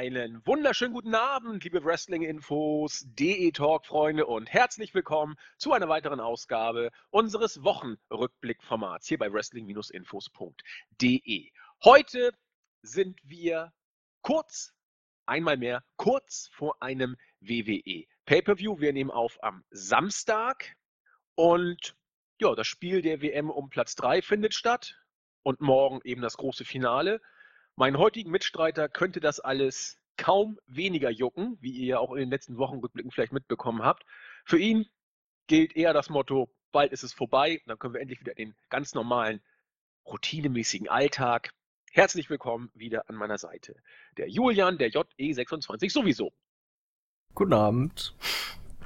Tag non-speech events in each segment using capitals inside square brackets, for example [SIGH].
Einen wunderschönen guten Abend, liebe Wrestling-Infos, DE-Talk-Freunde und herzlich willkommen zu einer weiteren Ausgabe unseres Wochenrückblick-Formats hier bei Wrestling-Infos.de. Heute sind wir kurz, einmal mehr, kurz vor einem WWE Pay-Per-View. Wir nehmen auf am Samstag und ja, das Spiel der WM um Platz 3 findet statt und morgen eben das große Finale. Meinen heutigen Mitstreiter könnte das alles kaum weniger jucken, wie ihr ja auch in den letzten Wochenrückblicken vielleicht mitbekommen habt. Für ihn gilt eher das Motto, bald ist es vorbei, dann können wir endlich wieder den ganz normalen, routinemäßigen Alltag. Herzlich willkommen wieder an meiner Seite. Der Julian, der JE26 sowieso. Guten Abend.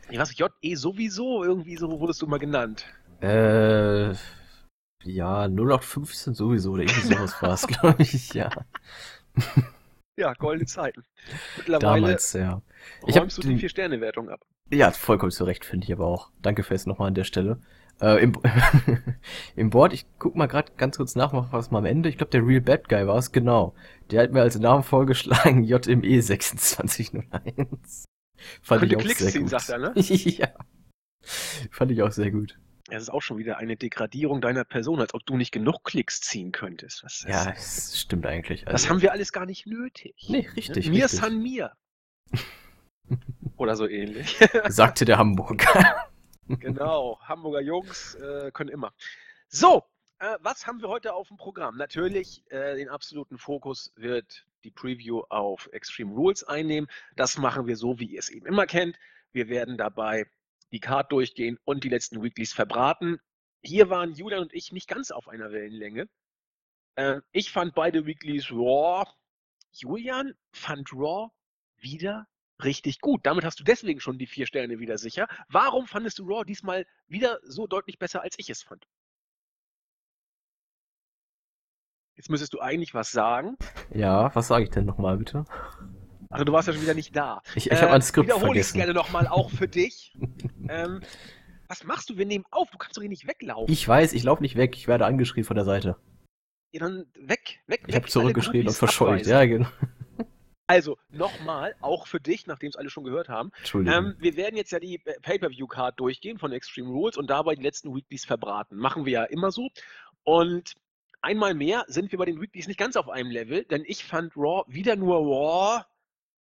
Ja, was, JE sowieso? Irgendwie so wurdest du mal genannt. Äh, ja, 0815 sowieso, oder irgendwie sowas war es, [LAUGHS] glaube ich, ja. Ja, goldene Zeiten. Mittlerweile Damals, ja. Ich du die Vier-Sterne-Wertung ab. Ja, vollkommen zu Recht, finde ich aber auch. Danke fest nochmal an der Stelle. Äh, im, [LAUGHS] Im Board, ich guck mal gerade ganz kurz nach, was mal am Ende. Ich glaube, der Real Bad Guy war es, genau. Der hat mir als Namen vorgeschlagen [LAUGHS] JME 2601. Fand Könnte ich auch Klicks sehr ziehen, gut. sagt er, ne? ja. Fand ich auch sehr gut. Es ist auch schon wieder eine Degradierung deiner Person, als ob du nicht genug Klicks ziehen könntest. Das, ja, das stimmt eigentlich. Also, das haben wir alles gar nicht nötig. Nee, richtig. Mir richtig. san mir. [LAUGHS] Oder so ähnlich. [LAUGHS] Sagte der Hamburger. genau, [LAUGHS] Hamburger Jungs äh, können immer. So, äh, was haben wir heute auf dem Programm? Natürlich, äh, den absoluten Fokus wird die Preview auf Extreme Rules einnehmen. Das machen wir so, wie ihr es eben immer kennt. Wir werden dabei die Card durchgehen und die letzten Weeklies verbraten. Hier waren Julian und ich nicht ganz auf einer Wellenlänge. Äh, ich fand beide Weeklies Raw. Julian fand Raw wieder richtig gut. Damit hast du deswegen schon die vier Sterne wieder sicher. Warum fandest du Raw diesmal wieder so deutlich besser, als ich es fand? Jetzt müsstest du eigentlich was sagen. Ja, was sage ich denn nochmal bitte? Also du warst ja schon wieder nicht da. Ich, ich äh, habe mein Skript Wiederhole ich es gerne nochmal auch für dich. [LAUGHS] ähm, was machst du? Wir nehmen auf. Du kannst doch hier nicht weglaufen. Ich weiß, ich laufe nicht weg. Ich werde angeschrien von der Seite. Ja, dann weg, weg, Ich habe zurückgeschrien und verscheucht. Ja, genau. [LAUGHS] Also, nochmal, auch für dich, nachdem es alle schon gehört haben. Entschuldigung. Ähm, wir werden jetzt ja die Pay-Per-View-Card durchgehen von Extreme Rules und dabei die letzten Weeklies verbraten. Machen wir ja immer so. Und einmal mehr sind wir bei den Weeklies nicht ganz auf einem Level, denn ich fand Raw wieder nur Raw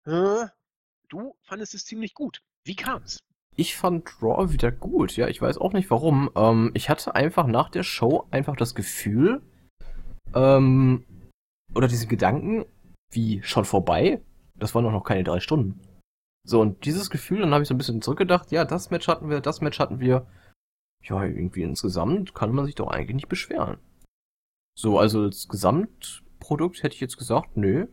Du fandest es ziemlich gut. Wie kam's? Ich fand Raw wieder gut, ja, ich weiß auch nicht warum. Ähm, ich hatte einfach nach der Show einfach das Gefühl, ähm, oder diese Gedanken, wie schon vorbei, das waren doch noch keine drei Stunden. So, und dieses Gefühl, dann habe ich so ein bisschen zurückgedacht, ja, das Match hatten wir, das Match hatten wir. Ja, irgendwie insgesamt kann man sich doch eigentlich nicht beschweren. So, also als Gesamtprodukt hätte ich jetzt gesagt, nö,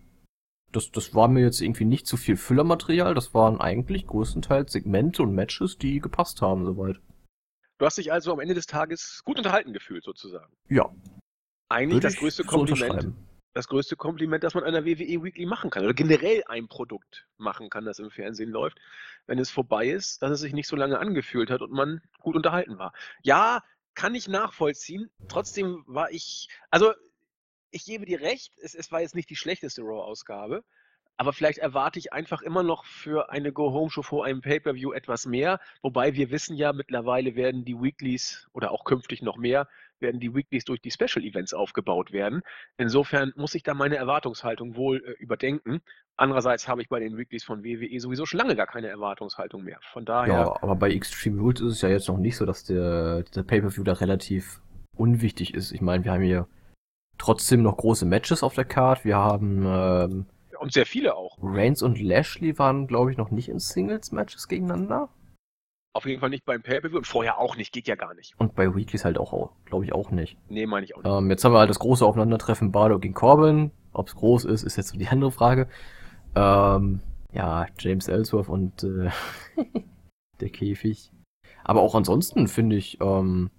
das, das war mir jetzt irgendwie nicht zu viel Füllermaterial. Das waren eigentlich größtenteils Segmente und Matches, die gepasst haben soweit. Du hast dich also am Ende des Tages gut unterhalten gefühlt, sozusagen. Ja. Eigentlich Würde das größte Kompliment. Das größte Kompliment, das man einer WWE Weekly machen kann. Oder generell ein Produkt machen kann, das im Fernsehen läuft, wenn es vorbei ist, dass es sich nicht so lange angefühlt hat und man gut unterhalten war. Ja, kann ich nachvollziehen. Trotzdem war ich, also ich gebe dir recht, es, es war jetzt nicht die schlechteste Raw-Ausgabe, aber vielleicht erwarte ich einfach immer noch für eine Go-Home-Show vor einem Pay-Per-View etwas mehr. Wobei wir wissen ja, mittlerweile werden die Weeklies oder auch künftig noch mehr, werden die Weeklies durch die Special-Events aufgebaut werden. Insofern muss ich da meine Erwartungshaltung wohl äh, überdenken. Andererseits habe ich bei den Weeklies von WWE sowieso schon lange gar keine Erwartungshaltung mehr. Von daher. Ja, aber bei Extreme Rules ist es ja jetzt noch nicht so, dass der, der Pay-Per-View da relativ unwichtig ist. Ich meine, wir haben hier trotzdem noch große Matches auf der Card. Wir haben ähm, und sehr viele auch. Reigns und Lashley waren, glaube ich, noch nicht in Singles-Matches gegeneinander. Auf jeden Fall nicht beim Pay-Per-View und vorher auch nicht, geht ja gar nicht. Und bei Weeklies halt auch, glaube ich, auch nicht. Nee, meine ich auch nicht. Ähm, jetzt haben wir halt das große Aufeinandertreffen Bardo gegen Corbin. Ob es groß ist, ist jetzt so die andere Frage. Ähm, ja, James Ellsworth und äh, [LAUGHS] der Käfig. Aber auch ansonsten finde ich, ähm,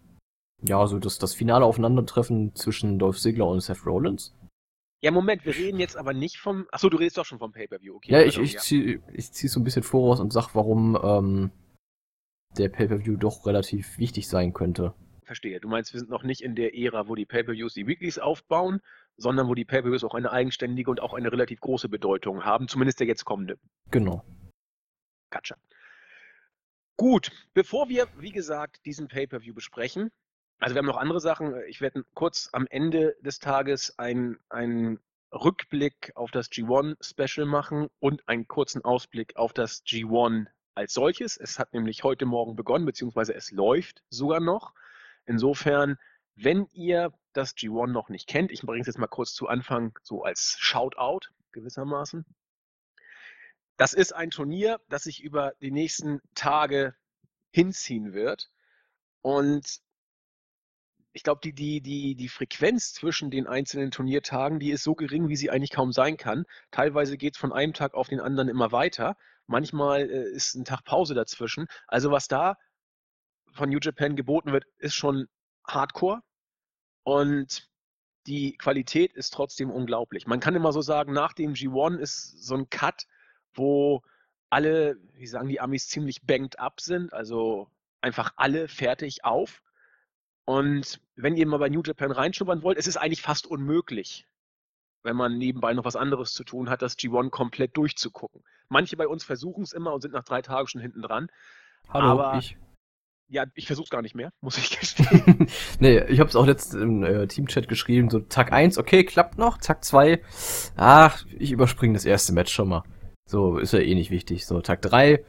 ja, so das, das finale Aufeinandertreffen zwischen Dolph Ziggler und Seth Rollins. Ja, Moment, wir reden jetzt aber nicht vom. Achso, du redest doch schon vom Pay-Per-View, okay. Ja, ich, ich, ja. zieh, ich zieh so ein bisschen voraus und sag, warum ähm, der Pay-Per-View doch relativ wichtig sein könnte. Verstehe. Du meinst, wir sind noch nicht in der Ära, wo die Pay-Per-Views die Weeklies aufbauen, sondern wo die Pay-Per-Views auch eine eigenständige und auch eine relativ große Bedeutung haben, zumindest der jetzt kommende. Genau. Gotcha. Gut, bevor wir, wie gesagt, diesen Pay-Per-View besprechen, also wir haben noch andere Sachen. Ich werde kurz am Ende des Tages einen Rückblick auf das G1-Special machen und einen kurzen Ausblick auf das G1 als solches. Es hat nämlich heute Morgen begonnen, beziehungsweise es läuft sogar noch. Insofern, wenn ihr das G1 noch nicht kennt, ich bringe es jetzt mal kurz zu Anfang so als Shoutout gewissermaßen. Das ist ein Turnier, das sich über die nächsten Tage hinziehen wird. Und ich glaube, die, die, die, die Frequenz zwischen den einzelnen Turniertagen, die ist so gering, wie sie eigentlich kaum sein kann. Teilweise geht es von einem Tag auf den anderen immer weiter. Manchmal äh, ist ein Tag Pause dazwischen. Also was da von New Japan geboten wird, ist schon Hardcore. Und die Qualität ist trotzdem unglaublich. Man kann immer so sagen, nach dem G1 ist so ein Cut, wo alle, wie sagen die Amis, ziemlich banked up sind, also einfach alle fertig auf. Und wenn ihr mal bei New Japan reinschnuppern wollt, es ist eigentlich fast unmöglich, wenn man nebenbei noch was anderes zu tun hat, das G1 komplett durchzugucken. Manche bei uns versuchen es immer und sind nach drei Tagen schon hinten dran. Hallo, aber ich. Ja, ich versuche es gar nicht mehr, muss ich [LAUGHS] gestehen. [LAUGHS] nee, ich habe es auch letztens im äh, Teamchat geschrieben, so Tag 1, okay, klappt noch, Tag 2, ach, ich überspringe das erste Match schon mal. So, ist ja eh nicht wichtig. So, Tag 3,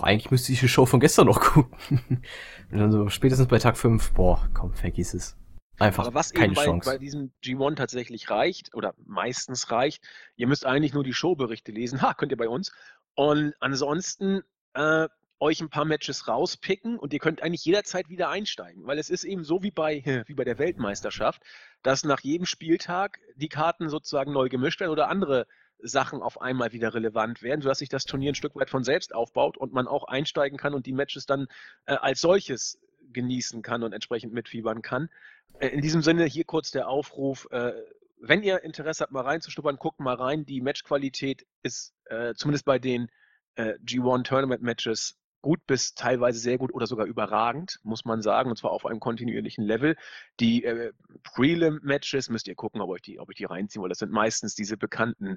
eigentlich müsste ich die Show von gestern noch [LAUGHS] gucken. Und dann so spätestens bei Tag 5, boah, komm, vergiss es. Einfach Aber was keine eben bei, Chance. bei diesem G1 tatsächlich reicht, oder meistens reicht, ihr müsst eigentlich nur die Showberichte lesen. [LAUGHS] Ha, könnt ihr bei uns. Und ansonsten äh, euch ein paar Matches rauspicken und ihr könnt eigentlich jederzeit wieder einsteigen, weil es ist eben so wie bei, [LAUGHS] wie bei der Weltmeisterschaft, dass nach jedem Spieltag die Karten sozusagen neu gemischt werden oder andere Sachen auf einmal wieder relevant werden, sodass sich das Turnier ein Stück weit von selbst aufbaut und man auch einsteigen kann und die Matches dann äh, als solches genießen kann und entsprechend mitfiebern kann. Äh, in diesem Sinne hier kurz der Aufruf, äh, wenn ihr Interesse habt, mal reinzuschnuppern, guckt mal rein. Die Matchqualität ist äh, zumindest bei den äh, G1 Tournament Matches gut bis teilweise sehr gut oder sogar überragend, muss man sagen, und zwar auf einem kontinuierlichen Level. Die äh, Prelim-Matches müsst ihr gucken, ob, ich die, ob ich die reinziehen will. Das sind meistens diese bekannten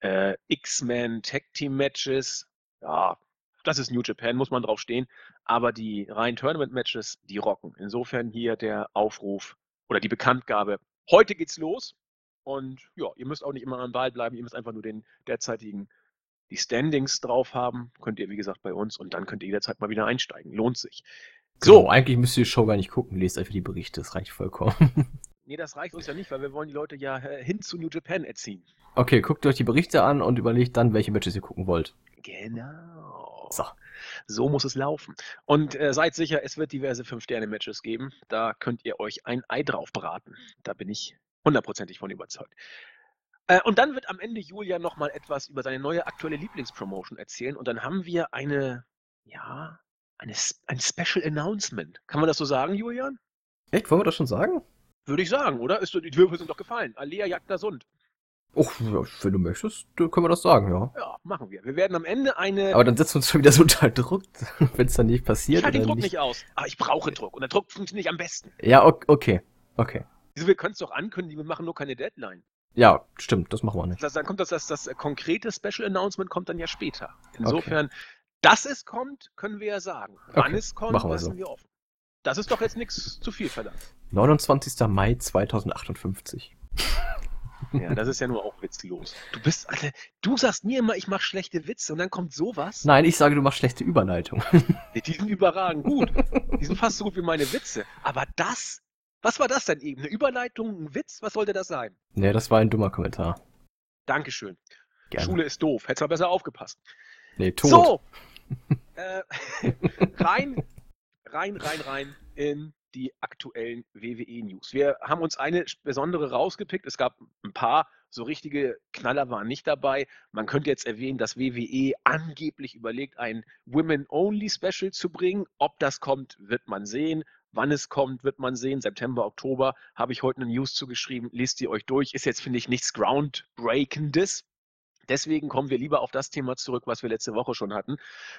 äh, X-Men Tag Team Matches. Ja, das ist New Japan, muss man drauf stehen. Aber die reinen Tournament Matches, die rocken. Insofern hier der Aufruf oder die Bekanntgabe. Heute geht's los. Und ja, ihr müsst auch nicht immer am Ball bleiben, ihr müsst einfach nur den derzeitigen die Standings drauf haben, könnt ihr wie gesagt bei uns und dann könnt ihr jederzeit mal wieder einsteigen. Lohnt sich. So, genau, eigentlich müsst ihr die Show gar nicht gucken, lest einfach die Berichte, das reicht vollkommen. [LAUGHS] Nee, das reicht uns ja nicht, weil wir wollen die Leute ja äh, hin zu New Japan erziehen. Okay, guckt euch die Berichte an und überlegt dann, welche Matches ihr gucken wollt. Genau. So. So muss es laufen. Und äh, seid sicher, es wird diverse 5-Sterne-Matches geben. Da könnt ihr euch ein Ei drauf braten. Da bin ich hundertprozentig von überzeugt. Äh, und dann wird am Ende Julian nochmal etwas über seine neue aktuelle Lieblingspromotion erzählen. Und dann haben wir eine, ja, eine, ein Special Announcement. Kann man das so sagen, Julian? Echt? Wollen wir das schon sagen? Würde ich sagen, oder? Ist, die Würfel sind doch gefallen. Alea Jagda Sund. Och, wenn du möchtest, können wir das sagen, ja. Ja, machen wir. Wir werden am Ende eine. Aber dann setzen wir uns schon [LAUGHS] wieder so unter Druck, [LAUGHS] wenn es dann nicht passiert. Ich halte den Druck nicht. aus. Aber ich brauche Druck. Und der Druck funktioniert am besten. Ja, okay. Okay. Wieso, wir können es doch ankündigen, wir machen nur keine Deadline. Ja, stimmt, das machen wir nicht. Das, dann kommt das, das, das konkrete Special Announcement kommt dann ja später. Insofern, okay. dass es kommt, können wir ja sagen. Wann okay. es kommt, wir lassen so. wir offen. Das ist doch jetzt nichts zu viel verlangt. 29. Mai 2058. [LAUGHS] Ja, das ist ja nur auch witzlos. Du bist, Alter, du sagst mir immer, ich mache schlechte Witze und dann kommt sowas. Nein, ich sage, du machst schlechte Überleitung. [LAUGHS] Die sind überragend gut. Die sind fast so gut wie meine Witze. Aber das, was war das denn eben? Eine Überleitung, ein Witz? Was sollte das sein? Nee, das war ein dummer Kommentar. Dankeschön. Gerne. Schule ist doof. Hättest mal besser aufgepasst. Nee, tot. So, [LAUGHS] äh, rein rein, rein, rein in die aktuellen WWE-News. Wir haben uns eine besondere rausgepickt. Es gab ein paar so richtige Knaller waren nicht dabei. Man könnte jetzt erwähnen, dass WWE angeblich überlegt, ein Women-Only-Special zu bringen. Ob das kommt, wird man sehen. Wann es kommt, wird man sehen. September, Oktober habe ich heute eine News zugeschrieben. Lest ihr euch durch. Ist jetzt, finde ich, nichts Groundbreakendes. Deswegen kommen wir lieber auf das Thema zurück, was wir letzte Woche schon hatten,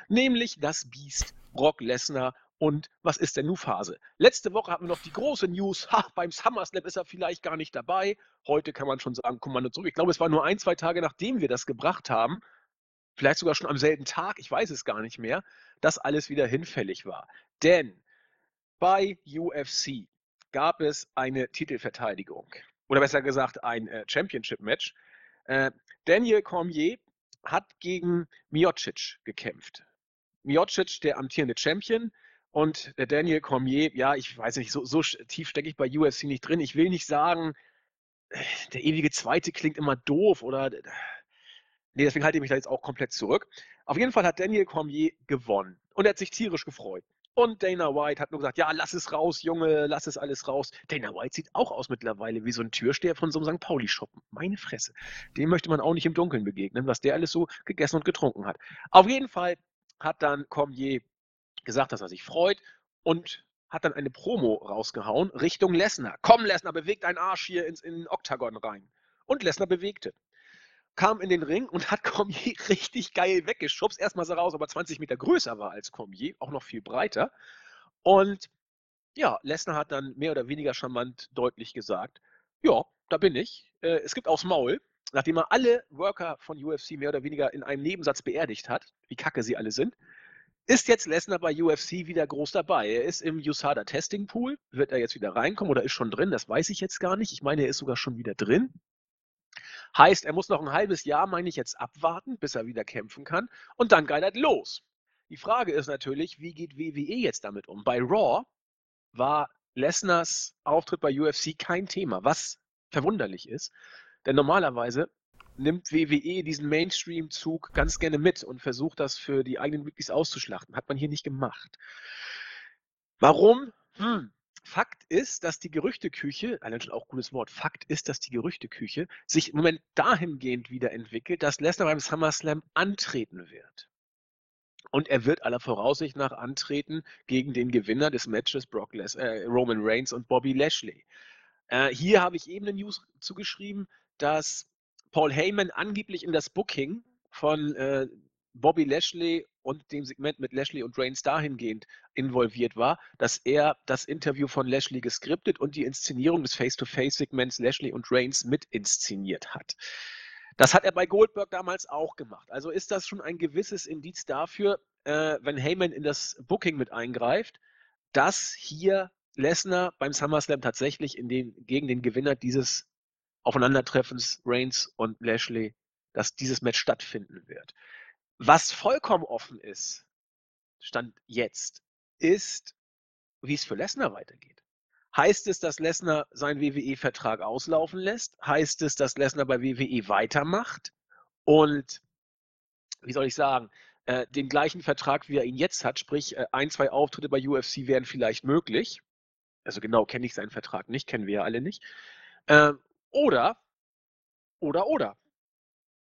nämlich das Beast Brock Lesnar Und was ist denn nun Phase? Letzte Woche hatten wir noch die große News, ha, beim SummerSlam ist er vielleicht gar nicht dabei. Heute kann man schon sagen, Kommando zurück. Ich glaube, es war nur ein, zwei Tage, nachdem wir das gebracht haben, vielleicht sogar schon am selben Tag, ich weiß es gar nicht mehr, dass alles wieder hinfällig war. Denn bei UFC gab es eine Titelverteidigung. Oder besser gesagt, ein äh, Championship-Match. Äh, Daniel Cormier hat gegen Miocic gekämpft. Miocic, der amtierende Champion, und der Daniel Cormier, ja, ich weiß nicht, so, so tief stecke ich bei UFC nicht drin. Ich will nicht sagen, äh, der ewige Zweite klingt immer doof oder. Nee, deswegen halte ich mich da jetzt auch komplett zurück. Auf jeden Fall hat Daniel Cormier gewonnen und er hat sich tierisch gefreut. Und Dana White hat nur gesagt, ja, lass es raus, Junge, lass es alles raus. Dana White sieht auch aus mittlerweile wie so ein Türsteher von so einem St. Pauli-Shop. Meine Fresse. Dem möchte man auch nicht im Dunkeln begegnen, was der alles so gegessen und getrunken hat. Auf jeden Fall hat dann Cormier gesagt, dass er sich freut und hat dann eine Promo rausgehauen Richtung Lesnar. Komm, Lesnar, bewegt deinen Arsch hier ins in den Oktagon rein. Und Lesnar bewegte. Kam in den Ring und [LAUGHS] hat Cormier richtig geil weggeschubst. Erstmal sah er raus, aber 20 Meter größer war als Cormier, auch noch viel breiter. Und ja, Lesnar hat dann mehr oder weniger charmant deutlich gesagt: Ja, da bin ich. Äh, es gibt aufs Maul. Nachdem er alle Worker von UFC mehr oder weniger in einem Nebensatz beerdigt hat, wie kacke sie alle sind, ist jetzt Lesnar bei UFC wieder groß dabei. Er ist im USADA Testing Pool. Wird er jetzt wieder reinkommen oder ist schon drin? Das weiß ich jetzt gar nicht. Ich meine, er ist sogar schon wieder drin. Heißt, er muss noch ein halbes Jahr, meine ich, jetzt abwarten, bis er wieder kämpfen kann. Und dann geilert los. Die Frage ist natürlich, wie geht WWE jetzt damit um? Bei Raw war Lesners Auftritt bei UFC kein Thema, was verwunderlich ist. Denn normalerweise nimmt WWE diesen Mainstream-Zug ganz gerne mit und versucht das für die eigenen Wikis auszuschlachten. Hat man hier nicht gemacht. Warum? Hm. Fakt ist, dass die Gerüchteküche, allein schon auch gutes Wort, Fakt ist, dass die Gerüchteküche sich im Moment dahingehend wieder entwickelt, dass Lesnar beim SummerSlam antreten wird. Und er wird aller Voraussicht nach antreten gegen den Gewinner des Matches Brock Les äh, Roman Reigns und Bobby Lashley. Äh, hier habe ich eben eine News zugeschrieben, dass Paul Heyman angeblich in das Booking von äh, Bobby Lashley und dem Segment mit Lashley und Reigns dahingehend involviert war, dass er das Interview von Lashley geskriptet und die Inszenierung des Face-to-Face-Segments Lashley und Reigns mit inszeniert hat. Das hat er bei Goldberg damals auch gemacht. Also ist das schon ein gewisses Indiz dafür, äh, wenn Heyman in das Booking mit eingreift, dass hier Lesnar beim SummerSlam tatsächlich den, gegen den Gewinner dieses Aufeinandertreffens Reigns und Lashley, dass dieses Match stattfinden wird. Was vollkommen offen ist, Stand jetzt, ist, wie es für Lesnar weitergeht. Heißt es, dass Lesnar seinen WWE-Vertrag auslaufen lässt? Heißt es, dass Lesnar bei WWE weitermacht und, wie soll ich sagen, äh, den gleichen Vertrag, wie er ihn jetzt hat, sprich äh, ein, zwei Auftritte bei UFC wären vielleicht möglich. Also genau kenne ich seinen Vertrag nicht, kennen wir ja alle nicht. Äh, oder, oder, oder.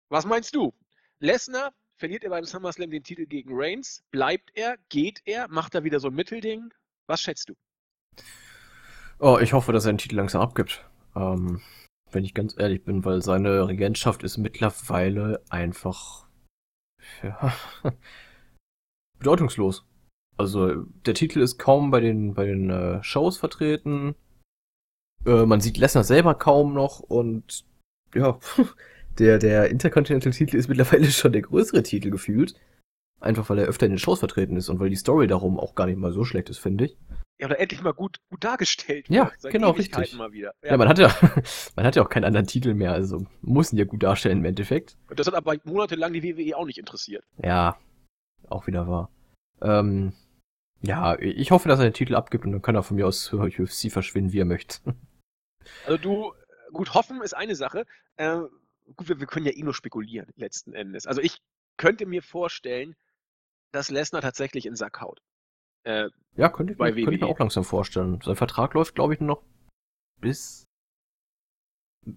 Was meinst du? Lesnar verliert er beim SummerSlam den Titel gegen Reigns? Bleibt er? Geht er? Macht er wieder so ein Mittelding? Was schätzt du? Oh, ich hoffe, dass er den Titel langsam abgibt. Ähm, wenn ich ganz ehrlich bin, weil seine Regentschaft ist mittlerweile einfach ja, [LAUGHS] bedeutungslos. Also der Titel ist kaum bei den bei den äh, Shows vertreten. Äh, man sieht Lesnar selber kaum noch und ja, [LAUGHS] der, der Intercontinental-Titel ist mittlerweile schon der größere Titel gefühlt. Einfach weil er öfter in den Shows vertreten ist und weil die Story darum auch gar nicht mal so schlecht ist, finde ich. Ja, oder endlich mal gut, gut dargestellt. Ja, genau, richtig. Mal wieder. Ja. ja, man hat ja, [LAUGHS] man hat ja auch keinen anderen Titel mehr, also muss ihn ja gut darstellen im Endeffekt. Und das hat aber monatelang die WWE auch nicht interessiert. Ja, auch wieder wahr. Ähm, ja, ich hoffe, dass er den Titel abgibt und dann kann er von mir aus UFC verschwinden, wie er möchte. [LAUGHS] Also du, gut, hoffen ist eine Sache. Äh, gut, wir, wir, können ja eh nur spekulieren, letzten Endes. Also ich könnte mir vorstellen, dass Lesnar tatsächlich in Sack haut. Äh, ja, könnte ich, mir, könnte ich mir auch langsam vorstellen. Sein Vertrag läuft, glaube ich, noch bis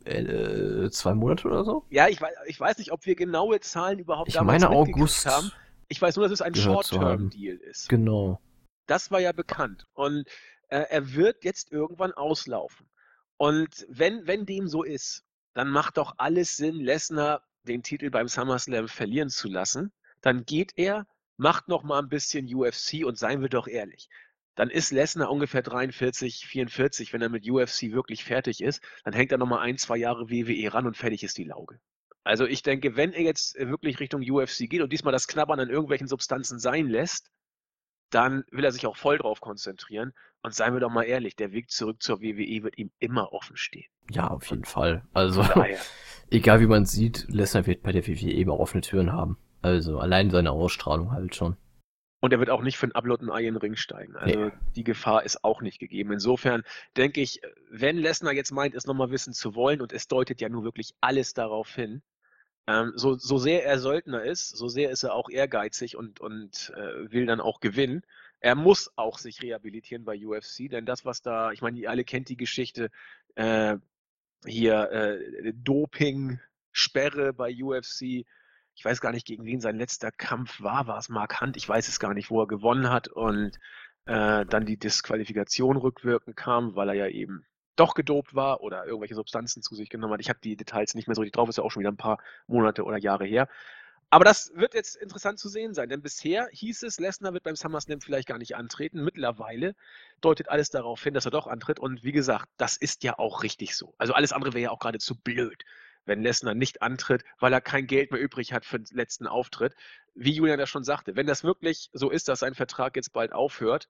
äh, zwei Monate oder so. Ja, ich weiß, ich weiß nicht, ob wir genaue Zahlen überhaupt ich damals meine August haben. Ich weiß nur, dass es ein Short-Term-Deal ist. Genau. Das war ja bekannt. Und äh, er wird jetzt irgendwann auslaufen. Und wenn, wenn dem so ist, dann macht doch alles Sinn, Lesnar den Titel beim SummerSlam verlieren zu lassen. Dann geht er, macht noch mal ein bisschen UFC und seien wir doch ehrlich. dann ist Lesnar ungefähr 43, 44, wenn er mit UFC wirklich fertig ist, dann hängt er nochmal ein, zwei Jahre WWE ran und fertig ist die Lauge. Also ich denke, wenn er jetzt wirklich Richtung UFC geht und diesmal das Knabbern an irgendwelchen Substanzen sein lässt, dann will er sich auch voll drauf konzentrieren. Und seien wir doch mal ehrlich, der Weg zurück zur WWE wird ihm immer offen stehen. Ja, auf jeden und Fall. Also, [LAUGHS] egal wie man sieht, Lesnar wird bei der WWE immer offene Türen haben. Also, allein seine Ausstrahlung halt schon. Und er wird auch nicht für ein Upload ein Ei in den Ring steigen. Also nee. die Gefahr ist auch nicht gegeben. Insofern denke ich, wenn Lesnar jetzt meint, es nochmal wissen zu wollen, und es deutet ja nur wirklich alles darauf hin, ähm, so, so sehr er Söldner ist, so sehr ist er auch ehrgeizig und, und äh, will dann auch gewinnen. Er muss auch sich rehabilitieren bei UFC, denn das, was da, ich meine, ihr alle kennt die Geschichte, äh, hier äh, Doping, Sperre bei UFC, ich weiß gar nicht, gegen wen sein letzter Kampf war. War es Mark Hunt? Ich weiß es gar nicht, wo er gewonnen hat. Und äh, dann die Disqualifikation rückwirkend kam, weil er ja eben doch gedopt war oder irgendwelche Substanzen zu sich genommen hat. Ich habe die Details nicht mehr so richtig drauf, ist ja auch schon wieder ein paar Monate oder Jahre her. Aber das wird jetzt interessant zu sehen sein, denn bisher hieß es, Lesnar wird beim SummerSlam vielleicht gar nicht antreten. Mittlerweile deutet alles darauf hin, dass er doch antritt. Und wie gesagt, das ist ja auch richtig so. Also alles andere wäre ja auch geradezu blöd wenn Lesnar nicht antritt, weil er kein Geld mehr übrig hat für den letzten Auftritt. Wie Julian das schon sagte, wenn das wirklich so ist, dass sein Vertrag jetzt bald aufhört,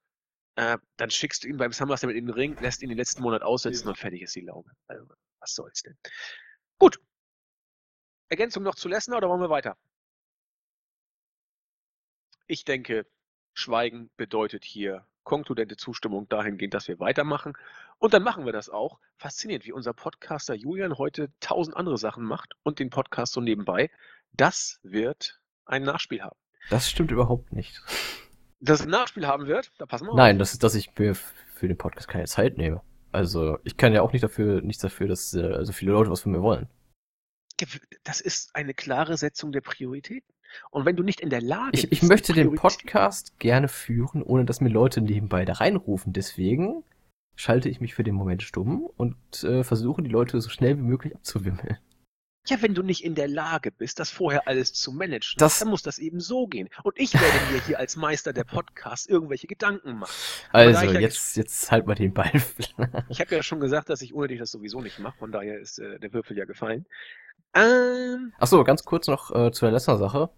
äh, dann schickst du ihn beim SummerSlam in den Ring, lässt ihn den letzten Monat aussetzen ja. und fertig ist die Laube. Also, was soll's denn? Gut. Ergänzung noch zu Lesnar oder wollen wir weiter? Ich denke, Schweigen bedeutet hier konkludente Zustimmung dahingehend, dass wir weitermachen. Und dann machen wir das auch. Faszinierend, wie unser Podcaster Julian heute tausend andere Sachen macht und den Podcast so nebenbei. Das wird ein Nachspiel haben. Das stimmt überhaupt nicht. Dass es ein Nachspiel haben wird, da passen wir auf. Nein, das ist, dass ich mir für den Podcast keine Zeit nehme. Also, ich kann ja auch nicht dafür, nichts dafür, dass äh, so viele Leute was von mir wollen. Das ist eine klare Setzung der Prioritäten. Und wenn du nicht in der Lage ich, bist. Ich möchte den Podcast gerne führen, ohne dass mir Leute nebenbei da reinrufen. Deswegen schalte ich mich für den Moment stumm und äh, versuche, die Leute so schnell wie möglich abzuwimmeln. Ja, wenn du nicht in der Lage bist, das vorher alles zu managen, das dann muss das eben so gehen. Und ich werde mir hier als Meister der Podcasts irgendwelche Gedanken machen. Also, jetzt, ja, jetzt halt mal den Ball. ich habe ja schon gesagt, dass ich ohne dich das sowieso nicht mache, von daher ist äh, der Würfel ja gefallen. Ähm, Achso, ganz kurz noch äh, zu der Lesnar-Sache.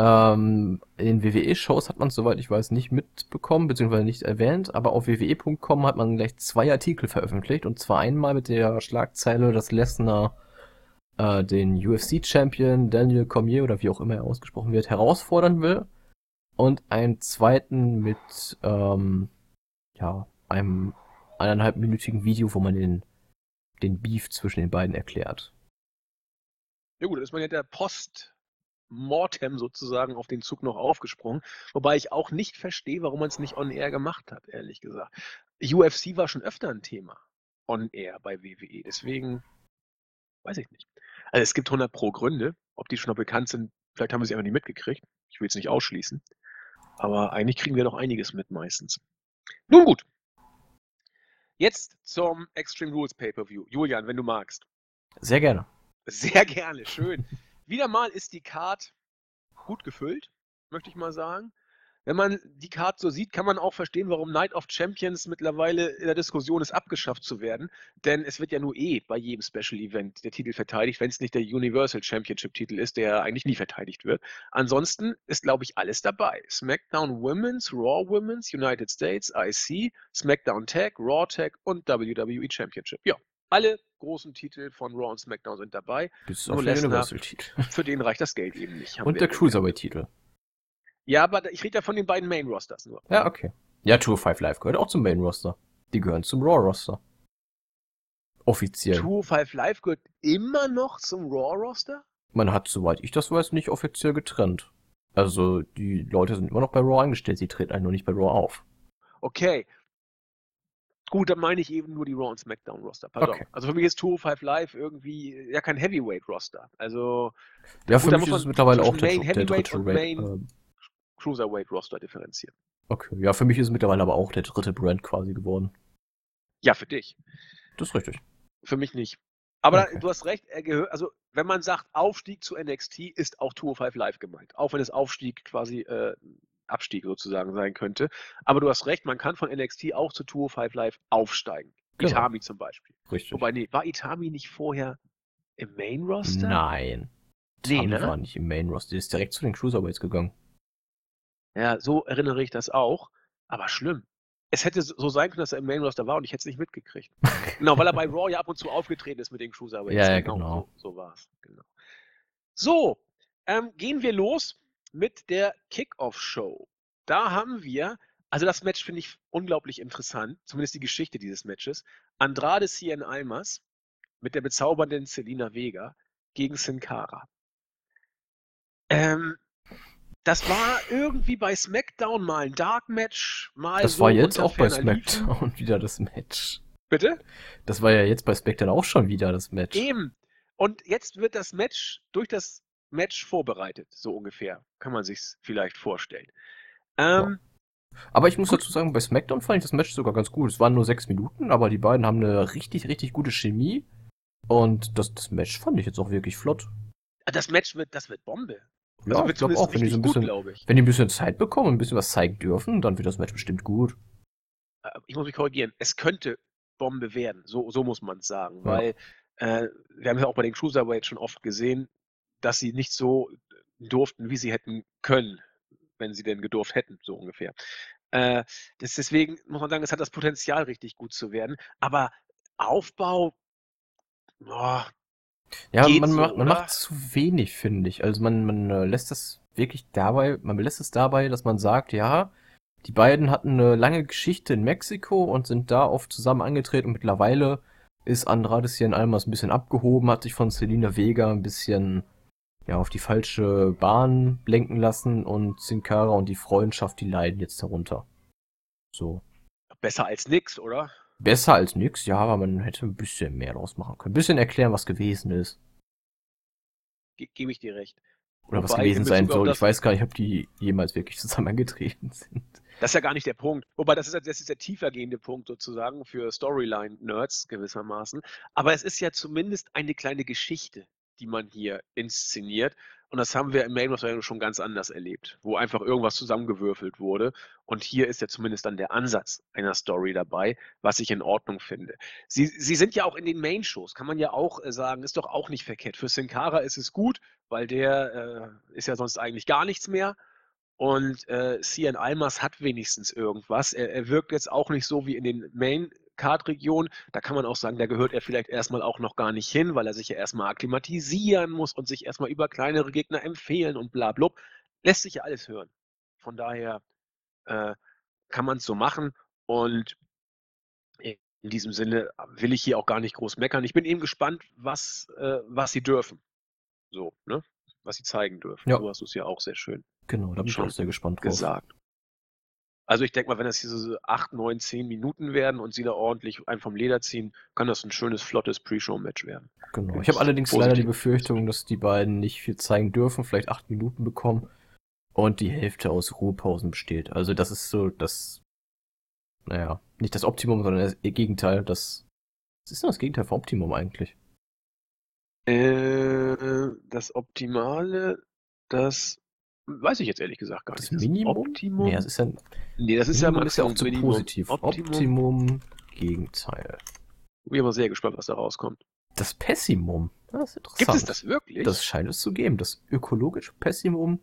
Ähm, in WWE-Shows hat man es, soweit ich weiß, nicht mitbekommen, beziehungsweise nicht erwähnt, aber auf WWE.com hat man gleich zwei Artikel veröffentlicht, und zwar einmal mit der Schlagzeile, dass Lesnar äh, den UFC-Champion Daniel Cormier oder wie auch immer er ausgesprochen wird, herausfordern will, und einen zweiten mit ähm, ja, einem eineinhalbminütigen Video, wo man den, den Beef zwischen den beiden erklärt. Ja gut, da ist man ja der Post Mortem sozusagen auf den Zug noch aufgesprungen. Wobei ich auch nicht verstehe, warum man es nicht on air gemacht hat, ehrlich gesagt. UFC war schon öfter ein Thema on air bei WWE. Deswegen weiß ich nicht. Also es gibt 100 pro Gründe. Ob die schon noch bekannt sind, vielleicht haben wir sie einfach nicht mitgekriegt. Ich will es nicht ausschließen. Aber eigentlich kriegen wir doch einiges mit meistens. Nun gut. Jetzt zum Extreme Rules Pay-Per-View. Julian, wenn du magst. Sehr gerne. Sehr gerne, schön. Wieder mal ist die Card gut gefüllt, möchte ich mal sagen. Wenn man die Card so sieht, kann man auch verstehen, warum Night of Champions mittlerweile in der Diskussion ist, abgeschafft zu werden. Denn es wird ja nur eh bei jedem Special Event der Titel verteidigt, wenn es nicht der Universal Championship Titel ist, der eigentlich nie verteidigt wird. Ansonsten ist, glaube ich, alles dabei. SmackDown Women's, Raw Women's, United States, IC, SmackDown Tag, Raw Tag und WWE Championship. Ja, alle großen Titel von Raw und SmackDown sind dabei. Bis auf den Universal-Titel. Für den reicht das Geld eben nicht. Und der Cruiserweight-Titel. Ja, aber ich rede ja von den beiden Main-Rosters nur. Ja, okay. Ja, Tour 5 Live gehört auch zum Main-Roster. Die gehören zum Raw-Roster. Offiziell. Tour 5 Live gehört immer noch zum Raw-Roster? Man hat, soweit ich das weiß, nicht offiziell getrennt. Also, die Leute sind immer noch bei Raw angestellt, sie treten einen nur nicht bei Raw auf. Okay, Gut, dann meine ich eben nur die Raw und SmackDown Roster. Pardon. Okay. Also für mich ist 205 Live irgendwie ja kein Heavyweight Roster. Also ja, für mich ist es mittlerweile auch der, der dritte Main ähm, Cruiserweight Roster differenziert. Okay, ja, für mich ist es mittlerweile aber auch der dritte Brand quasi geworden. Ja, für dich. Das ist richtig. Für mich nicht. Aber okay. du hast recht, er gehört, also wenn man sagt Aufstieg zu NXT, ist auch 205 Live gemeint. Auch wenn es Aufstieg quasi äh, Abstieg sozusagen sein könnte. Aber du hast recht, man kann von NXT auch zu 205 Live aufsteigen. Genau. Itami zum Beispiel. Richtig. Wobei, nee, war Itami nicht vorher im Main Roster? Nein. Nee, Itami ne? war nicht im Main Roster. Der ist direkt zu den Cruiserweights gegangen. Ja, so erinnere ich das auch. Aber schlimm. Es hätte so sein können, dass er im Main Roster war und ich hätte es nicht mitgekriegt. genau, weil er bei Raw ja ab und zu aufgetreten ist mit den [LAUGHS] Cruiserweights. Ja, ja genau. genau. So, so war es. Genau. So, ähm, gehen wir los mit der Kickoff-Show. Da haben wir, also das Match finde ich unglaublich interessant, zumindest die Geschichte dieses Matches. Andrade Cien Almas mit der bezaubernden Selina Vega gegen Sin Cara. Ähm, das war irgendwie bei SmackDown mal ein Dark Match, mal. Das so war jetzt auch bei SmackDown [LAUGHS] wieder das Match. Bitte? Das war ja jetzt bei SmackDown auch schon wieder das Match. Eben. Und jetzt wird das Match durch das Match vorbereitet, so ungefähr. Kann man sich vielleicht vorstellen. Ähm, ja. Aber ich muss gut. dazu sagen, bei SmackDown fand ich das Match sogar ganz gut. Es waren nur sechs Minuten, aber die beiden haben eine richtig, richtig gute Chemie. Und das, das Match fand ich jetzt auch wirklich flott. Das Match wird, das wird Bombe. Ja, also ich glaube auch, wenn die so ein bisschen, gut, wenn die ein bisschen Zeit bekommen und ein bisschen was zeigen dürfen, dann wird das Match bestimmt gut. Äh, ich muss mich korrigieren. Es könnte Bombe werden. So, so muss man es sagen. Ja. Weil äh, wir haben ja auch bei den Cruiserweights schon oft gesehen, dass sie nicht so durften, wie sie hätten können, wenn sie denn gedurft hätten, so ungefähr. Äh, deswegen muss man sagen, es hat das Potenzial, richtig gut zu werden. Aber Aufbau, oh, ja, man, so, macht, man macht zu wenig, finde ich. Also man, man äh, lässt das wirklich dabei, man lässt es dabei, dass man sagt, ja, die beiden hatten eine lange Geschichte in Mexiko und sind da oft zusammen angetreten und mittlerweile ist Andrade hier in Almas ein bisschen abgehoben, hat sich von Selina Vega ein bisschen ja, auf die falsche Bahn lenken lassen und Sin Cara und die Freundschaft, die leiden jetzt darunter. So. Besser als nix, oder? Besser als nix, ja, aber man hätte ein bisschen mehr draus machen können. Ein bisschen erklären, was gewesen ist. Ge Gebe ich dir recht. Oder Wobei, was gewesen sein soll. Ich weiß gar nicht, ob die jemals wirklich zusammengetreten [LAUGHS] sind. Das ist ja gar nicht der Punkt. Wobei, das ist, das ist der tiefergehende Punkt sozusagen für Storyline-Nerds gewissermaßen. Aber es ist ja zumindest eine kleine Geschichte, die man hier inszeniert. Und das haben wir im Main of schon ganz anders erlebt, wo einfach irgendwas zusammengewürfelt wurde. Und hier ist ja zumindest dann der Ansatz einer Story dabei, was ich in Ordnung finde. Sie, sie sind ja auch in den Main-Shows, kann man ja auch äh, sagen, ist doch auch nicht verkehrt. Für Sin Cara ist es gut, weil der äh, ist ja sonst eigentlich gar nichts mehr. Und äh, Cian Almas hat wenigstens irgendwas. Er, er wirkt jetzt auch nicht so wie in den Main Card-Region. Da kann man auch sagen, da gehört er vielleicht erstmal auch noch gar nicht hin, weil er sich ja erstmal akklimatisieren muss und sich erstmal über kleinere Gegner empfehlen und bla bla. Lässt sich ja alles hören. Von daher äh, kann man es so machen und in diesem Sinne will ich hier auch gar nicht groß meckern. Ich bin eben gespannt, was, äh, was sie dürfen. So, ne? Was sie zeigen dürfen. Ja. So hast du es ja auch sehr schön. Genau, da bin ich auch sehr gespannt drauf. Gesagt. Also ich denke mal, wenn das hier so 8, 9, 10 Minuten werden und sie da ordentlich einen vom Leder ziehen, kann das ein schönes, flottes Pre-Show-Match werden. Genau. Ich habe allerdings positiv. leider die Befürchtung, dass die beiden nicht viel zeigen dürfen, vielleicht 8 Minuten bekommen und die Hälfte aus Ruhepausen besteht. Also das ist so das, naja, nicht das Optimum, sondern das Gegenteil. Das, was ist denn das Gegenteil von Optimum eigentlich? Äh, das Optimale, das Weiß ich jetzt ehrlich gesagt gar nicht. Das Minimum? Optimum? Nee, das ist ja, nee, das ist ja, ist ja auch zu Minimum. positiv. Optimum, Optimum Gegenteil. Ich bin aber sehr gespannt, was da rauskommt. Das Pessimum. Das ist interessant. Gibt es das wirklich? Das scheint es zu geben. Das ökologische Pessimum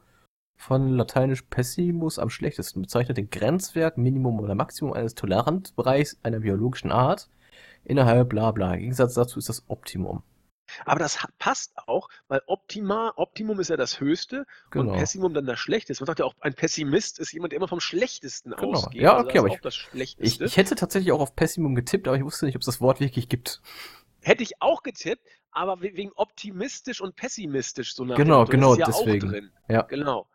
von lateinisch Pessimus am schlechtesten bezeichnet den Grenzwert, Minimum oder Maximum eines Toleranzbereichs einer biologischen Art innerhalb bla bla. Im Gegensatz dazu ist das Optimum. Aber das passt auch, weil Optima, Optimum ist ja das Höchste genau. und Pessimum dann das Schlechteste. Man sagt ja auch, ein Pessimist ist jemand, der immer vom Schlechtesten genau. ausgeht. Ja, also okay, also aber ich, ich, ich, hätte tatsächlich auch auf Pessimum getippt, aber ich wusste nicht, ob es das Wort wirklich gibt. Hätte ich auch getippt, aber wegen optimistisch und pessimistisch so nach Genau, genau, ist ja deswegen. Auch drin. Ja. Genau.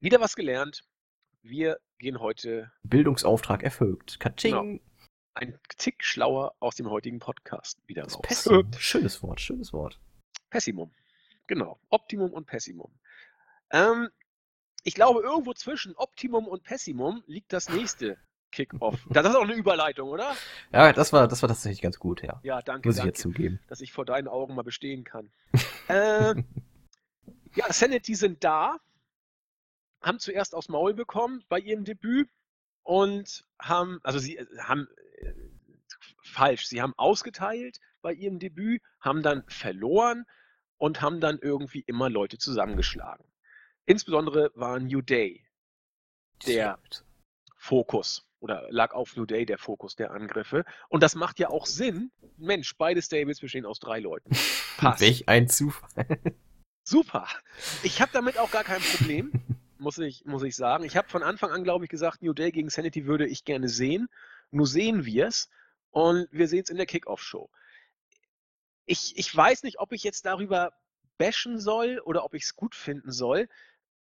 Wieder was gelernt. Wir gehen heute. Bildungsauftrag erfüllt. Katsching. Genau ein Tick schlauer aus dem heutigen Podcast wieder raus. Pessimum. [LAUGHS] Schönes Wort, schönes Wort. Pessimum. Genau. Optimum und Pessimum. Ähm, ich glaube, irgendwo zwischen Optimum und Pessimum liegt das nächste Kick-Off. [LAUGHS] Das ist auch eine Überleitung, oder? Ja, das war, das war tatsächlich ganz gut, ja. Ja, danke. Muss danke, ich jetzt zugeben. Dass ich vor deinen Augen mal bestehen kann. [LAUGHS] äh, ja, Sanity sind da. haben zuerst aufs Maul bekommen bei ihrem Debüt und haben, also sie äh, haben falsch, sie haben ausgeteilt bei ihrem Debüt, haben dann verloren und haben dann irgendwie immer Leute zusammengeschlagen. Insbesondere war New Day der Fokus oder lag auf New Day der Fokus der Angriffe. Und das macht ja auch Sinn. Mensch, beide Stables bestehen aus drei Leuten. [LAUGHS] Passt. Welch ein Zufall. Super. Ich habe damit auch gar kein Problem, muss ich, muss ich sagen. Ich habe von Anfang an, glaube ich, gesagt, New Day gegen Sanity würde ich gerne sehen. Nur sehen wir es. Und wir sehen es in der Kickoff-Show. Ich, ich weiß nicht, ob ich jetzt darüber bashen soll oder ob ich es gut finden soll.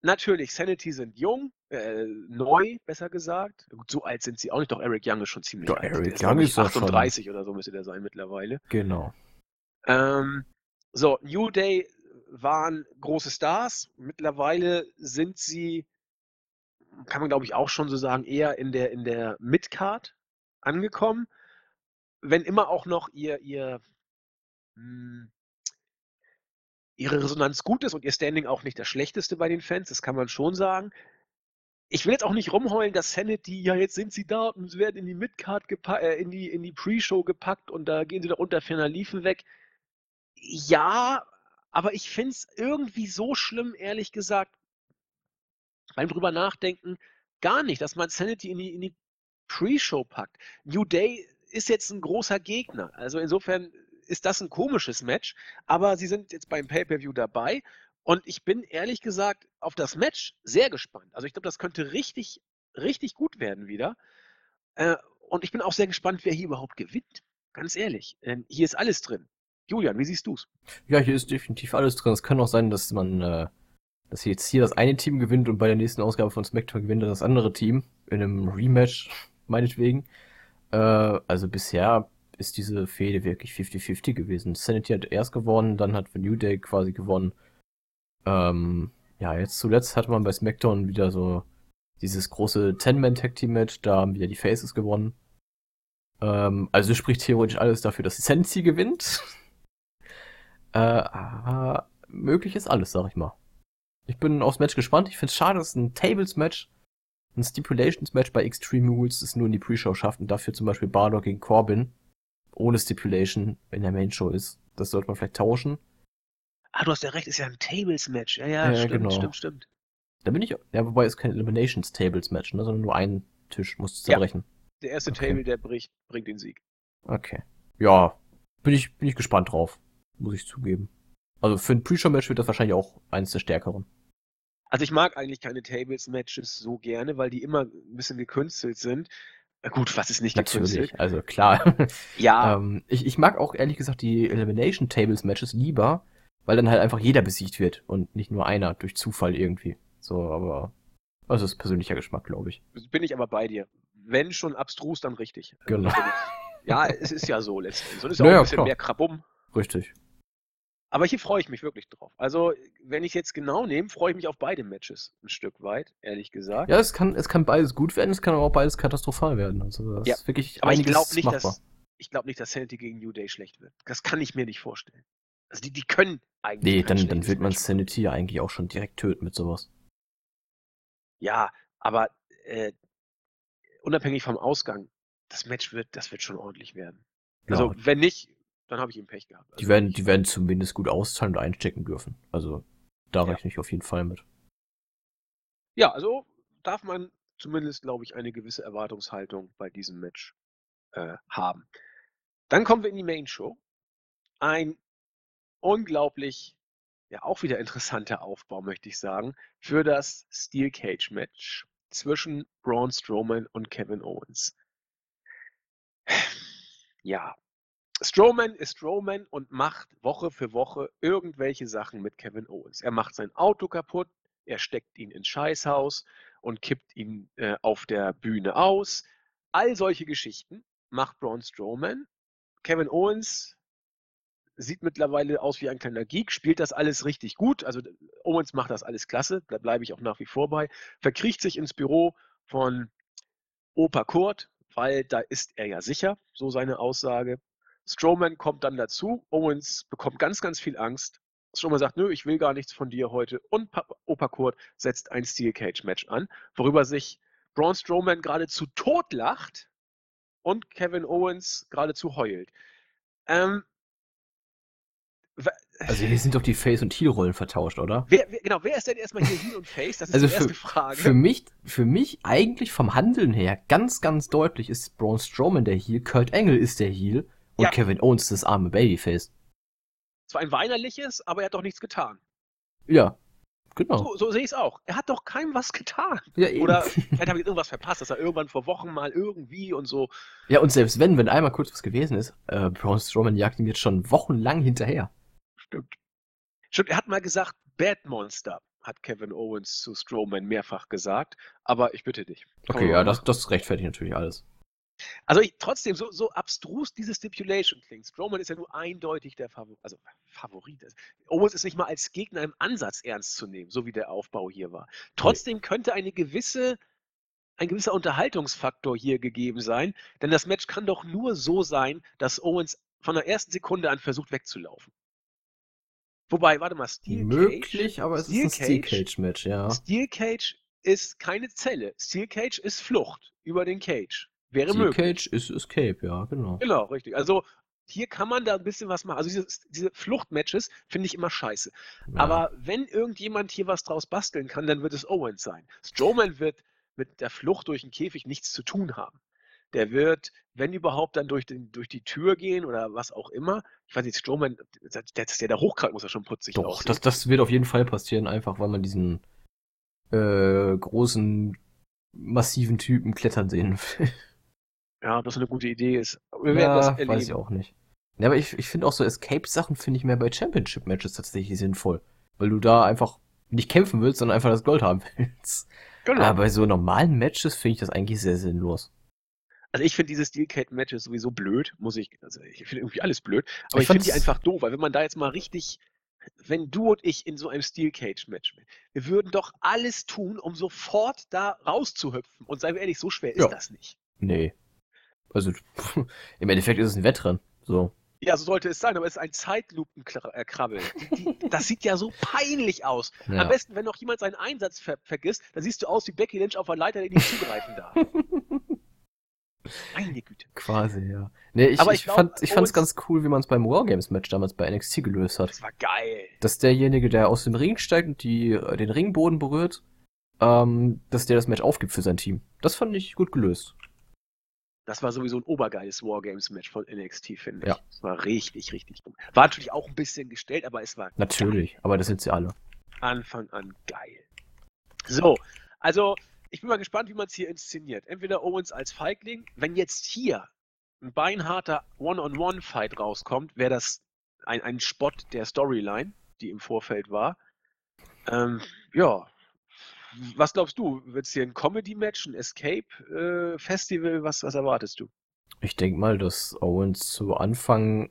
Natürlich, Sanity sind jung, äh, neu, besser gesagt. Gut, so alt sind sie auch nicht, doch Eric Young ist schon ziemlich doch, alt. Eric Young ist 38 schon... oder so müsste der sein mittlerweile. Genau. Ähm, so, New Day waren große Stars. Mittlerweile sind sie, kann man glaube ich auch schon so sagen, eher in der, in der Midcard angekommen. Wenn immer auch noch ihr, ihr, mh, hm, ihre Resonanz gut ist und ihr Standing auch nicht das schlechteste bei den Fans, das kann man schon sagen. Ich will jetzt auch nicht rumheulen, dass Sanity, ja, jetzt sind sie da und sie werden in die Midcard gepackt, äh, in die, in die Pre-Show gepackt und da gehen sie da unter ferner Liefen weg. Ja, aber ich finde es irgendwie so schlimm, ehrlich gesagt, beim drüber nachdenken, gar nicht, dass man Sanity in die, in die Pre-Show packt. New Day ist jetzt ein großer Gegner. Also insofern ist das ein komisches Match, aber sie sind jetzt beim Pay-Per-View dabei und ich bin ehrlich gesagt auf das Match sehr gespannt. Also ich glaube, das könnte richtig, richtig gut werden wieder. Äh, und ich bin auch sehr gespannt, wer hier überhaupt gewinnt. Ganz ehrlich. Denn hier ist alles drin. Julian, wie siehst du es? Ja, hier ist definitiv alles drin. Es kann auch sein, dass man, äh, dass jetzt hier das eine Team gewinnt und bei der nächsten Ausgabe von SmackDown gewinnt das andere Team in einem Rematch, [LAUGHS] meinetwegen. Äh, also bisher ist diese Fehde wirklich 50-50 gewesen. Sanity hat erst gewonnen, dann hat New Day quasi gewonnen. Ähm, ja, jetzt zuletzt hatte man bei SmackDown wieder so dieses große Ten-Man-Tag-Team-Match, da haben wieder die Faces gewonnen. Ähm, also spricht theoretisch alles dafür, dass Sanity gewinnt. [LAUGHS] äh, aber möglich ist alles, sag ich mal. Ich bin aufs Match gespannt. Ich finde es schade, dass ein Tables-Match, ein Stipulations-Match bei Extreme Rules es nur in die Pre-Show schafft und dafür zum Beispiel Bardock gegen Corbin ohne Stipulation in der Main Show ist. Das sollte man vielleicht tauschen. Ah, du hast ja recht, ist ja ein Tables-Match. Ja, ja, ja, stimmt, genau. stimmt, stimmt. Da bin ich, ja, wobei es kein Eliminations-Tables-Match, ne, sondern nur ein Tisch muss zerbrechen. Ja, der erste okay. Table, der bricht, bringt den Sieg. Okay. Ja, bin ich, bin ich gespannt drauf, muss ich zugeben. Also für ein Pre-Show-Match wird das wahrscheinlich auch eins der stärkeren. Also ich mag eigentlich keine Tables-Matches so gerne, weil die immer ein bisschen gekünstelt sind. Gut, was ist nicht Natürlich, gekünstelt? also klar. [LAUGHS] Ja. ähm, ich, ich mag auch ehrlich gesagt die Elimination Tables Matches lieber, weil dann halt einfach jeder besiegt wird und nicht nur einer durch Zufall irgendwie. So, aber das ist persönlicher Geschmack, glaube ich. Bin ich aber bei dir. Wenn schon abstrus, dann richtig. Genau. ja, [LAUGHS] es ist ja so letztendlich. Und es ist naja, auch ein bisschen klar. mehr Krabum. Richtig. Aber hier freue ich mich wirklich drauf. Also, wenn ich jetzt genau nehme, freue ich mich auf beide Matches ein Stück weit, ehrlich gesagt. Ja, es kann, es kann beides gut werden, es kann aber auch beides katastrophal werden. Also, das ja, ist wirklich aber ich glaube nicht, dass, ich glaube nicht, dass Sanity gegen New Day schlecht wird. Das kann ich mir nicht vorstellen. Also, die, die können eigentlich. Nee, dann, dann wird man Sanity ja eigentlich auch schon direkt töten mit sowas. Ja, aber äh, unabhängig vom Ausgang, das Match wird, das wird schon ordentlich werden. Also, ja. wenn nicht, dann habe ich ihm Pech gehabt. Also die, werden, die werden zumindest gut auszahlen und einstecken dürfen. Also da ja. rechne ich auf jeden Fall mit. Ja, also darf man zumindest, glaube ich, eine gewisse Erwartungshaltung bei diesem Match äh, haben. Dann kommen wir in die Main Show. Ein unglaublich, ja auch wieder interessanter Aufbau, möchte ich sagen, für das Steel Cage Match zwischen Braun Strowman und Kevin Owens. Ja, Strowman ist Strowman und macht Woche für Woche irgendwelche Sachen mit Kevin Owens. Er macht sein Auto kaputt, er steckt ihn ins Scheißhaus und kippt ihn äh, auf der Bühne aus. All solche Geschichten macht Braun Strowman. Kevin Owens sieht mittlerweile aus wie ein kleiner Geek, spielt das alles richtig gut. Also Owens macht das alles klasse, da bleibe ich auch nach wie vor bei. Verkriecht sich ins Büro von Opa Kurt, weil da ist er ja sicher, so seine Aussage. Strowman kommt dann dazu. Owens bekommt ganz, ganz viel Angst Strowman sagt, nö, ich will gar nichts von dir heute. Und Opa Kurt setzt ein Steel Cage Match an, worüber sich Braun Strowman geradezu totlacht und Kevin Owens geradezu heult. Ähm, also hier sind doch die Face- und Heel-Rollen vertauscht, oder? Wer, wer, genau, wer ist denn erstmal hier Heel und Face? Das ist also die erste für, Frage. Für mich, für mich eigentlich vom Handeln her ganz, ganz deutlich ist Braun Strowman der Heel, Kurt Angle ist der Heel und ja. Kevin Owens das arme Babyface. Zwar ein weinerliches, aber er hat doch nichts getan. Ja, genau. So, so sehe ich es auch. Er hat doch keinem was getan. Ja, eben. Oder [LAUGHS] vielleicht habe ich irgendwas verpasst, dass er irgendwann vor Wochen mal irgendwie und so. Ja, und selbst wenn, wenn einmal kurz was gewesen ist, äh, Braun Strowman jagt ihn jetzt schon wochenlang hinterher. Stimmt. Stimmt, er hat mal gesagt, Bad Monster, hat Kevin Owens zu Strowman mehrfach gesagt. Aber ich bitte dich. Okay, ja, das, das rechtfertigt natürlich alles. Also ich, trotzdem, so, so abstrus diese Stipulation klingt. Strowman ist ja nur eindeutig der Favor also, Favorit. Owens ist nicht mal als Gegner im Ansatz ernst zu nehmen, so wie der Aufbau hier war. Trotzdem könnte eine gewisse, ein gewisser Unterhaltungsfaktor hier gegeben sein, denn das Match kann doch nur so sein, dass Owens von der ersten Sekunde an versucht wegzulaufen. Wobei, warte mal, Steel Möglich, Cage, aber es Steel ist ein Steel Cage Match, ja. Steel Cage ist keine Zelle. Steel Cage ist Flucht über den Cage. Wäre möglich. Cage ist Escape, ja, genau. Genau, richtig. Also hier kann man da ein bisschen was machen. Also diese, diese Fluchtmatches finde ich immer scheiße. Ja. Aber wenn irgendjemand hier was draus basteln kann, dann wird es Owens sein. Strowman wird mit der Flucht durch den Käfig nichts zu tun haben. Der wird, wenn überhaupt, dann durch, den, durch die Tür gehen oder was auch immer. Ich weiß nicht, Strowman, der, der, der da hochkrank muss ja schon putzig Doch, aussehen. das, das wird auf jeden Fall passieren, einfach weil man diesen äh, großen, massiven Typen klettern sehen [LAUGHS] will. Ja, das eine gute Idee ist. Wir werden ja, das erleben. weiß ich auch nicht. Ja, aber ich, ich finde auch so Escape-Sachen finde ich mehr bei Championship-Matches tatsächlich sinnvoll. Weil du da einfach nicht kämpfen willst, sondern einfach das Gold haben willst. Genau. Aber bei so normalen Matches finde ich das eigentlich sehr sinnlos. Also ich finde diese Steel Cat Matches sowieso blöd, muss ich, also ich finde irgendwie alles blöd, aber ich, ich finde die einfach doof, weil wenn man da jetzt mal richtig, wenn du und ich in so einem Steel Cage Match, wir würden doch alles tun, um sofort da rauszuhüpfen und seien wir ehrlich, so schwer ist ja. das nicht. Nee. Also [LAUGHS] im Endeffekt ist es ein Wettrennen, so. Ja, so sollte es sein, aber es ist ein Zeitlupenkrabbel. das sieht ja so peinlich aus. Ja. Am besten, wenn noch jemand seinen Einsatz ver vergisst, dann siehst du aus wie Becky Lynch auf einer Leiter, der nicht zugreifen darf. [LAUGHS] Meine Güte. Quasi, ja. Nee, ich, Aber ich, ich glaub, fand ich fand's ganz cool, wie man es beim Wargames-Match damals bei NXT gelöst hat. Das war geil. Dass derjenige, der aus dem Ring steigt und die, äh, den Ringboden berührt, ähm, dass der das Match aufgibt für sein Team. Das fand ich gut gelöst. Das war sowieso ein obergeiles Wargames-Match von NXT, finde ich. Ja. Das war richtig, richtig gut. War natürlich auch ein bisschen gestellt, aber es war. Natürlich, geil. aber das sind sie alle. Anfang an geil. So, also ich bin mal gespannt, wie man es hier inszeniert. Entweder Owens als Feigling, wenn jetzt hier ein beinharter One-on-One-Fight rauskommt, wäre das ein, ein Spot der Storyline, die im Vorfeld war. Ähm, ja, was glaubst du? Wird es hier ein Comedy-Match, ein Escape-Festival? Äh, was, was erwartest du? Ich denke mal, dass Owens zu Anfang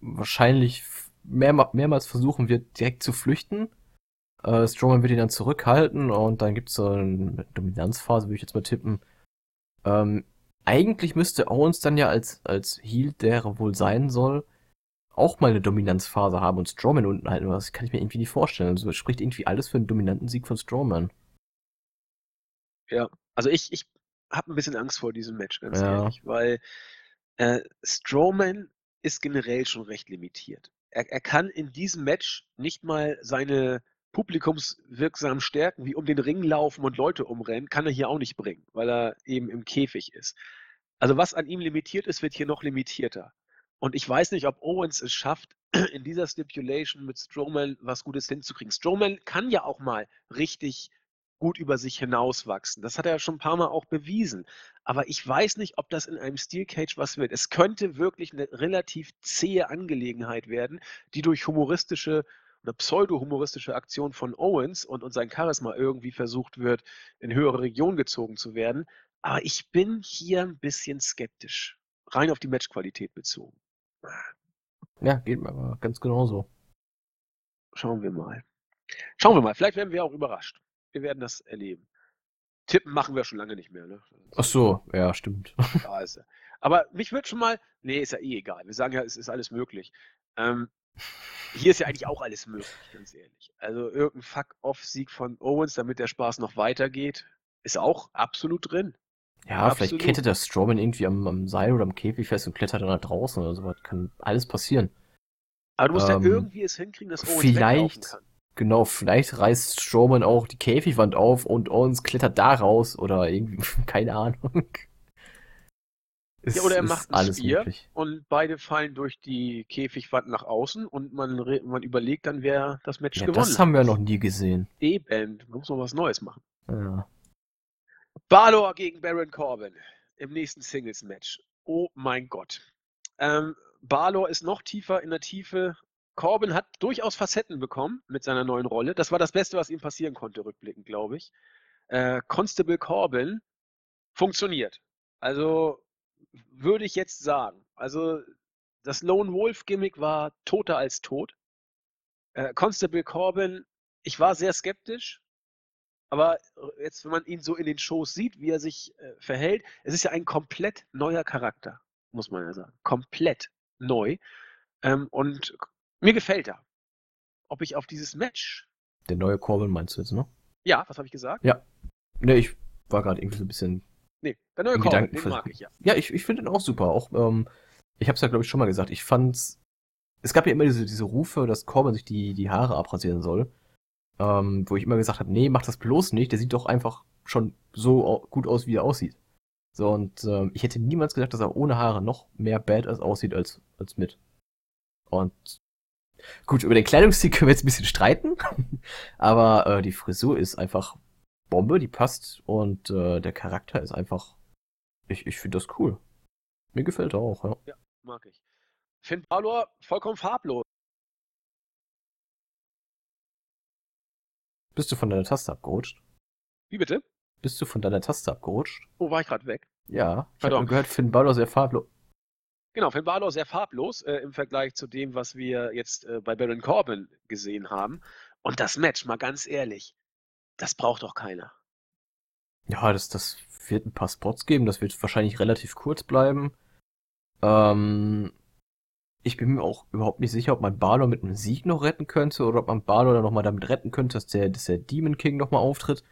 wahrscheinlich mehr, mehrmals versuchen wird, direkt zu flüchten äh, Strowman wird ihn dann zurückhalten und dann gibt es so eine Dominanzphase, würde ich jetzt mal tippen. Ähm, eigentlich müsste Owens dann ja als, als Heel, der er wohl sein soll, auch mal eine Dominanzphase haben und Strowman unten halten. Das kann ich mir irgendwie nicht vorstellen. Also spricht irgendwie alles für einen dominanten Sieg von Strowman. Ja, also ich, ich habe ein bisschen Angst vor diesem Match, ganz ja. ehrlich, weil äh, Strowman ist generell schon recht limitiert. Er, er kann in diesem Match nicht mal seine publikumswirksamen Stärken wie um den Ring laufen und Leute umrennen, kann er hier auch nicht bringen, weil er eben im Käfig ist. Also was an ihm limitiert ist, wird hier noch limitierter. Und ich weiß nicht, ob Owens es schafft, in dieser Stipulation mit Strowman was Gutes hinzukriegen. Strowman kann ja auch mal richtig gut über sich hinauswachsen. Das hat er ja schon ein paar Mal auch bewiesen. Aber ich weiß nicht, ob das in einem Steel Cage was wird. Es könnte wirklich eine relativ zähe Angelegenheit werden, die durch humoristische eine pseudo-humoristische Aktion von Owens und, und sein Charisma irgendwie versucht wird, in höhere Regionen gezogen zu werden. Aber ich bin hier ein bisschen skeptisch. Rein auf die Matchqualität bezogen. Ja, geht mir aber ganz genauso. Schauen wir mal. Schauen wir mal. Vielleicht werden wir auch überrascht. Wir werden das erleben. Tippen machen wir schon lange nicht mehr. Ne? Ach so, ja, stimmt. [LAUGHS] Also. Aber mich wird schon mal, nee, ist ja eh egal. Wir sagen ja, es ist alles möglich. Ähm, Hier ist ja eigentlich auch alles möglich, ganz ehrlich. Also irgendein Fuck-Off-Sieg von Owens, damit der Spaß noch weitergeht, ist auch absolut drin. Ja, absolut. vielleicht kettet der Strowman irgendwie am, am, Seil oder am Käfig fest und klettert dann da draußen oder sowas. Kann alles passieren. Aber du musst ähm, ja irgendwie es hinkriegen, dass Owens vielleicht, kann. Genau, vielleicht reißt Strowman auch die Käfigwand auf und Owens klettert da raus oder irgendwie, [LAUGHS] keine Ahnung. Ist, ja, oder er macht ein Spear und beide fallen durch die Käfigwand nach außen und man, man überlegt dann, wer das Match ja, gewonnen hat. Das haben wir noch nie gesehen. Eben, man muss noch was Neues machen. Ja. Balor gegen Baron Corbin im nächsten Singles-Match. Oh mein Gott. Ähm, Balor ist noch tiefer in der Tiefe. Corbin hat durchaus Facetten bekommen mit seiner neuen Rolle. Das war das Beste, was ihm passieren konnte, rückblickend, glaube ich. Äh, Constable Corbin funktioniert. Also würde ich jetzt sagen. Also das Lone Wolf Gimmick war toter als tot. Äh, Constable Corbin, ich war sehr skeptisch, aber jetzt, wenn man ihn so in den Shows sieht, wie er sich äh, verhält, es ist ja ein komplett neuer Charakter, muss man ja sagen. Komplett neu. Ähm, und mir gefällt er. Ob ich auf dieses Match. Der neue Corbin meinst du jetzt, ne? Ja, was habe ich gesagt? Ja. Ne, ich war gerade irgendwie so ein bisschen Nee, der neue Corbin, den mag ich ja. Ja, ich, ich finde ihn auch super. Auch, ähm, ich habe es ja, glaube ich, schon mal gesagt. Ich fand's. Es gab ja immer diese, diese Rufe, dass Corbin sich die, die Haare abrasieren soll. Ähm, wo ich immer gesagt habe, nee, mach das bloß nicht. Der sieht doch einfach schon so gut aus, wie er aussieht. So, und ähm, ich hätte niemals gesagt, dass er ohne Haare noch mehr Badass aussieht als, als mit. Und gut, über den Kleidungsstil [LAUGHS] können wir jetzt ein bisschen streiten. aber äh, die Frisur ist einfach Bombe, die passt und äh, der Charakter ist einfach. Ich, ich finde das cool. Mir gefällt er auch, ja. Ja, mag ich. Finn Balor vollkommen farblos. Bist du von deiner Taste abgerutscht? Wie bitte? Bist du von deiner Taste abgerutscht? Oh, war ich gerade weg? Ja, ich habe gehört, Finn Balor sehr farblos. Genau, Finn Balor sehr farblos äh, im Vergleich zu dem, was wir jetzt äh, bei Baron Corbin gesehen haben. Und das Match, mal ganz ehrlich, das braucht doch keiner. Ja, das, das wird ein paar Spots geben. Das wird wahrscheinlich relativ kurz bleiben. Ähm, ich bin mir auch überhaupt nicht sicher, ob man Balor mit einem Sieg noch retten könnte oder ob man Balor dann nochmal damit retten könnte, dass der, dass der Demon King nochmal auftritt.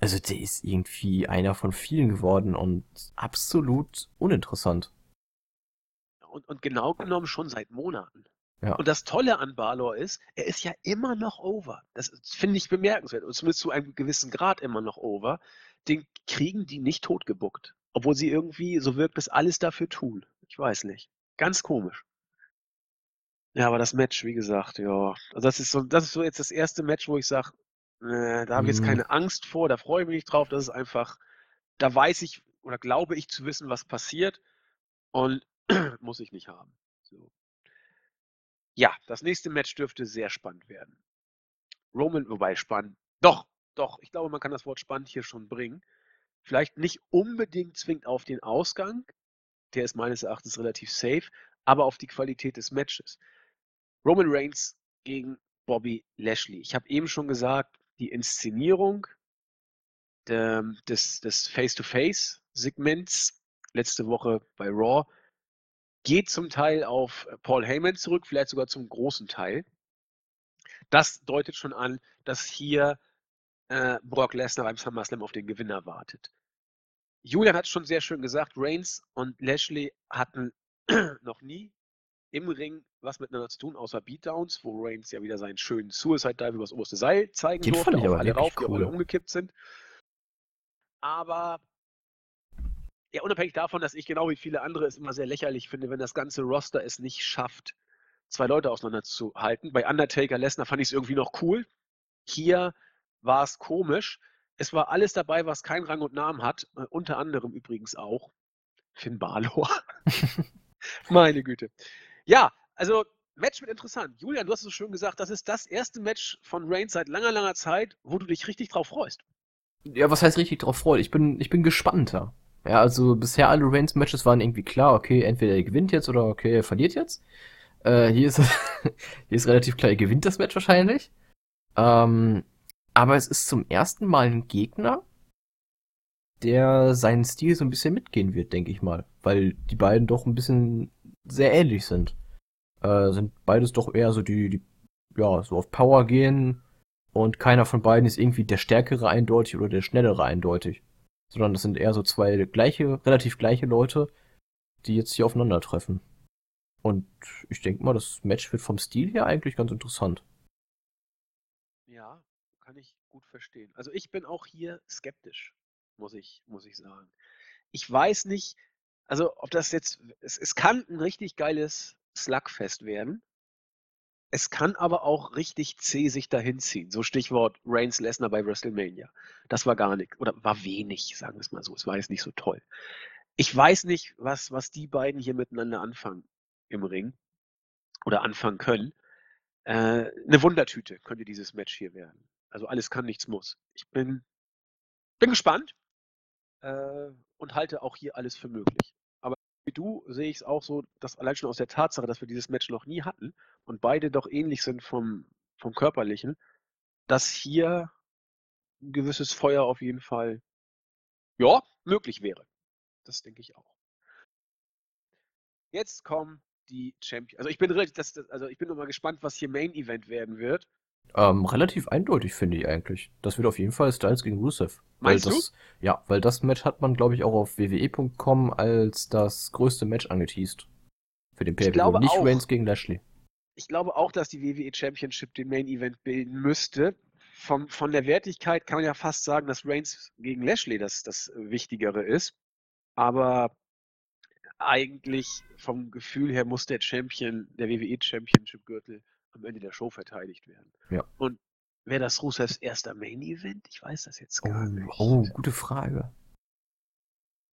Also der ist irgendwie einer von vielen geworden und absolut uninteressant. Und, und genau genommen schon seit Monaten. Ja. Und das Tolle an Balor ist, er ist ja immer noch over. Das finde ich bemerkenswert. Und zumindest zu einem gewissen Grad immer noch over. Den kriegen die nicht totgebuckt. Obwohl sie irgendwie, so wirkt es, alles dafür tun. Ich weiß nicht. Ganz komisch. Ja, aber das Match, wie gesagt, ja. Also das ist so, das ist so jetzt das erste Match, wo ich sage, äh, da habe ich jetzt mhm. keine Angst vor, da freue ich mich nicht drauf. Das ist einfach, da weiß ich oder glaube ich zu wissen, was passiert. Und [CLEARS THROAT] muss ich nicht haben. So. Ja, das nächste Match dürfte sehr spannend werden. Roman, wobei spannend. Doch, doch, ich glaube, man kann das Wort spannend hier schon bringen. Vielleicht nicht unbedingt zwingend auf den Ausgang, der ist meines Erachtens relativ safe, aber auf die Qualität des Matches. Roman Reigns gegen Bobby Lashley. Ich habe eben schon gesagt, die Inszenierung des, des Face-to-Face-Segments letzte Woche bei Raw geht zum Teil auf äh, Paul Heyman zurück, vielleicht sogar zum großen Teil. Das deutet schon an, dass hier äh, Brock Lesnar beim SummerSlam auf den Gewinner wartet. Julian hat schon sehr schön gesagt, Reigns und Lashley hatten [CLEARS THROAT] noch nie im Ring was miteinander zu tun, außer Beatdowns, wo Reigns ja wieder seinen schönen Suicide Dive über das oberste Seil zeigen Den durfte, fand ich aber alle rauf, cool. die alle umgekippt sind. Aber ja, unabhängig davon, dass ich genau wie viele andere es immer sehr lächerlich finde, wenn das ganze Roster es nicht schafft, zwei Leute auseinanderzuhalten. Bei Undertaker, Lesnar fand ich es irgendwie noch cool. Hier war es komisch. Es war alles dabei, was keinen Rang und Namen hat. Äh, unter anderem übrigens auch Finn Balor. [LAUGHS] [LAUGHS] Meine Güte. Ja, also Match wird interessant. Julian, du hast es so schön gesagt, das ist das erste Match von Reigns seit langer, langer Zeit, wo du dich richtig drauf freust. Ja, was heißt richtig drauf freuen? Ich bin, ich bin gespannter. Ja, also bisher alle Reigns-Matches waren irgendwie klar, okay, entweder er gewinnt jetzt oder okay, er verliert jetzt. Äh, hier ist [LAUGHS] hier ist relativ klar, er gewinnt das Match wahrscheinlich. Ähm, aber es ist zum ersten Mal ein Gegner, der seinen Stil so ein bisschen mitgehen wird, denke ich mal. Weil die beiden doch ein bisschen sehr ähnlich sind. äh, sind beides doch eher so die, die, ja, so auf Power gehen und keiner von beiden ist irgendwie der Stärkere eindeutig oder der Schnellere eindeutig. Sondern das sind eher so zwei gleiche, relativ gleiche Leute, die jetzt hier aufeinandertreffen. Und ich denke mal, das Match wird vom Stil her eigentlich ganz interessant. Ja, kann ich gut verstehen. Also ich bin auch hier skeptisch, muss ich, muss ich sagen. Ich weiß nicht, also ob das jetzt, es, es kann ein richtig geiles Slugfest werden. Es kann aber auch richtig zäh sich dahin ziehen. So Stichwort Reigns Lesnar bei WrestleMania. Das war gar nicht, oder war wenig, sagen wir es mal so. Es war jetzt nicht so toll. Ich weiß nicht, was, was die beiden hier miteinander anfangen im Ring oder anfangen können. Äh, eine Wundertüte könnte dieses Match hier werden. Also alles kann, nichts muss. Ich bin, bin gespannt äh, und halte auch hier alles für möglich. Wie du sehe ich es auch so, dass allein schon aus der Tatsache, dass wir dieses Match noch nie hatten und beide doch ähnlich sind vom, vom Körperlichen, dass hier ein gewisses Feuer auf jeden Fall ja, möglich wäre. Das denke ich auch. Jetzt kommen die Champions. Also ich bin relativ, das, also ich bin noch mal gespannt, was hier Main Event werden wird. Ähm, relativ eindeutig finde ich eigentlich. Das wird auf jeden Fall Styles gegen Rusev. Meinst das, du? Ja, weil das Match hat man, glaube ich, auch auf WWE.com als das größte Match angeteased. Für den pay Nicht auch, Reigns gegen Lashley. Ich glaube auch, dass die WWE Championship den Main Event bilden müsste. Vom, von der Wertigkeit kann man ja fast sagen, dass Reigns gegen Lashley das, das Wichtigere ist. Aber eigentlich vom Gefühl her muss der Champion, der WWE Championship Gürtel am Ende der Show verteidigt werden. Ja. Und wäre das Rusevs erster Main Event? Ich weiß das jetzt gar oh, nicht. Oh, gute Frage.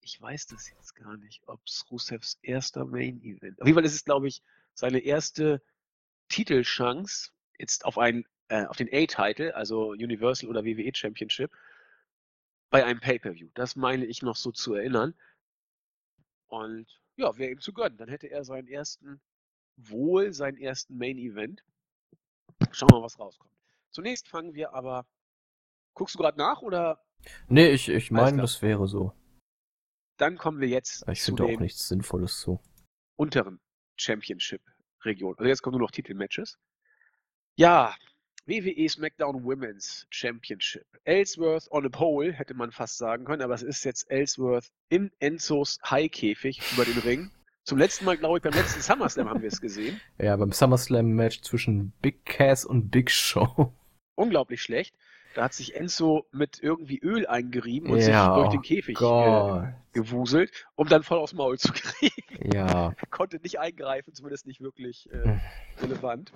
Ich weiß das jetzt gar nicht, ob es Rusevs erster Main Event. Auf jeden Fall ist es, glaube ich, seine erste Titelchance jetzt auf einen äh, auf den A-Title, also Universal oder WWE Championship, bei einem Pay-Per-View. Das meine ich noch so zu erinnern. Und ja, wäre ihm zu gönnen. Dann hätte er seinen ersten, wohl seinen ersten Main Event. Schauen wir mal, was rauskommt. Zunächst fangen wir aber. Guckst du gerade nach oder? Nee, ich, ich meine, das wäre so. Dann kommen wir jetzt. Ich finde auch nichts Sinnvolles so. Unteren Championship-Region. Also jetzt kommen nur noch Titelmatches. Ja, WWE SmackDown Women's Championship. Ellsworth on a pole, hätte man fast sagen können, aber es ist jetzt Ellsworth in Enzos High-Käfig über den Ring. Zum letzten Mal, glaube ich, beim letzten SummerSlam haben wir es gesehen. [LAUGHS] Ja, beim SummerSlam-Match zwischen Big Cass und Big Show. Unglaublich schlecht. Da hat sich Enzo mit irgendwie Öl eingerieben und ja, sich durch den Käfig äh, gewuselt, um dann voll aufs Maul zu kriegen. [LAUGHS] Ja. Konnte nicht eingreifen, zumindest nicht wirklich äh, hm. relevant.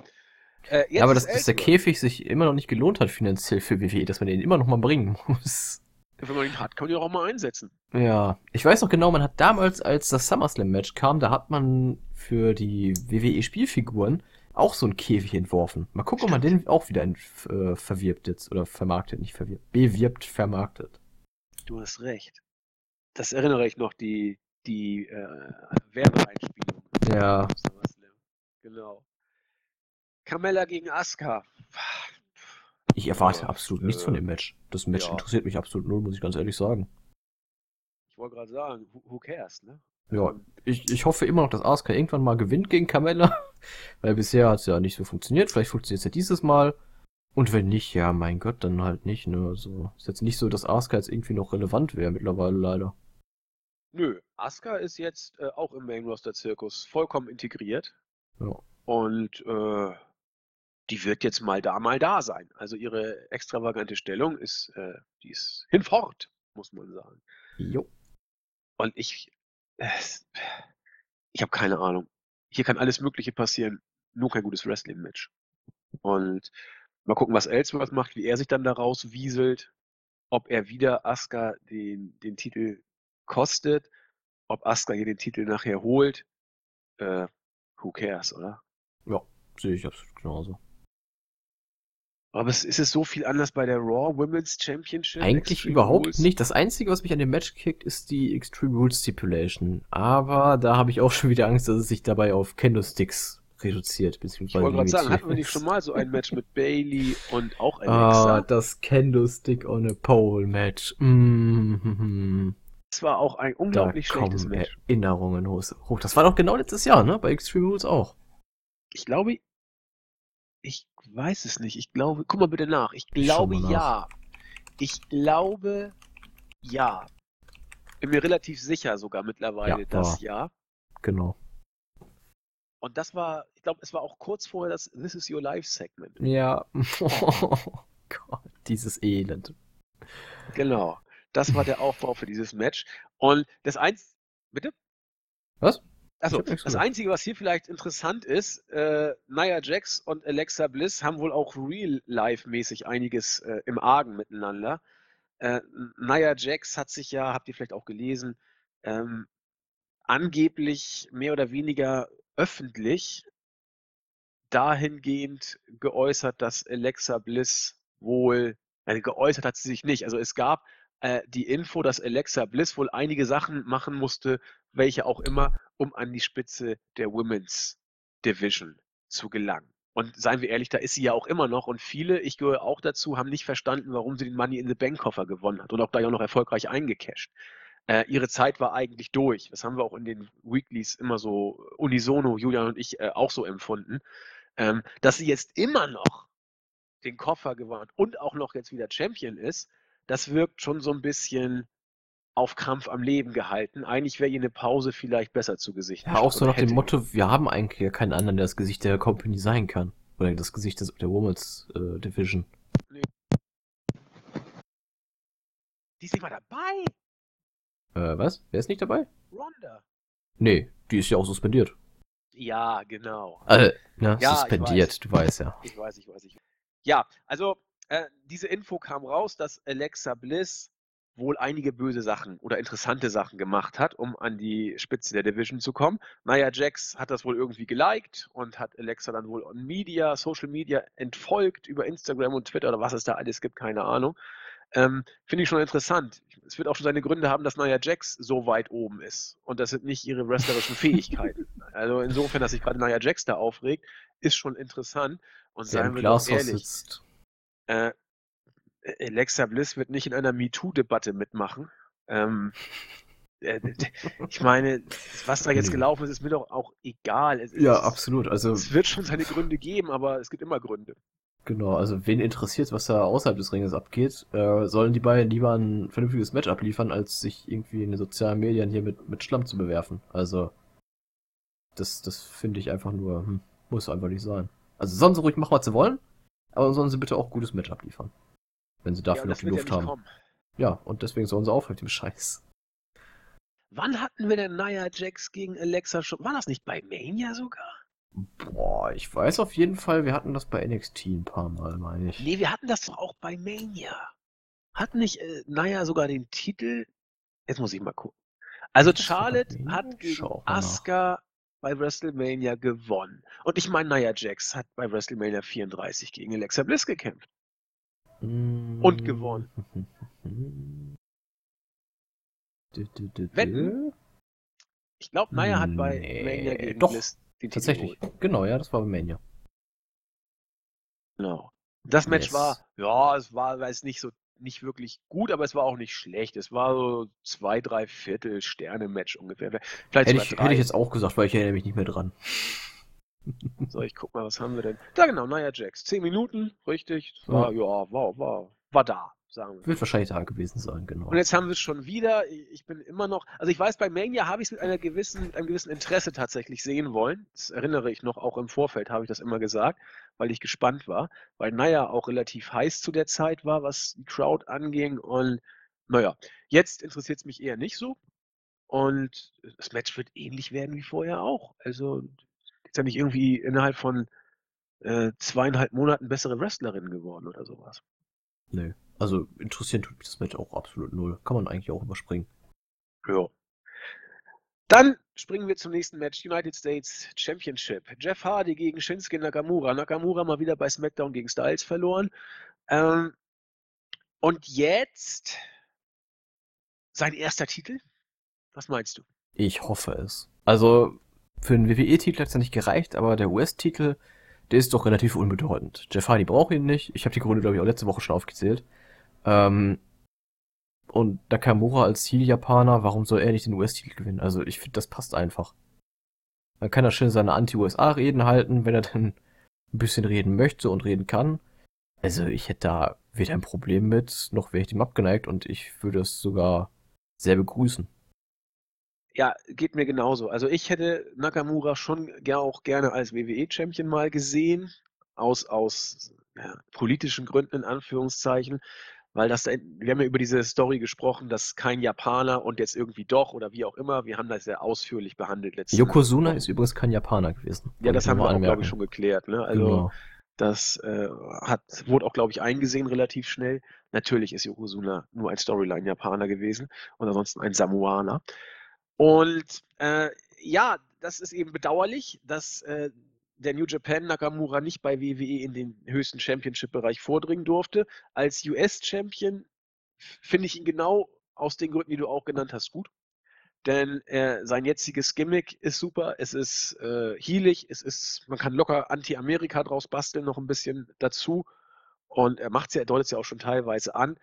Äh, aber dass, dass der Käfig sich immer noch nicht gelohnt hat finanziell für WWE, dass man den immer noch mal bringen [LAUGHS] muss. Wenn man ihn hat, kann man ihn auch mal einsetzen. Ja, ich weiß noch genau, man hat damals, als das SummerSlam-Match kam, da hat man für die WWE-Spielfiguren auch so einen Käfig entworfen. Mal gucken, Stimmt. ob man den auch wieder äh, verwirbt jetzt, oder vermarktet, nicht verwirbt, bewirbt, vermarktet. Du hast recht. Das erinnere ich noch, die, die äh, Werbeeinspielung. Ja. Genau. Carmella gegen Asuka. Ich erwarte ja, absolut nichts von dem Match. Das Match ja. interessiert mich absolut null, muss ich ganz ehrlich sagen. Ich wollte gerade sagen, who, cares, ne? Ja, ähm, ich, ich hoffe immer noch, dass Asuka irgendwann mal gewinnt gegen Carmella. [LAUGHS] Weil bisher hat es ja nicht so funktioniert. Vielleicht funktioniert es ja dieses Mal. Und wenn nicht, ja, mein Gott, dann halt nicht, ne? Also, ist jetzt nicht so, dass Asuka jetzt irgendwie noch relevant wäre mittlerweile leider. Nö, Asuka ist jetzt äh, auch im Main Roster Zirkus vollkommen integriert. Ja. Und äh, die wird jetzt mal da, mal da sein. Also ihre extravagante Stellung ist, äh, die ist hinfort, muss man sagen. Jo. Und ich, äh, ich habe keine Ahnung. Hier kann alles Mögliche passieren, nur kein gutes Wrestling-Match. Und mal gucken, was Ellsworth macht, wie er sich dann daraus wieselt, ob er wieder Asuka den, den Titel kostet, ob Asuka hier den Titel nachher holt. Äh, who cares, oder? Ja, sehe ich absolut genauso. Aber es ist es so viel anders bei der Raw Women's Championship? Eigentlich Extreme überhaupt Rules? nicht. Das Einzige, was mich an dem Match kickt, ist die Extreme Rules Stipulation. Aber da habe ich auch schon wieder Angst, dass es sich dabei auf Candlesticks reduziert. Beziehungsweise ich wollte gerade sagen, hatten wir nicht schon mal so ein Match mit Bailey und auch [LAUGHS] Alexa? Ah, das Candlestick on a Pole Match. Mm -hmm. Das war auch ein unglaublich da schlechtes Match. Erinnerungen hoch. Das war doch genau letztes Jahr, ne? Bei Extreme Rules auch. ich glaube, ich weiß es nicht. Ich glaube, guck mal bitte nach. Ich glaube nach. ja. Ich glaube ja. Bin mir relativ sicher sogar mittlerweile, ja, dass ja. Genau. Und das war, ich glaube, es war auch kurz vorher das This is Your Life Segment. Ja. Oh [LAUGHS] Gott, dieses Elend. Genau. Das war der Aufbau für dieses Match. Und das eins. Bitte? Was? Also, das Einzige, was hier vielleicht interessant ist, äh, Nia Jax und Alexa Bliss haben wohl auch real-life-mäßig einiges äh, im Argen miteinander. Äh, Nia Jax hat sich ja, habt ihr vielleicht auch gelesen, ähm, angeblich mehr oder weniger öffentlich dahingehend geäußert, dass Alexa Bliss wohl, also geäußert hat sie sich nicht. Also es gab äh, die Info, dass Alexa Bliss wohl einige Sachen machen musste, welche auch immer, um an die Spitze der Women's Division zu gelangen. Und seien wir ehrlich, da ist sie ja auch immer noch. Und viele, ich gehöre auch dazu, haben nicht verstanden, warum sie den Money in the Bank Koffer gewonnen hat und auch da ja noch erfolgreich eingecasht. Äh, ihre Zeit war eigentlich durch. Das haben wir auch in den Weeklies immer so unisono, Julian und ich, äh, auch so empfunden. Ähm, dass sie jetzt immer noch den Koffer gewonnen hat und auch noch jetzt wieder Champion ist, das wirkt schon so ein bisschen auf Krampf am Leben gehalten. Eigentlich wäre ihr eine Pause vielleicht besser zu Gesicht. Ja, auch so nach dem Motto, wir haben eigentlich ja keinen anderen, der das Gesicht der Company sein kann. Oder das Gesicht der Women's äh, Division. Nee. Die ist nicht mal dabei. Äh, was? Wer ist nicht dabei? Ronda. Nee, die ist ja auch suspendiert. Ja, genau. Äh, ne, ja, suspendiert, weiß. du weißt ja. Ich weiß, ich weiß, ich weiß. Ja, also äh, diese Info kam raus, dass Alexa Bliss wohl einige böse Sachen oder interessante Sachen gemacht hat, um an die Spitze der Division zu kommen. Nia Jax hat das wohl irgendwie geliked und hat Alexa dann wohl on Media, Social Media entfolgt über Instagram und Twitter oder was es da alles gibt, keine Ahnung. Ähm, Finde ich schon interessant. Es wird auch schon seine Gründe haben, dass Nia Jax so weit oben ist. Und das sind nicht ihre wrestlerischen Fähigkeiten. [LAUGHS] Also insofern, dass sich gerade Nia Jax da aufregt, ist schon interessant. Und seien wir doch ehrlich, äh, Alexa Bliss wird nicht in einer MeToo-Debatte mitmachen. Ähm, [LAUGHS] äh, ich meine, was da jetzt gelaufen ist, ist mir doch auch egal. Es, ja, es, absolut. Also, es wird schon seine Gründe geben, aber es gibt immer Gründe. Genau, also wen interessiert, was da außerhalb des Ringes abgeht, äh, sollen die beiden lieber ein vernünftiges Match abliefern, als sich irgendwie in den sozialen Medien hier mit, mit Schlamm zu bewerfen. Also, das, das finde ich einfach nur, hm, muss einfach nicht sein. Also sollen sie ruhig machen, was sie wollen, aber sollen sie bitte auch gutes Match abliefern. Wenn sie dafür ja, noch die Luft ja haben. Kommen. Ja, und deswegen sollen sie aufhören mit dem Scheiß. Wann hatten wir denn Nia Jax gegen Alexa schon? War das nicht bei Mania sogar? Boah, ich weiß auf jeden Fall, wir hatten das bei NXT ein paar Mal, meine ich. Nee, wir hatten das doch auch bei Mania. Hat nicht äh, Naya sogar den Titel? Jetzt muss ich mal gucken. Also Charlotte hat gegen Asuka bei WrestleMania gewonnen. Und ich meine, Nia Jax hat bei WrestleMania 34 gegen Alexa Bliss gekämpft. Mm. Und gewonnen. Wetten? Ich glaube, Naya hat bei nee, Mania gegen doch, Bliss den Tatsächlich. Genau, ja, das war bei Mania. Genau. Das Match yes. war, ja, es war, weiß nicht so nicht wirklich gut, aber es war auch nicht schlecht. Es war so zwei, drei Viertel Sterne-Match ungefähr. Vielleicht hätte, ich, hätte ich jetzt auch gesagt, weil ich erinnere mich nicht mehr dran. So, ich guck mal, was haben wir denn? Da genau, Nia Jax. Zehn Minuten, richtig. War, ja, ja war, war, war da sagen wir. Wird wahrscheinlich da gewesen sein, genau. Und jetzt haben wir es schon wieder. Ich bin immer noch, also ich weiß, bei Mania habe ich es mit einer gewissen, mit einem gewissen Interesse tatsächlich sehen wollen. Das erinnere ich noch, auch im Vorfeld habe ich das immer gesagt, weil ich gespannt war, weil Naya auch relativ heiß zu der Zeit war, was die Crowd anging. Und naja, jetzt interessiert es mich eher nicht so. Und das Match wird ähnlich werden wie vorher auch. Also ist ja nicht irgendwie innerhalb von äh, zweieinhalb Monaten bessere Wrestlerin geworden oder sowas. Nö. Also interessieren tut mich das Match auch absolut null. Kann man eigentlich auch überspringen. Ja. Dann springen wir zum nächsten Match. United States Championship. Jeff Hardy gegen Shinsuke Nakamura. Nakamura mal wieder bei SmackDown gegen Styles verloren. Ähm, und jetzt sein erster Titel? Was meinst du? Ich hoffe es. Also für den WWE-Titel hat es ja nicht gereicht, aber der US-Titel, der ist doch relativ unbedeutend. Jeff Hardy braucht ihn nicht. Ich habe die Gründe, glaube ich, auch letzte Woche schon aufgezählt. Ähm, und Nakamura als Ziel-Japaner, warum soll er nicht den US-Titel gewinnen? Also ich finde, das passt einfach. Dann kann er schön seine Anti-USA-Reden halten, wenn er dann ein bisschen reden möchte und reden kann. Also ich hätte da weder ein Problem mit, noch wäre ich dem abgeneigt und ich würde es sogar sehr begrüßen. Ja, geht mir genauso. Also ich hätte Nakamura schon ja auch gerne als WWE-Champion mal gesehen, aus, aus ja, politischen Gründen in Anführungszeichen, weil das, wir haben ja über diese Story gesprochen, dass kein Japaner und jetzt irgendwie doch oder wie auch immer, wir haben das sehr ausführlich behandelt letztes Yokozuna ist übrigens kein Japaner gewesen. Ja, das haben wir auch, glaube ich, schon geklärt. Ne? Also genau. das äh, hat, wurde auch, glaube ich, eingesehen relativ schnell. Natürlich ist Yokozuna nur ein Storyline-Japaner gewesen und ansonsten ein Samoaner. Und äh, ja, das ist eben bedauerlich, dass äh, der New Japan Nakamura nicht bei WWE in den höchsten Championship-Bereich vordringen durfte. Als US-Champion finde ich ihn genau aus den Gründen, die du auch genannt hast, gut. Denn äh, sein jetziges Gimmick ist super, es ist äh, healig, es ist, man kann locker Anti-Amerika draus basteln, noch ein bisschen dazu. Und er macht es ja, er deutet es ja auch schon teilweise an.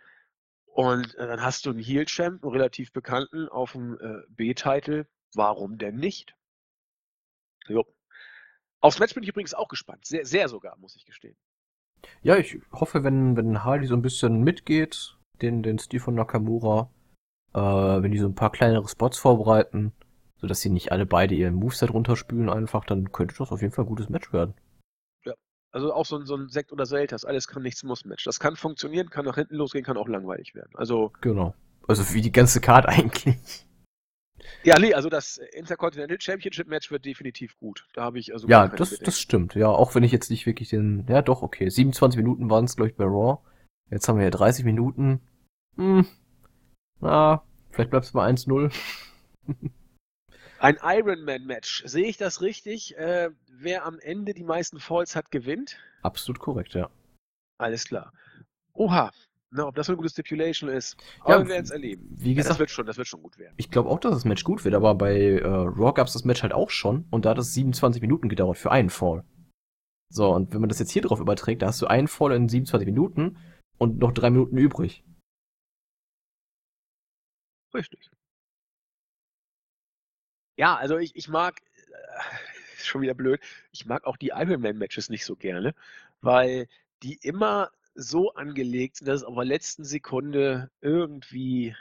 Und äh, dann hast du einen Heel-Champ, einen relativ bekannten, auf dem äh, B-Title. Warum denn nicht? Jo. Aufs Match bin ich übrigens auch gespannt. Sehr, sehr sogar, muss ich gestehen. Ja, ich hoffe, wenn, wenn Hardy so ein bisschen mitgeht, den, den Stil von Nakamura, äh, wenn die so ein paar kleinere Spots vorbereiten, sodass sie nicht alle beide ihren Moveset runterspülen einfach, dann könnte das auf jeden Fall ein gutes Match werden. Also auch so ein, so ein Sekt oder Selters, alles kann, nichts muss Match. Das kann funktionieren, kann nach hinten losgehen, kann auch langweilig werden. Also. Genau. Also wie die ganze Card [LAUGHS] eigentlich. Ja, nee, also das Intercontinental Championship Match wird definitiv gut. Da habe ich also. Ja, das, das stimmt. Ja, auch wenn ich jetzt nicht wirklich den. Ja, doch, okay. 27 Minuten waren es, glaube ich, bei Raw. Jetzt haben wir ja 30 Minuten. Hm. Na, vielleicht bleibt es bei 1-0. [LAUGHS] Ein Ironman-Match. Sehe ich das richtig? Äh, wer am Ende die meisten Falls hat, gewinnt? Absolut korrekt, ja. Alles klar. Oha, na, ob das eine gute Stipulation ist, aber ja, wir werden es erleben. Wie gesagt, ja, das, wird schon, das wird schon gut werden. Ich glaube auch, dass das Match gut wird, aber bei äh, Raw gab es das Match halt auch schon und da hat es 27 Minuten gedauert für einen Fall. So, und wenn man das jetzt hier drauf überträgt, da hast du einen Fall in 27 Minuten und noch drei Minuten übrig. Richtig. Ja, also ich, ich mag, äh, [LAUGHS] schon wieder blöd, ich mag auch die Ironman-Matches nicht so gerne, weil die immer so angelegt, dass auf der letzten Sekunde irgendwie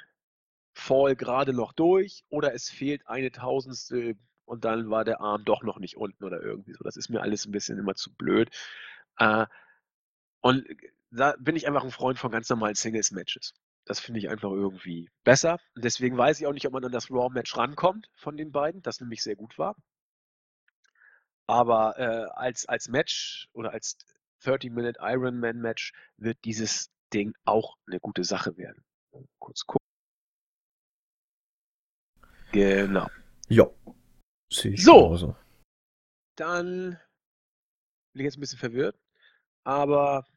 Fall gerade noch durch oder es fehlt eine Tausendstel und dann war der Arm doch noch nicht unten oder irgendwie so. Das ist mir alles ein bisschen immer zu blöd. Äh, und da bin ich einfach ein Freund von ganz normalen Singles-Matches. Das finde ich einfach irgendwie besser. Und deswegen weiß ich auch nicht, ob man an das Raw-Match rankommt von den beiden, das nämlich sehr gut war. Aber äh, als, als Match oder als 30-Minute Ironman-Match wird dieses Ding auch eine gute Sache werden. Kurz gucken. Genau. Ja. so. Genauso. Dann bin ich jetzt ein bisschen verwirrt, aber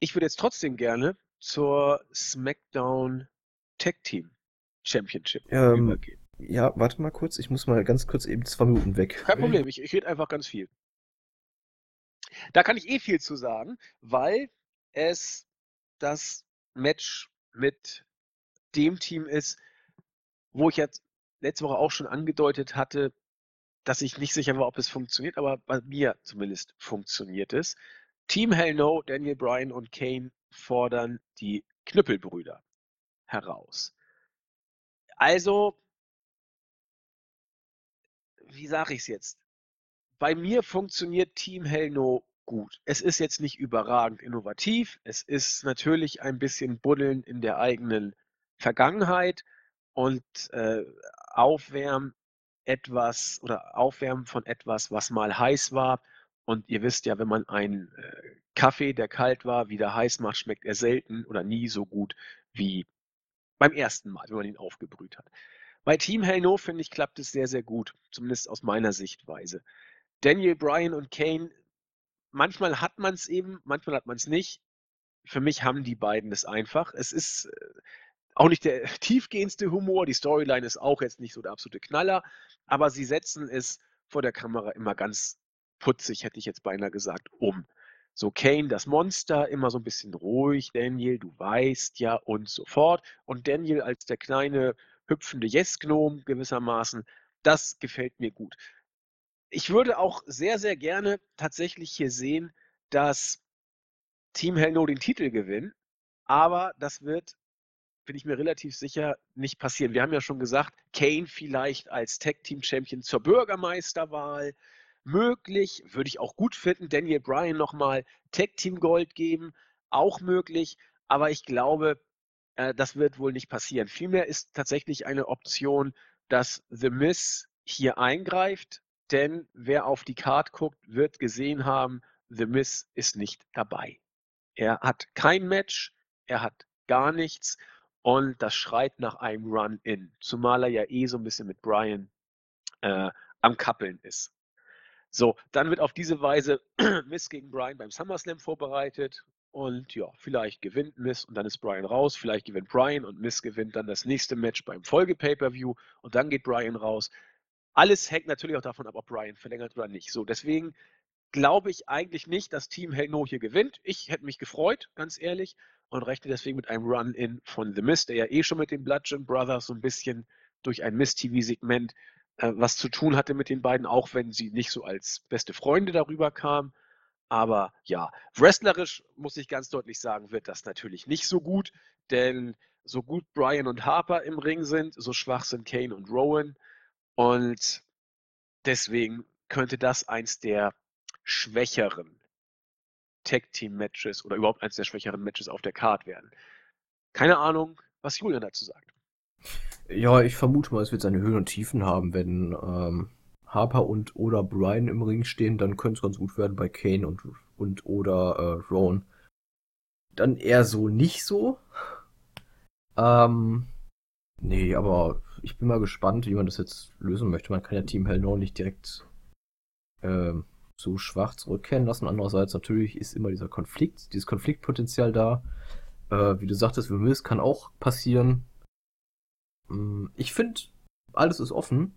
ich würde jetzt trotzdem gerne zur SmackDown Tag Team Championship ähm, übergehen. Ja, warte mal kurz, ich muss mal ganz kurz eben zwei Minuten weg. Kein Problem, ich, ich rede einfach ganz viel. Da kann ich eh viel zu sagen, weil es das Match mit dem Team ist, wo ich jetzt letzte Woche auch schon angedeutet hatte, dass ich nicht sicher war, ob es funktioniert, aber bei mir zumindest funktioniert es. Team Hell No, Daniel Bryan und Kane fordern die Knüppelbrüder heraus. Also, wie sage ich es jetzt? Bei mir funktioniert Team Hell No gut. Es ist jetzt nicht überragend innovativ. Es ist natürlich ein bisschen Buddeln in der eigenen Vergangenheit und äh, Aufwärmen etwas oder Aufwärmen von etwas, was mal heiß war. Und ihr wisst ja, wenn man einen äh, Kaffee, der kalt war, wieder heiß macht, schmeckt er selten oder nie so gut wie beim ersten Mal, wenn man ihn aufgebrüht hat. Bei Team Hell No, finde ich, klappt es sehr, sehr gut, zumindest aus meiner Sichtweise. Daniel Bryan und Kane, manchmal hat man es eben, manchmal hat man es nicht. Für mich haben die beiden es einfach. Es ist äh, auch nicht der [LAUGHS] tiefgehendste Humor. Die Storyline ist auch jetzt nicht so der absolute Knaller, aber sie setzen es vor der Kamera immer ganz putzig, hätte ich jetzt beinahe gesagt, um. So Kane, das Monster, immer so ein bisschen ruhig, Daniel, du weißt ja und so fort. Und Daniel als der kleine hüpfende Yes-Gnome gewissermaßen, Das gefällt mir gut. Ich würde auch sehr, sehr gerne tatsächlich hier sehen, dass Team Hell No den Titel gewinnt, aber das wird bin ich mir relativ sicher, nicht passieren. Wir haben ja schon gesagt, Kane vielleicht als Tag-Team-Champion zur Bürgermeisterwahl. Möglich, würde ich auch gut finden. Daniel Bryan nochmal Tag-Team-Gold geben, auch möglich. Aber ich glaube, äh, das wird wohl nicht passieren. Vielmehr ist tatsächlich eine Option, dass The Miz hier eingreift. Denn wer auf die Card guckt, wird gesehen haben, The Miz ist nicht dabei. Er hat kein Match, er hat gar nichts. Und das schreit nach einem Run-In. Zumal er ja eh so ein bisschen mit Brian äh, am Kappeln ist. So, dann wird auf diese Weise [CLEARS THROAT] Miss gegen Brian beim SummerSlam vorbereitet. Und ja, vielleicht gewinnt Miss und dann ist Brian raus. Vielleicht gewinnt Brian und Miss gewinnt dann das nächste Match beim Folge-Pay-Per-View und dann geht Brian raus. Alles hängt natürlich auch davon ab, ob Brian verlängert oder nicht. So, deswegen glaube ich eigentlich nicht, dass Team Hell No hier gewinnt. Ich hätte mich gefreut, ganz ehrlich und rechne deswegen mit einem Run-In von The Mist, der ja eh schon mit den Bludgeon Brothers so ein bisschen durch ein Mist-TV-Segment äh, was zu tun hatte mit den beiden, auch wenn sie nicht so als beste Freunde darüber kamen. Aber ja, wrestlerisch muss ich ganz deutlich sagen, wird das natürlich nicht so gut, denn so gut Brian und Harper im Ring sind, so schwach sind Kane und Rowan. Und deswegen könnte das eins der schwächeren Tag-Team-Matches oder überhaupt eines der schwächeren Matches auf der Card werden. Keine Ahnung, was Julian dazu sagt. Ja, ich vermute mal, es wird seine Höhen und Tiefen haben, wenn ähm, Harper und oder Brian im Ring stehen, dann könnte es ganz gut werden bei Kane und, und oder äh, Rowan. Dann eher so nicht so. Ähm, nee, aber ich bin mal gespannt, wie man das jetzt lösen möchte. Man kann ja Team Hell No nicht direkt ähm, so schwach zurückkehren lassen. Andererseits natürlich ist immer dieser Konflikt, dieses Konfliktpotenzial da. Äh, wie du sagtest, Vermiss kann auch passieren. Hm, ich finde, alles ist offen.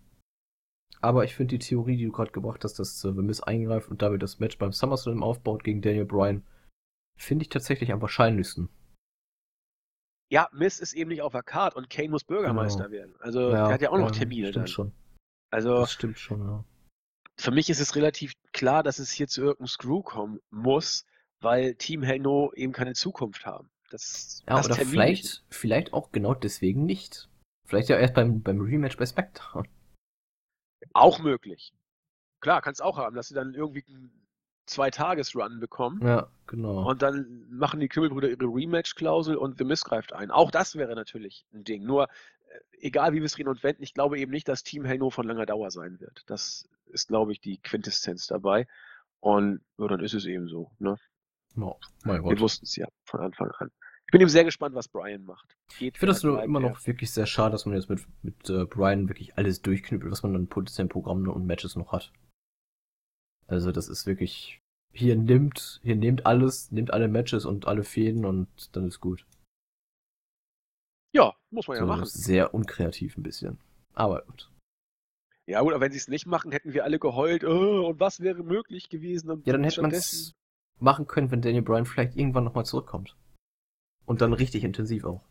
Aber ich finde die Theorie, die du gerade gebracht hast, dass äh, Vermiss eingreift und damit das Match beim SummerSlam aufbaut gegen Daniel Bryan, finde ich tatsächlich am wahrscheinlichsten. Ja, Miss ist eben nicht auf der Card und Kane muss Bürgermeister genau. werden. Also ja, er hat ja auch noch Termine. Stimmt dann. schon. Also, das stimmt schon, ja für mich ist es relativ klar, dass es hier zu irgendeinem Screw kommen muss, weil Team Hell No eben keine Zukunft haben. Das, ja, oder vielleicht, vielleicht auch genau deswegen nicht. Vielleicht ja erst beim, beim Rematch bei Spectre. Auch möglich. Klar, kannst auch haben, dass sie dann irgendwie einen Zwei-Tages-Run bekommen. Ja, genau. Und dann machen die Kümmelbrüder ihre Rematch-Klausel und The Miss greift ein. Auch das wäre natürlich ein Ding. Nur, äh, egal wie wir es reden und wenden, ich glaube eben nicht, dass Team Hell No von langer Dauer sein wird. Das ist, glaube ich, die Quintessenz dabei. Und ja, dann ist es eben so. Ne? Oh, mein Wir wussten es ja von Anfang an. Ich bin eben sehr gespannt, was Brian macht. Geht ich finde das nur immer noch wirklich sehr schade, dass man jetzt mit, mit äh, Brian wirklich alles durchknüppelt, was man dann potenziell Programmen und Matches noch hat. Also das ist wirklich, hier nimmt, hier nimmt alles, nimmt alle Matches und alle Fäden und dann ist gut. Ja, muss man so ja machen. Sehr unkreativ ein bisschen. Aber gut. Ja, gut, aber wenn sie es nicht machen, hätten wir alle geheult, oh, und was wäre möglich gewesen? Und ja, dann hätte man es machen können, wenn Daniel Bryan vielleicht irgendwann nochmal zurückkommt. Und dann richtig intensiv auch.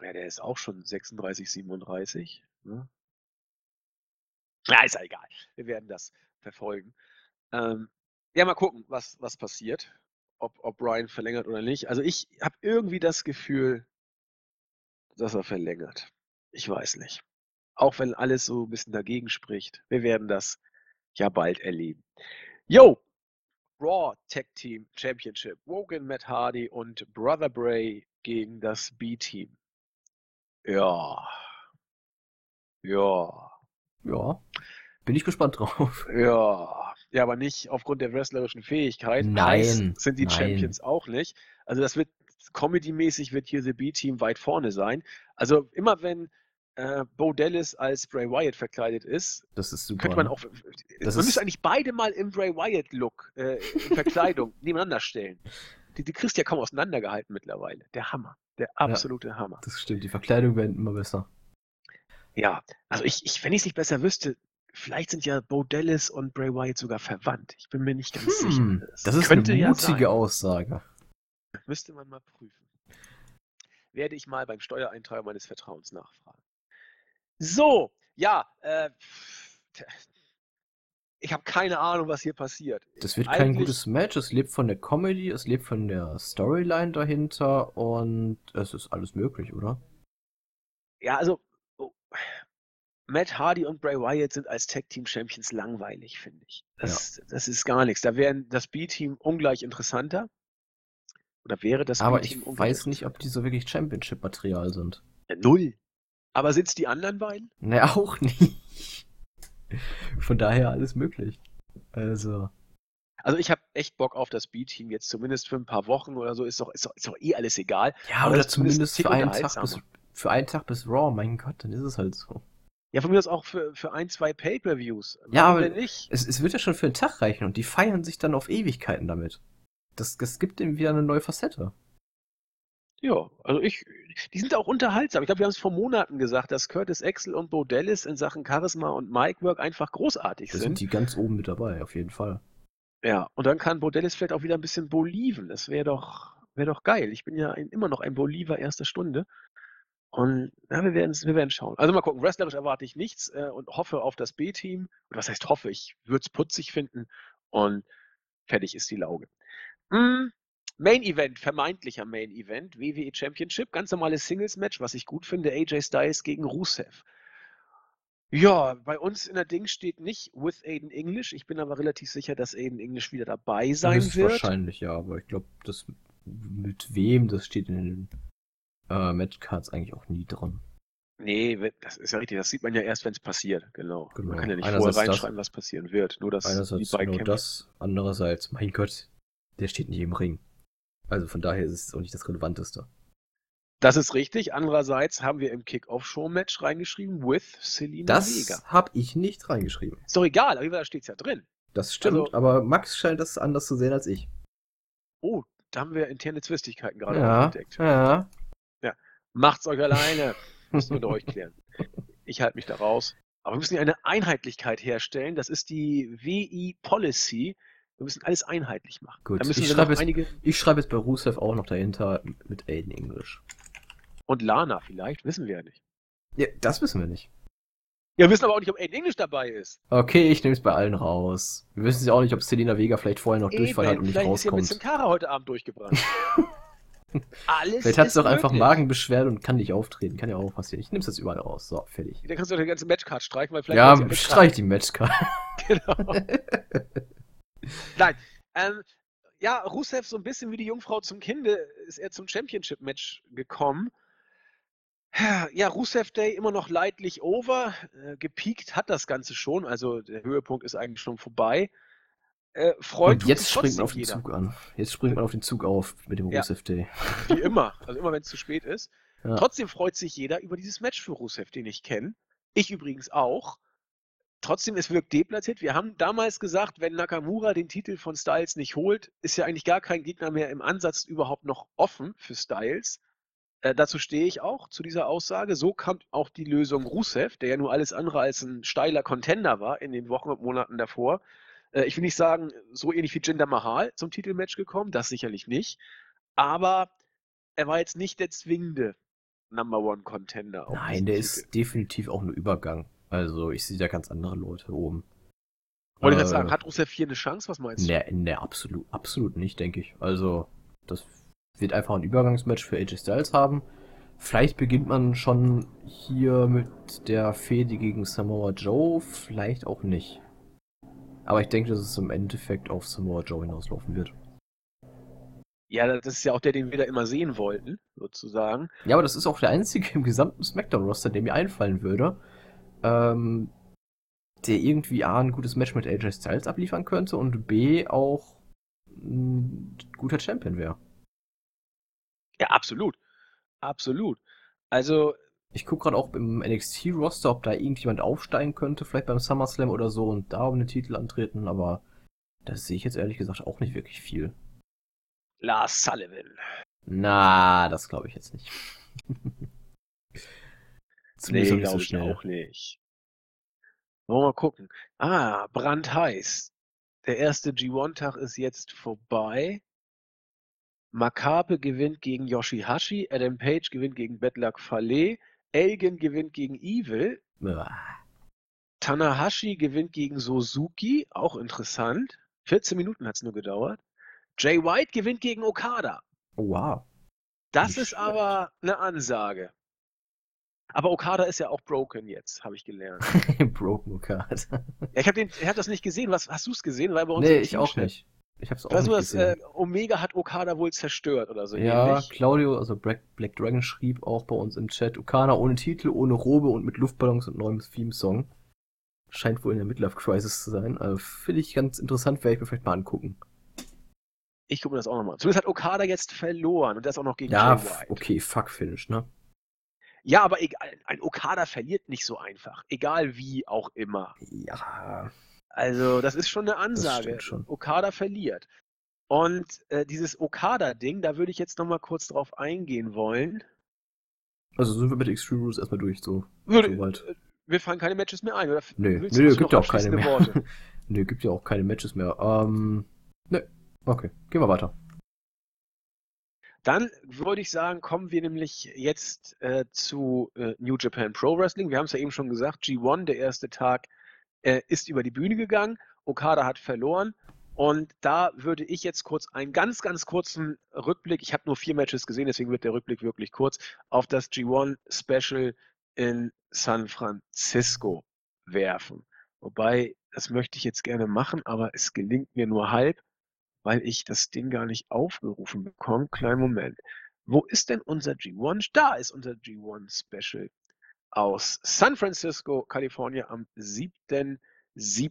Ja, der ist auch schon 36, 37. Ne? Ja, ist ja egal. Wir werden das verfolgen. Ähm, ja, mal gucken, was, was passiert. Ob, ob Brian verlängert oder nicht. Also ich habe irgendwie das Gefühl, dass er verlängert. Ich weiß nicht. Auch wenn alles so ein bisschen dagegen spricht. Wir werden das ja bald erleben. Yo! Raw Tag Team Championship. Wogan, Matt Hardy und Brother Bray gegen das B-Team. Ja. Ja. Ja. Bin ich gespannt drauf. Ja. Ja, aber nicht aufgrund der wrestlerischen Fähigkeit. Nein. Heiß sind die nein. Champions auch nicht. Also das wird Comedy-mäßig wird hier The B-Team weit vorne sein. Also immer wenn äh, Bo Dallas als Bray Wyatt verkleidet ist, das ist super. Könnte man auch. Das man müsste eigentlich beide mal im Bray Wyatt-Look, äh, Verkleidung, [LAUGHS] nebeneinander stellen. Die, die kriegst du ja kaum auseinandergehalten mittlerweile. Der Hammer. Der absolute ja, Hammer. Das stimmt, die Verkleidung werden immer besser. Ja, also ich, ich wenn ich es nicht besser wüsste, vielleicht sind ja Bo Dallas und Bray Wyatt sogar verwandt. Ich bin mir nicht ganz hm, sicher. Das, das ist eine mutige ja Aussage. Müsste man mal prüfen. Werde ich mal beim Steuereintreiber meines Vertrauens nachfragen. So, ja, äh, ich habe keine Ahnung, was hier passiert. Das wird kein gutes Match. Es lebt von der Comedy, es lebt von der Storyline dahinter und es ist alles möglich, oder? Ja, also oh, Matt Hardy und Bray Wyatt sind als Tag Team Champions langweilig, finde ich. Das, ja. das ist gar nichts. Da wäre das B-Team ungleich interessanter. Oder wäre das Aber ich weiß nicht, ob die so wirklich Championship-Material sind. Ja, null. Aber sind es die anderen beiden? Ne, [LAUGHS] auch nicht. Von daher alles möglich. Also. Also ich habe echt Bock auf das B-Team jetzt zumindest für ein paar Wochen oder so. Ist doch, ist doch, ist doch eh alles egal. Ja, oder zumindest, zumindest für, einen Tag bis, für einen Tag bis Raw. Mein Gott, dann ist es halt so. Ja, von mir aus auch für, für ein, zwei Pay-Per-Views. Ja, aber nicht? Es, es wird ja schon für einen Tag reichen und die feiern sich dann auf Ewigkeiten damit. Das, das gibt ihm wieder eine neue Facette. Ja, also ich, die sind auch unterhaltsam. Ich glaube, wir haben es vor Monaten gesagt, dass Curtis Axel und Bo Dallas in Sachen Charisma und Micwork einfach großartig das sind. sind die ganz oben mit dabei, auf jeden Fall. Ja, und dann kann Bo Dallas vielleicht auch wieder ein bisschen Boliven. Das wäre doch, wäre doch geil. Ich bin ja ein, immer noch ein Boliver erster Stunde. Und ja, wir werden wir werden schauen. Also mal gucken. Wrestlerisch erwarte ich nichts äh, und hoffe auf das B-Team. Und was heißt hoffe? Ich würde es putzig finden und fertig ist die Lauge. Hm, Main Event, vermeintlicher Main Event, WWE Championship, ganz normales Singles Match, was ich gut finde, AJ Styles gegen Rusev. Ja, bei uns in der Ding steht nicht with Aiden English. Ich bin aber relativ sicher, dass Aiden English wieder dabei sein das wird. Wahrscheinlich, ja, aber ich glaube, das mit wem, das steht in den äh, Matchcards eigentlich auch nie drin. Nee, das ist ja richtig. Das sieht man ja erst, wenn es passiert. Genau. genau. Man kann ja nicht Einerseits vorher reinschreiben, das, was passieren wird. Nur dass einerseits die genau das, andererseits, mein Gott, der steht nicht im Ring. Also von daher ist es auch nicht das Relevanteste. Das ist richtig. Andererseits haben wir im Kick-Off-Show-Match reingeschrieben with Selina das Vega. Das habe ich nicht reingeschrieben. Ist doch egal, aber da steht es ja drin. Das stimmt, also, aber Max scheint das anders zu sehen als ich. Oh, da haben wir interne Zwistigkeiten gerade ja, entdeckt. Ja. Ja. Macht's euch alleine. Müssen wir unter euch klären. Ich halte mich da raus. Aber wir müssen ja eine Einheitlichkeit herstellen. Das ist die WI-Policy. Wir müssen alles einheitlich machen. Gut, ich schreibe, jetzt, einige... ich schreibe jetzt bei Rusev auch noch dahinter mit Aiden English. Und Lana vielleicht, wissen wir ja nicht. Ja, das wissen wir nicht. Ja, wir wissen aber auch nicht, ob Aiden English dabei ist. Okay, ich nehme es bei allen raus. Wir wissen ja auch nicht, ob Selina Vega vielleicht vorher noch Eben, Durchfall hat und nicht rauskommt. Vielleicht ist ja mit Kara heute Abend durchgebrannt. [LAUGHS] Alles Vielleicht hat sie doch einfach Magenbeschwerden und kann nicht auftreten. Kann ja auch passieren. Ich nehme es jetzt überall raus. So, fertig. Dann kannst du doch die ganze Matchcard streichen, weil vielleicht. Ja, streich die Matchcard. [LAUGHS] genau. [LAUGHS] [LAUGHS] Nein. Ähm, ja, Rusev so ein bisschen wie die Jungfrau zum Kinde ist er zum Championship-Match gekommen. Ja, Rusev Day immer noch leidlich over. Äh, gepiekt hat das Ganze schon, also der Höhepunkt ist eigentlich schon vorbei. Äh, freut Und jetzt springt man auf den jeder. Zug an. Jetzt springt man auf den Zug auf mit dem ja. Rusev Day. [LAUGHS] Wie immer, also immer wenn es zu spät ist. Ja. Trotzdem freut sich jeder über dieses Match für Rusev, den ich kenne. Ich übrigens auch trotzdem, es wirkt deplatziert. Wir haben damals gesagt, wenn Nakamura den Titel von Styles nicht holt, ist ja eigentlich gar kein Gegner mehr im Ansatz überhaupt noch offen für Styles. Äh, dazu stehe ich auch, zu dieser Aussage. So kam auch die Lösung Rusev, der ja nur alles andere als ein steiler Contender war in den Wochen und Monaten davor. Äh, ich will nicht sagen, so ähnlich wie Jinder Mahal zum Titelmatch gekommen, das sicherlich nicht. Aber er war jetzt nicht der zwingende Number One Contender. Nein, der Titel. ist definitiv auch ein Übergang. Also ich sehe da ganz andere Leute oben. Wollte ich gerade sagen, äh, hat Rusev hier eine Chance? Was meinst du? Ne, ne, absolut, absolut nicht, denke ich. Also, das wird einfach ein Übergangsmatch für AJ Styles haben. Vielleicht beginnt man schon hier mit der Fehde gegen Samoa Joe, vielleicht auch nicht. Aber ich denke, dass es im Endeffekt auf Samoa Joe hinauslaufen wird. Ja, das ist ja auch der, den wir da immer sehen wollten, sozusagen. Ja, aber das ist auch der einzige im gesamten SmackDown-Roster, der mir einfallen würde, ähm, der irgendwie A, ein gutes Match mit AJ Styles abliefern könnte und B, auch ein guter Champion wäre. Ja, absolut. Absolut. Also. Ich gucke gerade auch im NXT-Roster, ob da irgendjemand aufsteigen könnte, vielleicht beim SummerSlam oder so und da um den Titel antreten, aber das sehe ich jetzt ehrlich gesagt auch nicht wirklich viel. Lars Sullivan. Na, das glaube ich jetzt nicht. [LAUGHS] Zumindest nee, glaube so ich auch nicht. Wollen wir mal gucken. Ah, brandheiß. Der erste G1-Tag ist jetzt vorbei. Makabe gewinnt gegen Yoshihashi, Adam Page gewinnt gegen Bedlak Fale, Elgin gewinnt gegen Evil. Tanahashi gewinnt gegen Suzuki, auch interessant. 14 Minuten hat es nur gedauert. Jay White gewinnt gegen Okada. Wow. Das Nicht ist schlecht. aber eine Ansage. Aber Okada ist ja auch broken jetzt, habe ich gelernt. [LAUGHS] broken Okada. ja, ich habe hab das nicht gesehen. Was, hast du es gesehen? Weil bei uns nee, ich auch steht. nicht. Ich hab's auch weißt nicht du, gesehen. Äh, Omega hat Okada wohl zerstört oder so. Ja, ähnlich. Claudio, also Black, Black Dragon schrieb auch bei uns im Chat, Okada ohne Titel, ohne Robe und mit Luftballons und neuem Theme-Song. Scheint wohl in der Midlife Crisis zu sein. Also Finde ich ganz interessant, werde ich mir vielleicht mal angucken. Ich gucke mir das auch nochmal. Zumindest hat Okada jetzt verloren und das auch noch gegen Ja, okay, fuck Finish, ne? Ja, aber egal, ein Okada verliert nicht so einfach. Egal wie auch immer. Ja. Also, das ist schon eine Ansage. Schon. Okada verliert. Und äh, dieses Okada-Ding, da würde ich jetzt nochmal kurz drauf eingehen wollen. Also sind wir mit Extreme Rules erstmal durch, so. Würde, so äh, wir fallen keine Matches mehr ein, oder? Nö, nö, nö gibt ja auch keine mehr. [LAUGHS] nö, gibt ja auch keine Matches mehr. Ähm, nö. Okay, gehen wir weiter. Dann würde ich sagen, kommen wir nämlich jetzt äh, zu äh, New Japan Pro Wrestling. Wir haben es ja eben schon gesagt, G1, der erste Tag, äh, ist über die Bühne gegangen. Okada hat verloren. Und da würde ich jetzt kurz einen ganz, ganz kurzen Rückblick, ich habe nur vier Matches gesehen, deswegen wird der Rückblick wirklich kurz, auf das G1 Special in San Francisco werfen. Wobei, das möchte ich jetzt gerne machen, aber es gelingt mir nur halb weil ich das Ding gar nicht aufgerufen bekomme. Kleinen Moment. Wo ist denn unser G1? Da ist unser G1 Special aus San Francisco, Kalifornien am 7.7.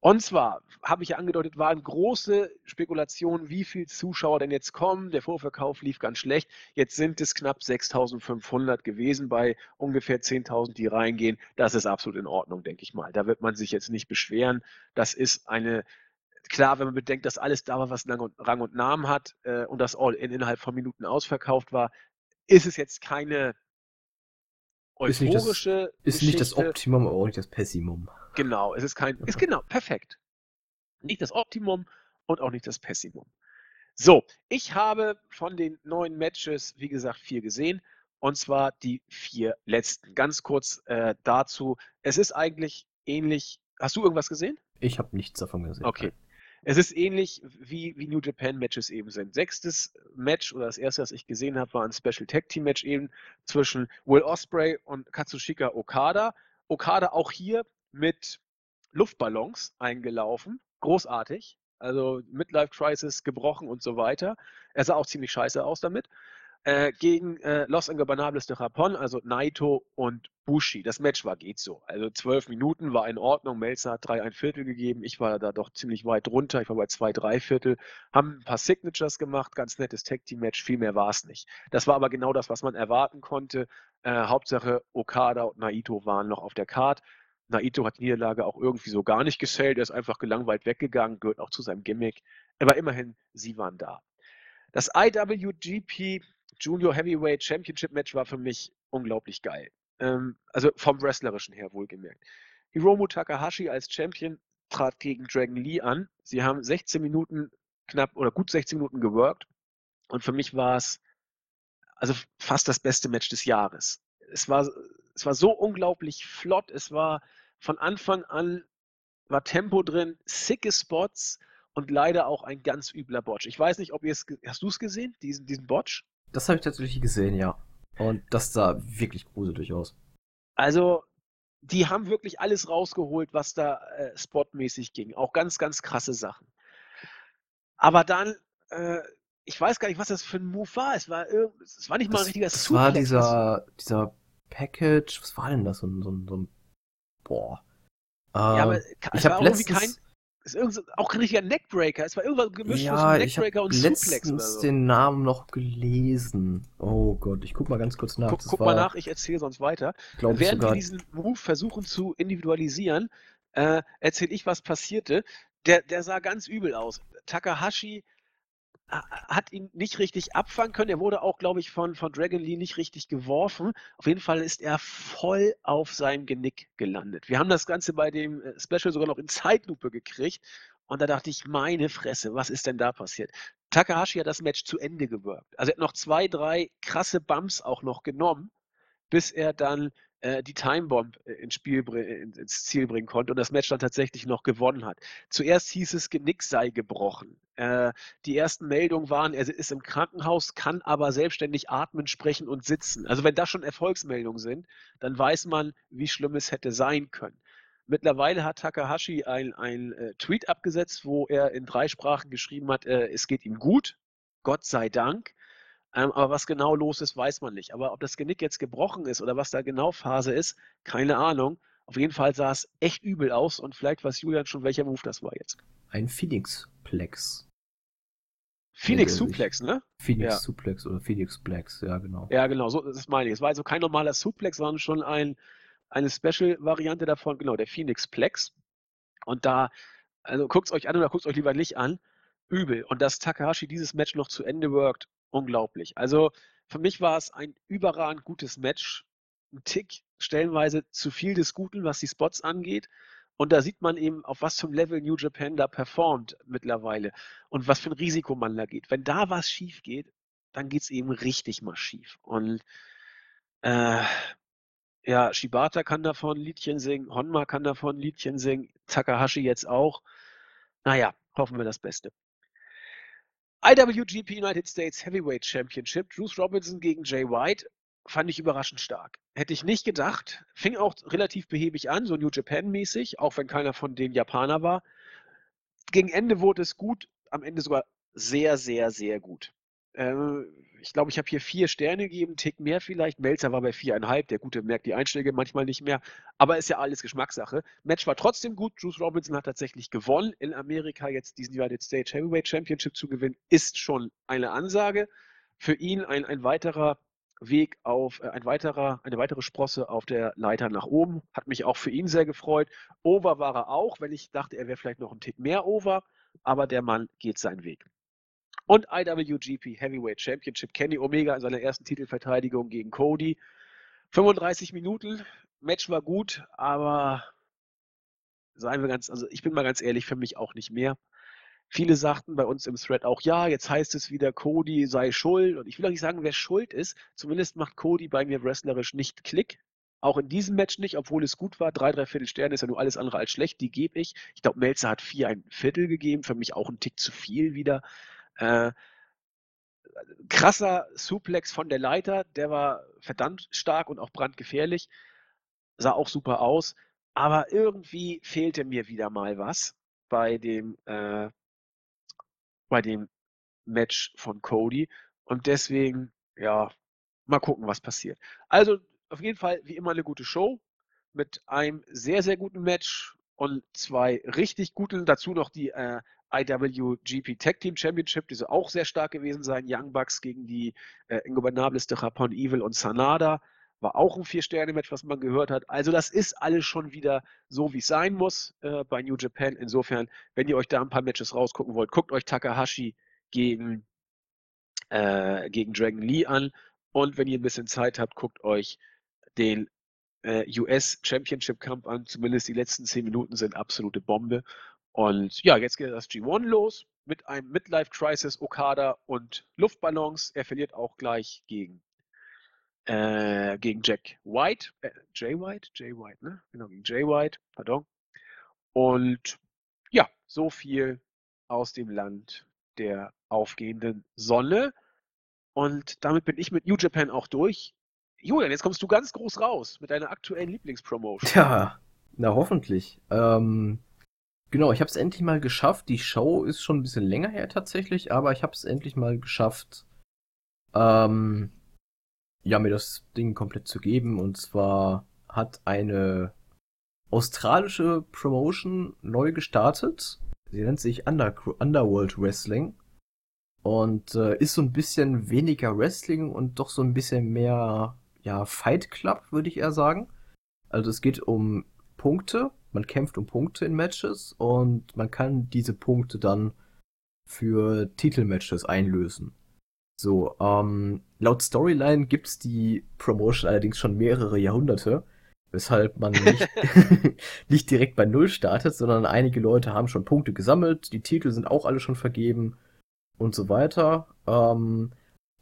Und zwar, habe ich ja angedeutet, waren große Spekulationen, wie viele Zuschauer denn jetzt kommen. Der Vorverkauf lief ganz schlecht. Jetzt sind es knapp 6.500 gewesen bei ungefähr 10.000, die reingehen. Das ist absolut in Ordnung, denke ich mal. Da wird man sich jetzt nicht beschweren. Das ist eine klar, wenn man bedenkt, dass alles da war, was Rang und Namen hat äh, und das All-In innerhalb von Minuten ausverkauft war, ist es jetzt keine euphorische. Ist nicht das, ist nicht das Optimum, aber auch nicht das Pessimum. Genau, es ist kein. Ist genau, perfekt. Nicht das Optimum und auch nicht das Pessimum. So, ich habe von den neuen Matches, wie gesagt, vier gesehen. Und zwar die vier letzten. Ganz kurz äh, dazu. Es ist eigentlich ähnlich. Hast du irgendwas gesehen? Ich habe nichts davon gesehen. Okay. Es ist ähnlich wie, wie New Japan Matches eben sind. Sechstes Match oder das erste, was ich gesehen habe, war ein Special Tag Team Match eben zwischen Will Osprey und Katsushika Okada. Okada auch hier mit Luftballons eingelaufen. Großartig. Also Midlife Crisis gebrochen und so weiter. Er sah auch ziemlich scheiße aus damit. Äh, gegen äh, Los Ingobernables de Japón, also Naito und Bushi. Das Match war geht so. Also zwölf Minuten war in Ordnung. Melzer hat drei ein Viertel gegeben. Ich war da doch ziemlich weit runter. Ich war bei zwei, drei Viertel. Haben ein paar Signatures gemacht. Ganz nettes Tag-Team-Match. Viel mehr war es nicht. Das war aber genau das, was man erwarten konnte. Äh, Hauptsache Okada und Naito waren noch auf der Card. Naito hat die Niederlage auch irgendwie so gar nicht gesellt. Er ist einfach gelangweilt weggegangen. Gehört auch zu seinem Gimmick. Aber immerhin, sie waren da. Das IWGP Junior Heavyweight Championship Match war für mich unglaublich geil. Ähm, also vom Wrestlerischen her wohlgemerkt. Hiromu Takahashi als Champion trat gegen Dragon Lee an. Sie haben 16 Minuten knapp oder gut 16 Minuten geworkt. Und für mich war es also fast das beste Match des Jahres. Es war, es war so unglaublich flott. Es war von Anfang an war Tempo drin, sicke Spots und leider auch ein ganz übler Botch. Ich weiß nicht, ob ihr es, hast du es gesehen, diesen, diesen Botch? Das habe ich tatsächlich gesehen, ja. Und das sah wirklich gruselig aus. Also, die haben wirklich alles rausgeholt, was da äh, spotmäßig ging. Auch ganz, ganz krasse Sachen. Aber dann, äh, ich weiß gar nicht, was das für ein Move war. Es war, es war nicht mal das, ein richtiger Das Suplex. war dieser, dieser Package, was war denn das? So ein, so ein, so ein boah. ja, aber ähm, ich habe letztens, kein, ist irgend, auch kein richtiger Neckbreaker. Es war irgendwas gemischt ja, zwischen Neckbreaker und Suplex. Ich habe so. den Namen noch gelesen. Oh Gott, ich guck mal ganz kurz nach. Guck, guck mal nach, ich erzähle sonst weiter. Während wir diesen Move versuchen zu individualisieren, äh, erzähle ich, was passierte. Der, der sah ganz übel aus. Takahashi hat ihn nicht richtig abfangen können. Er wurde auch, glaube ich, von, von Dragon Lee nicht richtig geworfen. Auf jeden Fall ist er voll auf seinem Genick gelandet. Wir haben das Ganze bei dem äh, Special sogar noch in Zeitlupe gekriegt. Und da dachte ich, meine Fresse, was ist denn da passiert? Takahashi hat das Match zu Ende gewirkt. Also er hat noch zwei, drei krasse Bumps auch noch genommen, bis er dann äh, die Timebomb äh, ins Spiel ins Ziel bringen konnte und das Match dann tatsächlich noch gewonnen hat. Zuerst hieß es, Genick sei gebrochen. Äh, die ersten Meldungen waren, er ist im Krankenhaus, kann aber selbstständig atmen, sprechen und sitzen. Also wenn das schon Erfolgsmeldungen sind, dann weiß man, wie schlimm es hätte sein können. Mittlerweile hat Takahashi ein, ein äh, Tweet abgesetzt, wo er in drei Sprachen geschrieben hat, äh, es geht ihm gut, Gott sei Dank. Ähm, aber was genau los ist, weiß man nicht. Aber ob das Genick jetzt gebrochen ist oder was da genau Phase ist, keine Ahnung. Auf jeden Fall sah es echt übel aus und vielleicht weiß Julian schon, welcher Move das war jetzt. Ein Phoenix-Plex. Phoenix Suplex, ne? Phoenix ja. Suplex oder Phoenix Plex, ja genau. Ja, genau, so das meine ich. Es war also kein normaler Suplex, sondern schon ein, eine Special-Variante davon, genau, der Phoenix Plex. Und da, also guckt es euch an oder guckt es euch lieber nicht an. Übel. Und dass Takahashi dieses Match noch zu Ende workt, unglaublich. Also für mich war es ein überragend gutes Match. Ein Tick, stellenweise zu viel des Guten, was die Spots angeht. Und da sieht man eben, auf was ein Level New Japan da performt mittlerweile und was für ein Risiko man da geht. Wenn da was schief geht, dann geht es eben richtig mal schief. Und äh, ja, Shibata kann davon ein Liedchen singen, Honma kann davon ein Liedchen singen, Takahashi jetzt auch. Naja, hoffen wir das Beste. IWGP United States Heavyweight Championship, Bruce Robinson gegen Jay White, fand ich überraschend stark. Hätte ich nicht gedacht. Fing auch relativ behäbig an, so New Japan-mäßig, auch wenn keiner von denen Japaner war. Gegen Ende wurde es gut, am Ende sogar sehr, sehr, sehr gut. Äh, ich glaube, ich habe hier vier Sterne gegeben, Tick mehr vielleicht. Melzer war bei viereinhalb. Der Gute merkt die Einschläge manchmal nicht mehr. Aber ist ja alles Geschmackssache. Match war trotzdem gut. Bruce Robinson hat tatsächlich gewonnen. In Amerika jetzt diesen United States Heavyweight Championship zu gewinnen, ist schon eine Ansage. Für ihn ein, ein weiterer Weg auf, äh, ein weiterer, eine weitere Sprosse auf der Leiter nach oben. Hat mich auch für ihn sehr gefreut. Over war er auch, wenn ich dachte, er wäre vielleicht noch ein Tick mehr over. Aber der Mann geht seinen Weg und IWGP Heavyweight Championship. Kenny Omega in seiner ersten Titelverteidigung gegen Cody. 35 Minuten, Match war gut, aber seien wir ganz, also ich bin mal ganz ehrlich, für mich auch nicht mehr. Viele sagten bei uns im Thread auch, ja, jetzt heißt es wieder, Cody sei schuld. Und ich will auch nicht sagen, wer schuld ist. Zumindest macht Cody bei mir wrestlerisch nicht Klick. Auch in diesem Match nicht, obwohl es gut war. Drei, drei Viertel Sterne ist ja nur alles andere als schlecht. Die gebe ich. Ich glaube, Melzer hat vier, ein Viertel gegeben. Für mich auch ein Tick zu viel wieder. Äh, krasser Suplex von der Leiter, der war verdammt stark und auch brandgefährlich. Sah auch super aus. Aber irgendwie fehlte mir wieder mal was bei dem, äh, bei dem Match von Cody. Und deswegen, ja, mal gucken, was passiert. Also auf jeden Fall wie immer eine gute Show mit einem sehr, sehr guten Match und zwei richtig guten. Dazu noch die äh, IWGP Tag Team Championship, die soll auch sehr stark gewesen sein. Young Bucks gegen die äh, Ingobernables de Japón Evil und Sanada. War auch ein Vier-Sterne-Match, was man gehört hat. Also, das ist alles schon wieder so, wie es sein muss äh, bei New Japan. Insofern, wenn ihr euch da ein paar Matches rausgucken wollt, guckt euch Takahashi gegen, äh, gegen Dragon Lee an. Und wenn ihr ein bisschen Zeit habt, guckt euch den äh, US Championship Kampf an. Zumindest die letzten zehn Minuten sind absolute Bombe. Und ja, jetzt geht das G1 los mit einem Midlife Crisis Okada und Luftballons. Er verliert auch gleich gegen, äh, gegen Jack White, äh, Jay White, Jay White, ne? Genau, gegen Jay White, pardon. Und ja, so viel aus dem Land der aufgehenden Sonne. Und damit bin ich mit New Japan auch durch. Julian, jetzt kommst du ganz groß raus mit deiner aktuellen Lieblingspromotion. Ja, na hoffentlich. Ähm, Genau, ich habe es endlich mal geschafft. Die Show ist schon ein bisschen länger her tatsächlich, aber ich habe es endlich mal geschafft, ähm, ja, mir das Ding komplett zu geben. Und zwar hat eine australische Promotion neu gestartet. Sie nennt sich Under Underworld Wrestling und äh, ist so ein bisschen weniger Wrestling und doch so ein bisschen mehr ja Fight Club, würde ich eher sagen. Also es geht um Punkte man kämpft um Punkte in Matches und man kann diese Punkte dann für Titelmatches einlösen. So, ähm, laut Storyline gibt's die Promotion allerdings schon mehrere Jahrhunderte, weshalb man nicht, [LAUGHS] [LAUGHS] nicht direkt bei Null startet, sondern einige Leute haben schon Punkte gesammelt, die Titel sind auch alle schon vergeben und so weiter. Ähm,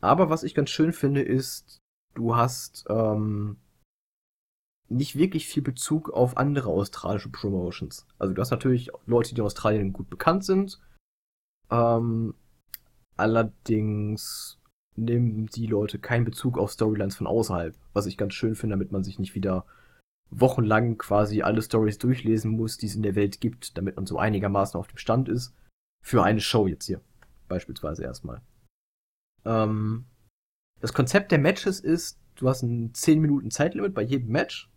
aber was ich ganz schön finde, ist, du hast ähm, nicht wirklich viel Bezug auf andere australische Promotions. Also du hast natürlich Leute, die in Australien gut bekannt sind. Ähm, allerdings nehmen die Leute keinen Bezug auf Storylines von außerhalb, was ich ganz schön finde, damit man sich nicht wieder wochenlang quasi alle Stories durchlesen muss, die es in der Welt gibt, damit man so einigermaßen auf dem Stand ist. Für eine Show jetzt hier. Beispielsweise erstmal. Ähm, das Konzept der Matches ist, du hast ein 10 Minuten Zeitlimit bei jedem Match.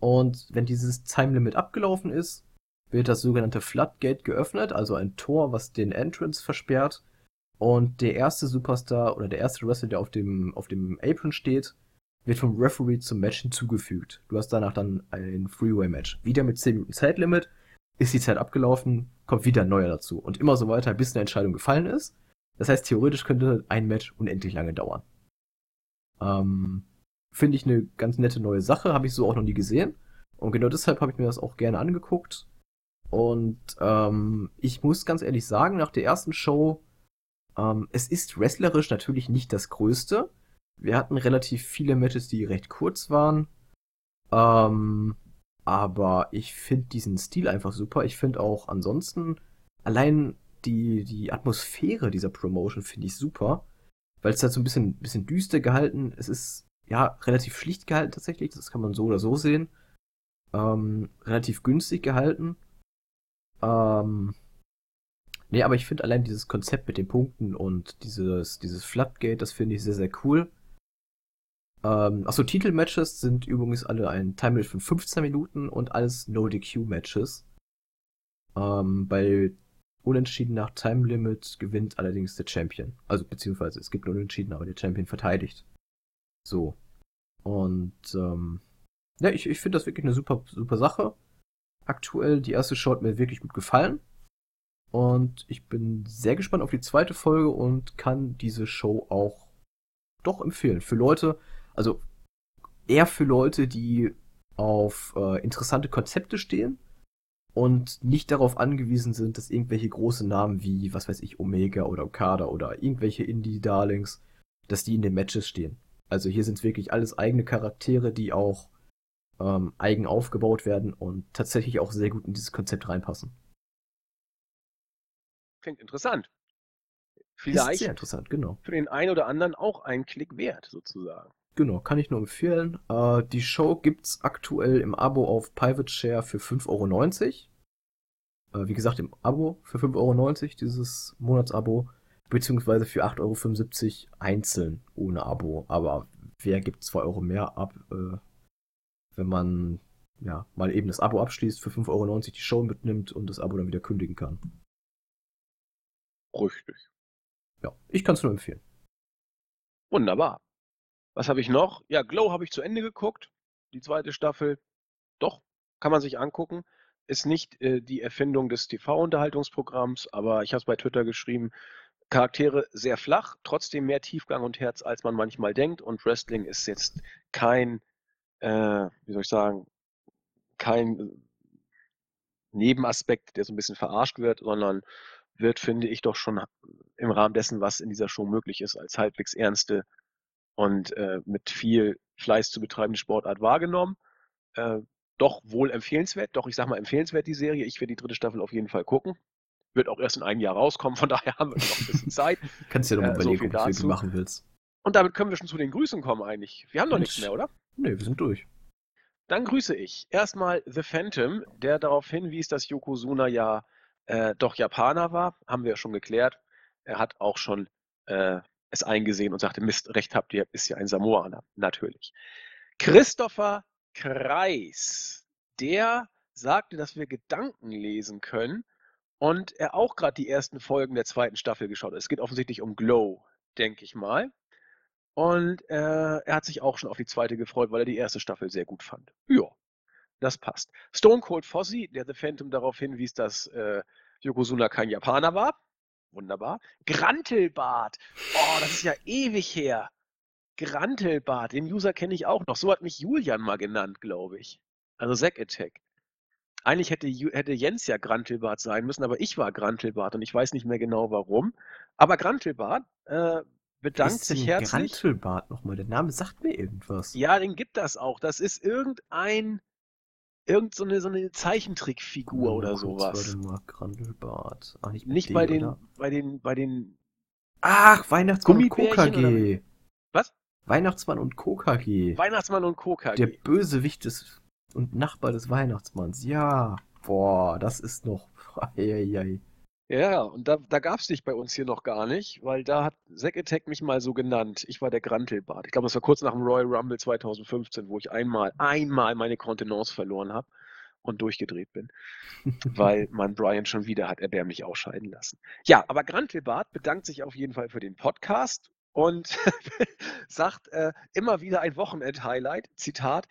Und wenn dieses Time Limit abgelaufen ist, wird das sogenannte Floodgate geöffnet, also ein Tor, was den Entrance versperrt. Und der erste Superstar oder der erste Wrestler, der auf dem, auf dem Apron steht, wird vom Referee zum Match hinzugefügt. Du hast danach dann ein Freeway-Match. Wieder mit 10 Minuten Zeitlimit. Ist die Zeit abgelaufen, kommt wieder ein neuer dazu. Und immer so weiter, bis eine Entscheidung gefallen ist. Das heißt, theoretisch könnte ein Match unendlich lange dauern. Ähm, Finde ich eine ganz nette neue Sache, habe ich so auch noch nie gesehen. Und genau deshalb habe ich mir das auch gerne angeguckt. Und ähm, ich muss ganz ehrlich sagen, nach der ersten Show, ähm, es ist wrestlerisch natürlich nicht das Größte. Wir hatten relativ viele Matches, die recht kurz waren. Ähm, aber ich finde diesen Stil einfach super. Ich finde auch ansonsten allein die, die Atmosphäre dieser Promotion finde ich super. Weil es halt so ein bisschen, bisschen düster gehalten. Es ist ja relativ schlicht gehalten tatsächlich. Das kann man so oder so sehen. Ähm, relativ günstig gehalten. Ähm, nee, aber ich finde allein dieses Konzept mit den Punkten und dieses, dieses Floodgate, das finde ich sehr, sehr cool. Ähm, achso, Titelmatches sind übrigens alle ein Time Limit von 15 Minuten und alles No-DQ-Matches. Ähm, bei Unentschieden nach Time Limit gewinnt allerdings der Champion. Also beziehungsweise es gibt Unentschieden, aber der Champion verteidigt. So. Und ähm, ja, ich, ich finde das wirklich eine super, super Sache. Aktuell, die erste Show hat mir wirklich gut gefallen. Und ich bin sehr gespannt auf die zweite Folge und kann diese Show auch doch empfehlen. Für Leute, also eher für Leute, die auf äh, interessante Konzepte stehen und nicht darauf angewiesen sind, dass irgendwelche große Namen wie, was weiß ich, Omega oder Okada oder irgendwelche Indie-Darlings, dass die in den Matches stehen. Also hier sind wirklich alles eigene Charaktere, die auch ähm, eigen aufgebaut werden und tatsächlich auch sehr gut in dieses Konzept reinpassen. Klingt interessant. Vielleicht Ist sehr interessant, genau. für den einen oder anderen auch ein Klick wert, sozusagen. Genau, kann ich nur empfehlen. Äh, die Show gibt's aktuell im Abo auf Private Share für 5,90 Euro. Äh, wie gesagt, im Abo für 5,90 Euro, dieses Monatsabo. Beziehungsweise für 8,75 Euro einzeln ohne Abo. Aber wer gibt 2 Euro mehr ab, äh, wenn man ja mal eben das Abo abschließt, für 5,90 Euro die Show mitnimmt und das Abo dann wieder kündigen kann? Richtig. Ja, ich kann es nur empfehlen. Wunderbar. Was habe ich noch? Ja, Glow habe ich zu Ende geguckt. Die zweite Staffel. Doch, kann man sich angucken. Ist nicht äh, die Erfindung des TV-Unterhaltungsprogramms, aber ich habe es bei Twitter geschrieben. Charaktere sehr flach, trotzdem mehr Tiefgang und Herz, als man manchmal denkt. Und Wrestling ist jetzt kein, äh, wie soll ich sagen, kein äh, Nebenaspekt, der so ein bisschen verarscht wird, sondern wird, finde ich, doch schon im Rahmen dessen, was in dieser Show möglich ist, als halbwegs ernste und äh, mit viel Fleiß zu betreibende Sportart wahrgenommen. Äh, doch wohl empfehlenswert, doch ich sag mal empfehlenswert die Serie. Ich werde die dritte Staffel auf jeden Fall gucken. Wird auch erst in einem Jahr rauskommen, von [LAUGHS] daher haben wir noch ein bisschen Zeit. Kannst du dir doch mal äh, überlegen, so ob du machen willst. Und damit können wir schon zu den Grüßen kommen eigentlich. Wir haben noch nichts mehr, oder? Nee, wir sind durch. Dann grüße ich erstmal The Phantom, der darauf hinwies, dass Yokozuna ja äh, doch Japaner war, haben wir ja schon geklärt. Er hat auch schon äh, es eingesehen und sagte, Mist, recht habt ihr, ist ja ein Samoaner, natürlich. Christopher Kreis, der sagte, dass wir Gedanken lesen können und er auch gerade die ersten Folgen der zweiten Staffel geschaut hat. Es geht offensichtlich um Glow, denke ich mal. Und äh, er hat sich auch schon auf die zweite gefreut, weil er die erste Staffel sehr gut fand. Ja, das passt. Stone Cold Fossi, der The Phantom darauf hinwies, dass äh, Yokozuna kein Japaner war. Wunderbar. Grantelbart. Oh, das ist ja ewig her. Grantelbart, den User kenne ich auch noch. So hat mich Julian mal genannt, glaube ich. Also Zack Attack. Eigentlich hätte, hätte Jens ja Grantelbart sein müssen, aber ich war Grantelbart und ich weiß nicht mehr genau warum. Aber Grantelbart, äh, bedankt sich herzlich. Grantelbart nochmal, der Name sagt mir irgendwas. Ja, den gibt das auch. Das ist irgendein, irgend so eine, so eine Zeichentrickfigur oder sowas. Warte mal, Grantelbart. Ach, nicht, nicht bei, den, bei den, bei den, Ach, Weihnachtsmann und KKG. Was? Weihnachtsmann und KKG. Weihnachtsmann und KKG. Der Bösewicht des und Nachbar des Weihnachtsmanns. Ja. Boah, das ist noch. Eieiei. Ja, und da, da gab es dich bei uns hier noch gar nicht, weil da hat Zack Attack mich mal so genannt. Ich war der Grantelbart. Ich glaube, das war kurz nach dem Royal Rumble 2015, wo ich einmal, einmal meine Kontenance verloren habe und durchgedreht bin, [LAUGHS] weil man Brian schon wieder hat erbärmlich ausscheiden lassen. Ja, aber Grantelbart bedankt sich auf jeden Fall für den Podcast und [LAUGHS] sagt äh, immer wieder ein Wochenend-Highlight. Zitat,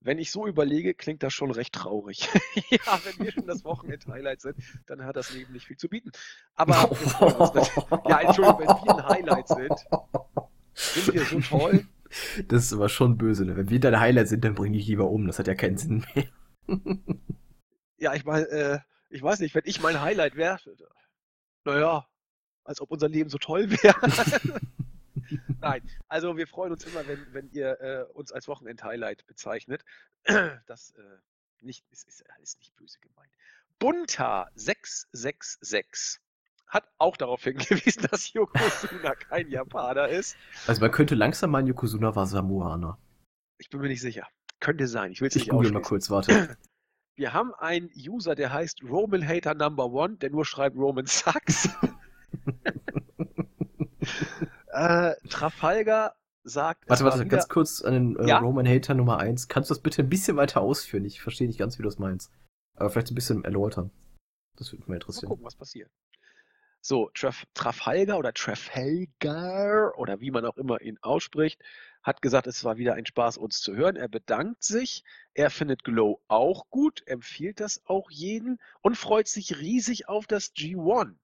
wenn ich so überlege, klingt das schon recht traurig. [LAUGHS] ja, wenn wir schon das Wochenend-Highlight sind, dann hat das Leben nicht viel zu bieten. Aber [LAUGHS] ja, Entschuldigung, wenn wir ein Highlight sind, sind wir so toll. Das ist aber schon böse, ne? Wenn wir dein Highlight sind, dann bringe ich lieber um. Das hat ja keinen Sinn mehr. ja, ich meine, äh, ich weiß nicht, wenn ich mein Highlight wäre, naja, als ob unser Leben so toll [LAUGHS] wäre. [LAUGHS] Nein, also wir freuen uns immer, wenn, wenn ihr äh, uns als Wochenend-Highlight bezeichnet. [CLEARS THROAT] Das äh, nicht, ist, ist alles nicht böse gemeint. Bunta 666 hat auch darauf hingewiesen, [LAUGHS] dass Yokozuna kein Japaner ist. Also man könnte langsam meinen, Yokozuna war Samoaner. Ich bin mir nicht sicher. Könnte sein. Ich will es nicht google mal kurz, warte. [CLEARS THROAT] Wir haben einen User, der heißt Roman Hater Number One, der nur schreibt Roman Sucks. [LAUGHS] Äh, Trafalgar sagt. Warte, warte, ganz kurz an den äh, ja? Roman Hater Nummer 1. Kannst du das bitte ein bisschen weiter ausführen? Ich verstehe nicht ganz, wie du das meinst. Aber vielleicht ein bisschen erläutern. Das würde mich interessieren. Mal gucken, was passiert. So, Traf Trafalgar oder Trafalgar oder wie man auch immer ihn ausspricht, hat gesagt, es war wieder ein Spaß, uns zu hören. Er bedankt sich. Er findet Glow auch gut, empfiehlt das auch jeden und freut sich riesig auf das G1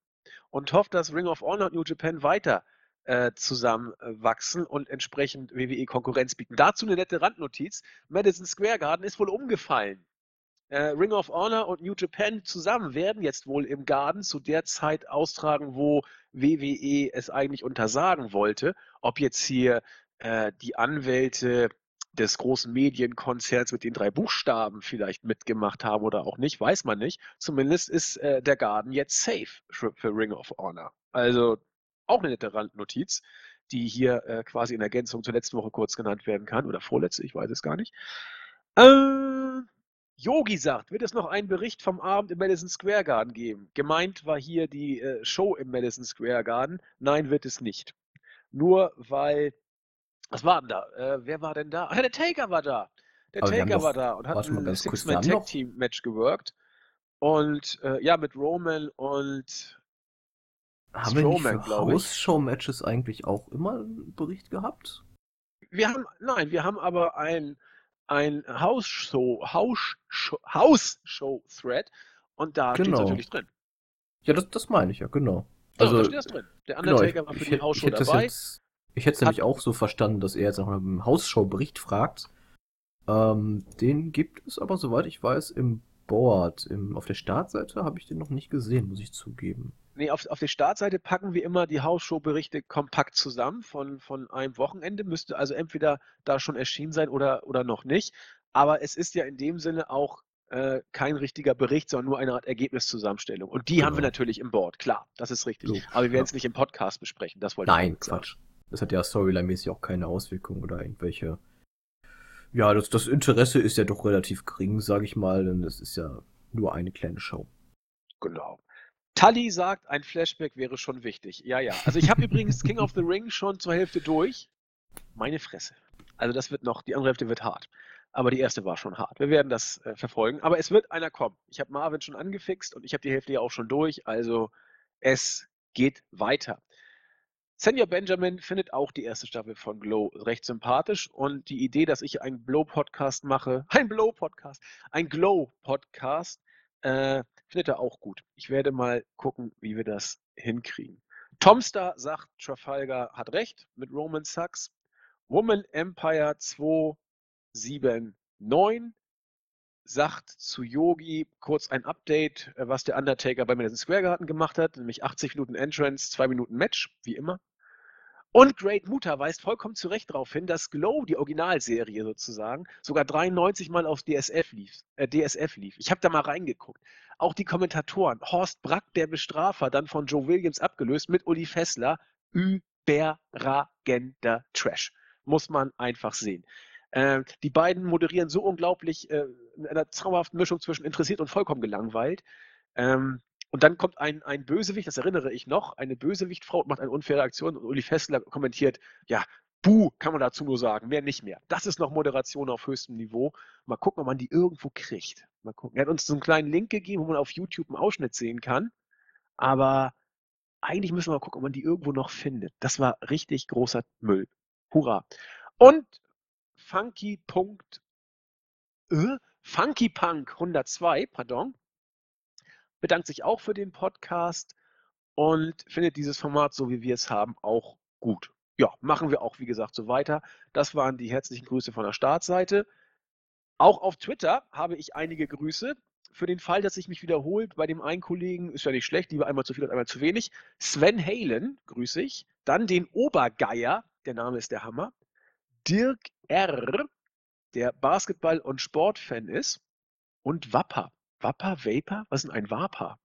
und hofft, dass Ring of Honor New Japan weiter äh, zusammenwachsen und entsprechend WWE Konkurrenz bieten. Dazu eine nette Randnotiz. Madison Square Garden ist wohl umgefallen. Äh, Ring of Honor und New Japan zusammen werden jetzt wohl im Garden zu der Zeit austragen, wo WWE es eigentlich untersagen wollte. Ob jetzt hier äh, die Anwälte des großen Medienkonzerns mit den drei Buchstaben vielleicht mitgemacht haben oder auch nicht, weiß man nicht. Zumindest ist äh, der Garden jetzt safe für, für Ring of Honor. Also auch eine nette Randnotiz, die hier äh, quasi in Ergänzung zur letzten Woche kurz genannt werden kann oder vorletzte, ich weiß es gar nicht. Äh, Yogi sagt, wird es noch einen Bericht vom Abend im Madison Square Garden geben? Gemeint war hier die äh, Show im Madison Square Garden. Nein, wird es nicht. Nur weil, was war denn da? Äh, wer war denn da? Ach, der Taker war da. Der Aber Taker war da und hat ein Six-Man-Tag-Team-Match gewirkt. Und äh, ja, mit Roman und haben Strowman, wir nicht für House-Show-Matches eigentlich auch immer einen Bericht gehabt? Wir haben, nein, wir haben aber ein, ein House-Show, House-Show-Thread und da genau. steht natürlich drin. Ja, das, das meine ich ja, genau. Also, ja, da steht das drin. Der genau, Undertaker genau, war für ich, die House-Show dabei. Jetzt, ich hätte es nämlich auch so verstanden, dass er jetzt nach einem House-Show-Bericht fragt. Ähm, den gibt es aber, soweit ich weiß, im Board. Im, auf der Startseite habe ich den noch nicht gesehen, muss ich zugeben. Nee, auf, auf die Startseite packen wir immer die Hausshow-Berichte kompakt zusammen von, von einem Wochenende. Müsste also entweder da schon erschienen sein oder, oder noch nicht. Aber es ist ja in dem Sinne auch äh, kein richtiger Bericht, sondern nur eine Art Ergebniszusammenstellung. Und die genau. haben wir genau. natürlich im Board, klar, das ist richtig. So, Aber wir werden es nicht im Podcast besprechen, das wollte Nein, ich Quatsch. Das hat ja Storyline-mäßig auch keine Auswirkungen oder irgendwelche. Ja, das, das Interesse ist ja doch relativ gering, sage ich mal, denn es ist ja nur eine kleine Show. Genau. Tully sagt, ein Flashback wäre schon wichtig. Ja, ja. Also ich habe [LAUGHS] übrigens King of the Ring schon zur Hälfte durch. Meine Fresse. Also das wird noch, die andere Hälfte wird hart. Aber die erste war schon hart. Wir werden das äh, verfolgen. Aber es wird einer kommen. Ich habe Marvin schon angefixt und ich habe die Hälfte ja auch schon durch. Also es geht weiter. Senior Benjamin findet auch die erste Staffel von Glow recht sympathisch und die Idee, dass ich einen Blow-Podcast mache, ein Blow-Podcast, ein Glow-Podcast, äh, er auch gut. Ich werde mal gucken, wie wir das hinkriegen. Tomstar sagt, Trafalgar hat recht mit Roman Sucks. Woman Empire 279 sagt zu Yogi kurz ein Update, äh, was der Undertaker bei Madison Square Garden gemacht hat, nämlich 80 Minuten Entrance, 2 Minuten Match, wie immer. Und Great Muta weist vollkommen zu Recht darauf hin, dass Glow, die Originalserie sozusagen, sogar 93 Mal auf DSF lief. Äh, DSF lief. Ich habe da mal reingeguckt. Auch die Kommentatoren, Horst Brack, der Bestrafer, dann von Joe Williams abgelöst mit Uli Fessler, überragender Trash. Muss man einfach sehen. Äh, die beiden moderieren so unglaublich äh, in einer zauberhaften Mischung zwischen interessiert und vollkommen gelangweilt. Ähm, und dann kommt ein, ein Bösewicht, das erinnere ich noch, eine Bösewichtfrau macht eine unfaire Aktion und Uli Fessler kommentiert, ja, Buh, kann man dazu nur sagen, mehr nicht mehr. Das ist noch Moderation auf höchstem Niveau. Mal gucken, ob man die irgendwo kriegt. Mal gucken. Er hat uns so einen kleinen Link gegeben, wo man auf YouTube einen Ausschnitt sehen kann. Aber eigentlich müssen wir mal gucken, ob man die irgendwo noch findet. Das war richtig großer Müll. Hurra. Und Funky. Äh, Funky Punk 102, pardon, bedankt sich auch für den Podcast und findet dieses Format, so wie wir es haben, auch gut. Ja, machen wir auch, wie gesagt, so weiter. Das waren die herzlichen Grüße von der Startseite. Auch auf Twitter habe ich einige Grüße. Für den Fall, dass sich mich wiederholt, bei dem einen Kollegen ist ja nicht schlecht, lieber einmal zu viel und einmal zu wenig. Sven Halen, grüße ich. Dann den Obergeier, der Name ist der Hammer. Dirk R., der Basketball- und Sportfan ist. Und Wapper. Wapper, Vapor? Was ist denn ein Vapor?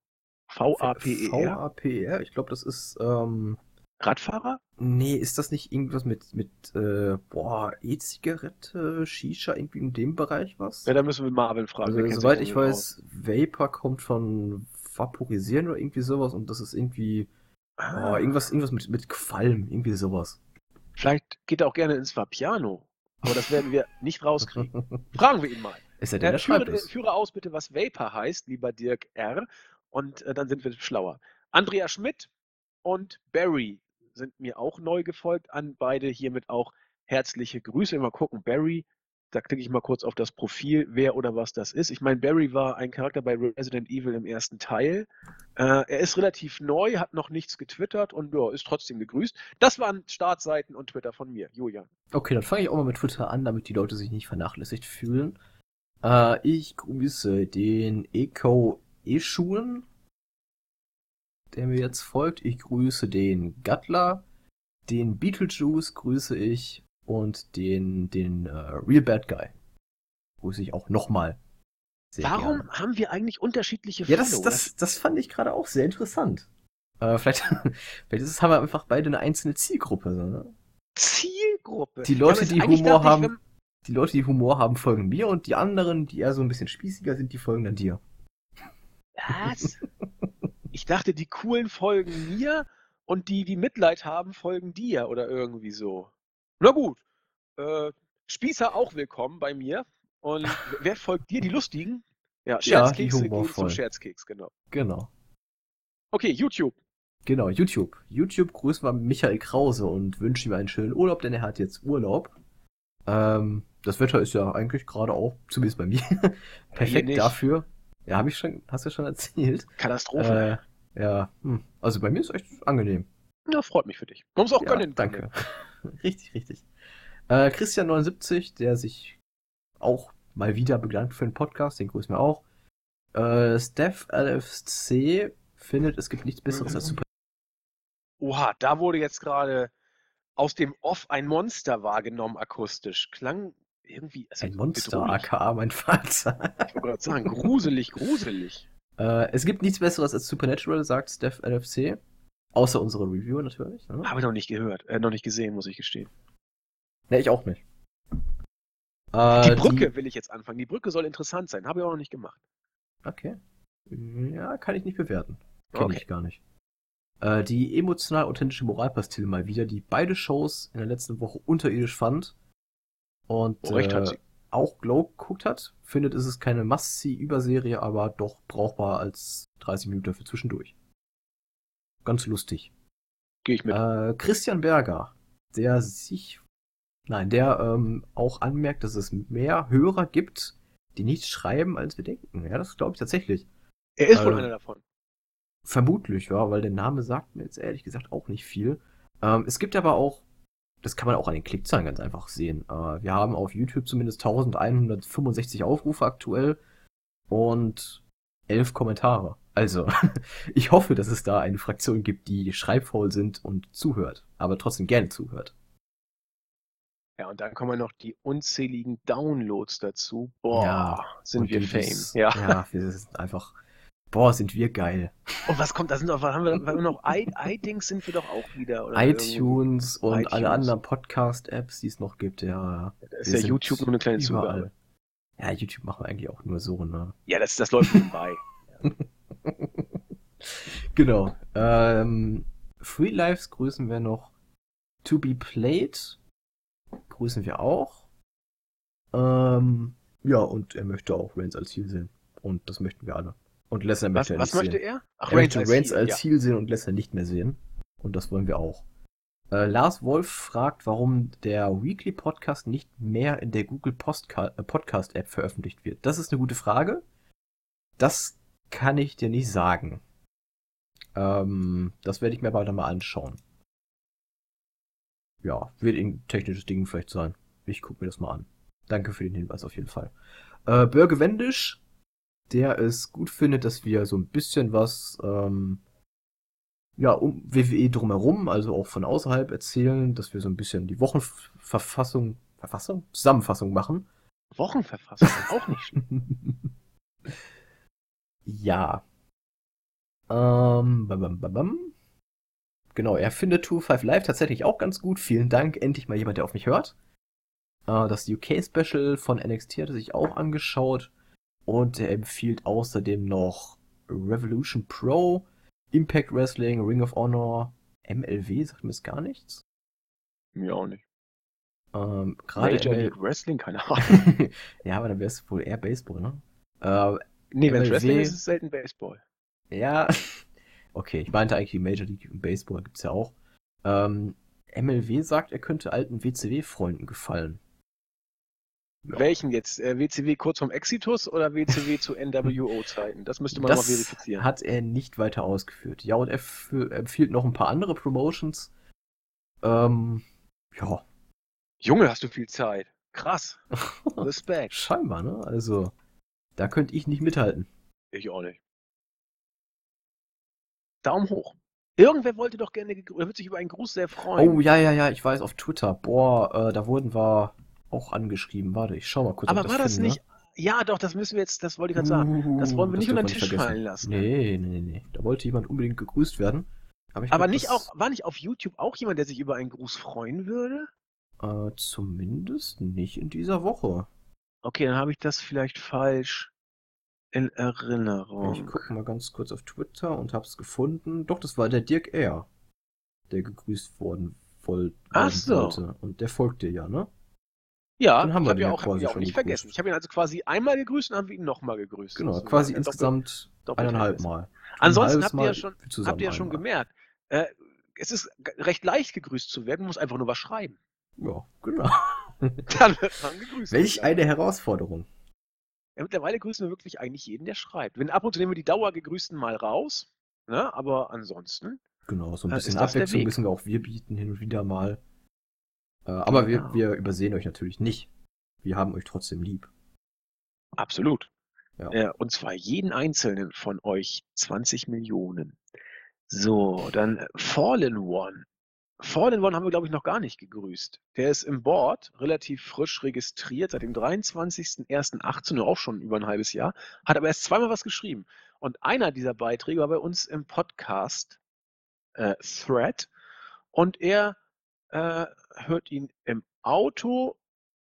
V-A-P-E-R? V-A-P-E-R, ich glaube, das ist. Ähm... Radfahrer? Nee, ist das nicht irgendwas mit, mit äh, boah, E-Zigarette, Shisha, irgendwie in dem Bereich was? Ja, da müssen wir Marvin fragen. Also, soweit ich weiß. Vapor kommt von Vaporisieren oder irgendwie sowas und das ist irgendwie ah. oh, irgendwas, irgendwas mit, mit Qualm, irgendwie sowas. Vielleicht geht er auch gerne ins Vapiano, aber das werden wir nicht rauskriegen. Fragen wir ihn mal. Ist er denn der führe, führe aus bitte, was Vapor heißt, lieber Dirk R. Und äh, dann sind wir schlauer. Andrea Schmidt und Barry sind mir auch neu gefolgt an. Beide hiermit auch herzliche Grüße. Mal gucken, Barry, da klicke ich mal kurz auf das Profil, wer oder was das ist. Ich meine, Barry war ein Charakter bei Resident Evil im ersten Teil. Äh, er ist relativ neu, hat noch nichts getwittert und ja, ist trotzdem gegrüßt. Das waren Startseiten und Twitter von mir, Julian. Okay, dann fange ich auch mal mit Twitter an, damit die Leute sich nicht vernachlässigt fühlen. Äh, ich grüße den Eco Eschuen, der mir jetzt folgt. Ich grüße den Gattler, den Beetlejuice grüße ich und den, den uh, Real Bad Guy grüße ich auch nochmal. Warum gerne. haben wir eigentlich unterschiedliche Ja, das, das, das fand ich gerade auch sehr interessant. Äh, vielleicht, [LAUGHS] vielleicht ist es, haben wir einfach beide eine einzelne Zielgruppe. So, ne? Zielgruppe? Die Leute, ja, die Humor haben. Ich, die Leute, die Humor haben, folgen mir und die anderen, die eher so ein bisschen spießiger sind, die folgen dann dir. Was? [LAUGHS] ich dachte, die coolen folgen mir und die, die Mitleid haben, folgen dir oder irgendwie so. Na gut. Äh, Spießer auch willkommen bei mir. Und wer folgt dir? Die Lustigen? Ja, Scherzkekse ja, gehen zum Scherzkeks, genau. Genau. Okay, YouTube. Genau, YouTube. YouTube grüßen wir Michael Krause und wünschen ihm einen schönen Urlaub, denn er hat jetzt Urlaub. Ähm, das Wetter ist ja eigentlich gerade auch, zumindest bei mir, [LAUGHS] perfekt dafür. Ja, habe ich schon, hast du schon erzählt. Katastrophe. Äh, ja, hm. also bei mir ist echt angenehm. Ja, freut mich für dich. Man muss auch ja, gönnen. Danke. [LAUGHS] richtig, richtig. Äh, Christian79, der sich auch mal wieder bedankt für den Podcast, den grüßen wir auch. Äh, Steph LFC findet, es gibt nichts Besseres mhm. als Super. Oha, da wurde jetzt gerade aus dem Off ein Monster wahrgenommen akustisch. Klang irgendwie. Also ein Monster, aka mein Vater. ich wollte gerade sagen, gruselig, gruselig. Äh, es gibt nichts Besseres als Supernatural, sagt Steph LFC. Außer unsere Review natürlich. Ne? Habe ich noch nicht gehört, äh, noch nicht gesehen, muss ich gestehen. Ne, ich auch nicht. Äh, die Brücke die... will ich jetzt anfangen. Die Brücke soll interessant sein. Habe ich auch noch nicht gemacht. Okay. Ja, kann ich nicht bewerten. Kenne okay. ich gar nicht. Äh, die emotional authentische Moralpastille mal wieder, die beide Shows in der letzten Woche unterirdisch fand und oh, äh, auch Glow geguckt hat. Findet, ist es keine Must-See-Überserie, aber doch brauchbar als 30 Minuten für zwischendurch. Ganz lustig. Gehe ich mit. Äh, Christian Berger, der sich, nein, der ähm, auch anmerkt, dass es mehr Hörer gibt, die nichts schreiben, als wir denken. Ja, das glaube ich tatsächlich. Er ist wohl äh, einer davon. Vermutlich, ja, weil der Name sagt mir jetzt ehrlich gesagt auch nicht viel. Ähm, es gibt aber auch, das kann man auch an den Klickzahlen ganz einfach sehen. Äh, wir haben auf YouTube zumindest 1165 Aufrufe aktuell und elf Kommentare. Also, [LAUGHS] ich hoffe, dass es da eine Fraktion gibt, die schreibfaul sind und zuhört, aber trotzdem gerne zuhört. Ja, und dann kommen noch die unzähligen Downloads dazu. Boah, ja, sind wir Fame. ja. ja, [LAUGHS] wir sind einfach, boah, sind wir geil. Und was kommt, da sind doch, haben wir, haben wir noch, iDings sind wir doch auch wieder. Oder iTunes und iTunes. alle anderen Podcast-Apps, die es noch gibt, ja. Da ist ja YouTube nur eine kleine Zugabe. Ja, YouTube machen wir eigentlich auch nur so, ne? Ja, das, das läuft nebenbei. [LAUGHS] genau. Ähm, Free Lives grüßen wir noch. To be played grüßen wir auch. Ähm, ja, und er möchte auch Reigns als Ziel sehen. Und das möchten wir alle. Und Lesnar möchte was, er nicht was möchte er? Ach, er Reigns möchte Reigns als, Ziel, als Ziel sehen und Lesnar nicht mehr sehen. Und das wollen wir auch. Äh, Lars Wolf fragt, warum der Weekly Podcast nicht mehr in der Google Postka äh, Podcast App veröffentlicht wird. Das ist eine gute Frage. Das kann ich dir nicht sagen. Ähm, das werde ich mir aber mal anschauen. Ja, wird ein technisches Ding vielleicht sein. Ich gucke mir das mal an. Danke für den Hinweis auf jeden Fall. Äh, Börge Wendisch, der es gut findet, dass wir so ein bisschen was ähm, ja, um WWE drumherum, also auch von außerhalb erzählen, dass wir so ein bisschen die Wochenverfassung, Verfassung? Zusammenfassung machen. Wochenverfassung, [LAUGHS] auch nicht. [LAUGHS] ja. Ähm, bam, bam, bam, bam. Genau, er findet 2-5 Live tatsächlich auch ganz gut. Vielen Dank, endlich mal jemand, der auf mich hört. Äh, das UK-Special von NXT hat er sich auch angeschaut. Und er empfiehlt außerdem noch Revolution Pro Impact Wrestling, Ring of Honor, MLW, sagt mir das gar nichts? Mir auch nicht. Ähm, gerade Major ML Wrestling, keine [LAUGHS] Ahnung. ja, aber dann wäre es wohl eher Baseball, ne? Äh, nee, wenn es Wrestling ist, ist es selten Baseball. Ja, [LAUGHS] okay, ich meinte eigentlich die Major League Baseball gibt's ja auch. Ähm, MLW sagt, er könnte alten WCW-Freunden gefallen. Welchen jetzt? Äh, WCW kurz vom Exitus oder WCW zu NWO-Zeiten? Das müsste man das mal verifizieren. Hat er nicht weiter ausgeführt. Ja, und er empfiehlt noch ein paar andere Promotions. Ähm, ja. Junge, hast du viel Zeit. Krass. [LAUGHS] Respekt. Scheinbar, ne? Also, da könnte ich nicht mithalten. Ich auch nicht. Daumen hoch. Irgendwer wollte doch gerne, er wird sich über einen Gruß sehr freuen. Oh, ja, ja, ja, ich weiß, auf Twitter. Boah, äh, da wurden wir auch angeschrieben. Warte, ich schau mal kurz. Aber war das, finde, nicht? Ne? Ja, doch, das müssen wir jetzt, das wollte ich gerade sagen. Das wollen wir nicht unter den Tisch vergessen. fallen lassen. Nee, nee, nee. Da wollte jemand unbedingt gegrüßt werden. Aber, Aber nicht auch, war nicht auf YouTube auch jemand, der sich über einen Gruß freuen würde? Äh, zumindest nicht in dieser Woche. Okay, dann habe ich das vielleicht falsch in Erinnerung. Ich gucke mal ganz kurz auf Twitter und hab's gefunden. Doch, das war der Dirk R., der gegrüßt worden wollte. Ach so. Und der folgt dir ja, ne? Ja, Dann haben ich habe ja auch, hab ich auch nicht gegrüßt. vergessen. Ich habe ihn also quasi einmal gegrüßt und haben wir ihn nochmal gegrüßt. Genau, also quasi insgesamt doppelt, eineinhalb Mal. Ansonsten habt ihr ja schon, habt ihr ja schon gemerkt, äh, es ist recht leicht gegrüßt zu werden, man muss einfach nur was schreiben. Ja, genau. [LAUGHS] Dann wird man gegrüßt. Welch eine Herausforderung. Ja, mittlerweile grüßen wir wirklich eigentlich jeden, der schreibt. Wenn ab und zu nehmen wir die Dauergegrüßten mal raus, ne? aber ansonsten. Genau, so ein äh, bisschen Abwechslung müssen wir auch wir bieten hin und wieder mal. Äh, aber genau. wir, wir übersehen euch natürlich nicht. Wir haben euch trotzdem lieb. Absolut. Ja. Äh, und zwar jeden einzelnen von euch 20 Millionen. So, dann Fallen One. Fallen One haben wir, glaube ich, noch gar nicht gegrüßt. Der ist im Board relativ frisch registriert, seit dem 23.01.18, auch schon über ein halbes Jahr, hat aber erst zweimal was geschrieben. Und einer dieser Beiträge war bei uns im Podcast äh, Thread und er äh, hört ihn im Auto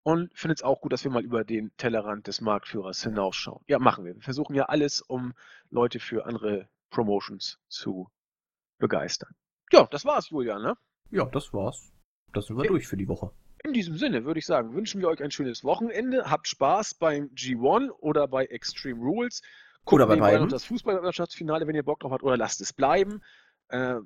und findet es auch gut, dass wir mal über den Tellerrand des Marktführers hinausschauen. Ja, machen wir. Wir versuchen ja alles, um Leute für andere Promotions zu begeistern. Ja, das war's, Julian, ne? Ja, das war's. Das sind wir in, durch für die Woche. In diesem Sinne würde ich sagen, wünschen wir euch ein schönes Wochenende. Habt Spaß beim G1 oder bei Extreme Rules. Guckt oder bei beiden. das Fußballmeisterschaftsfinale, wenn ihr Bock drauf habt, oder lasst es bleiben. Äh,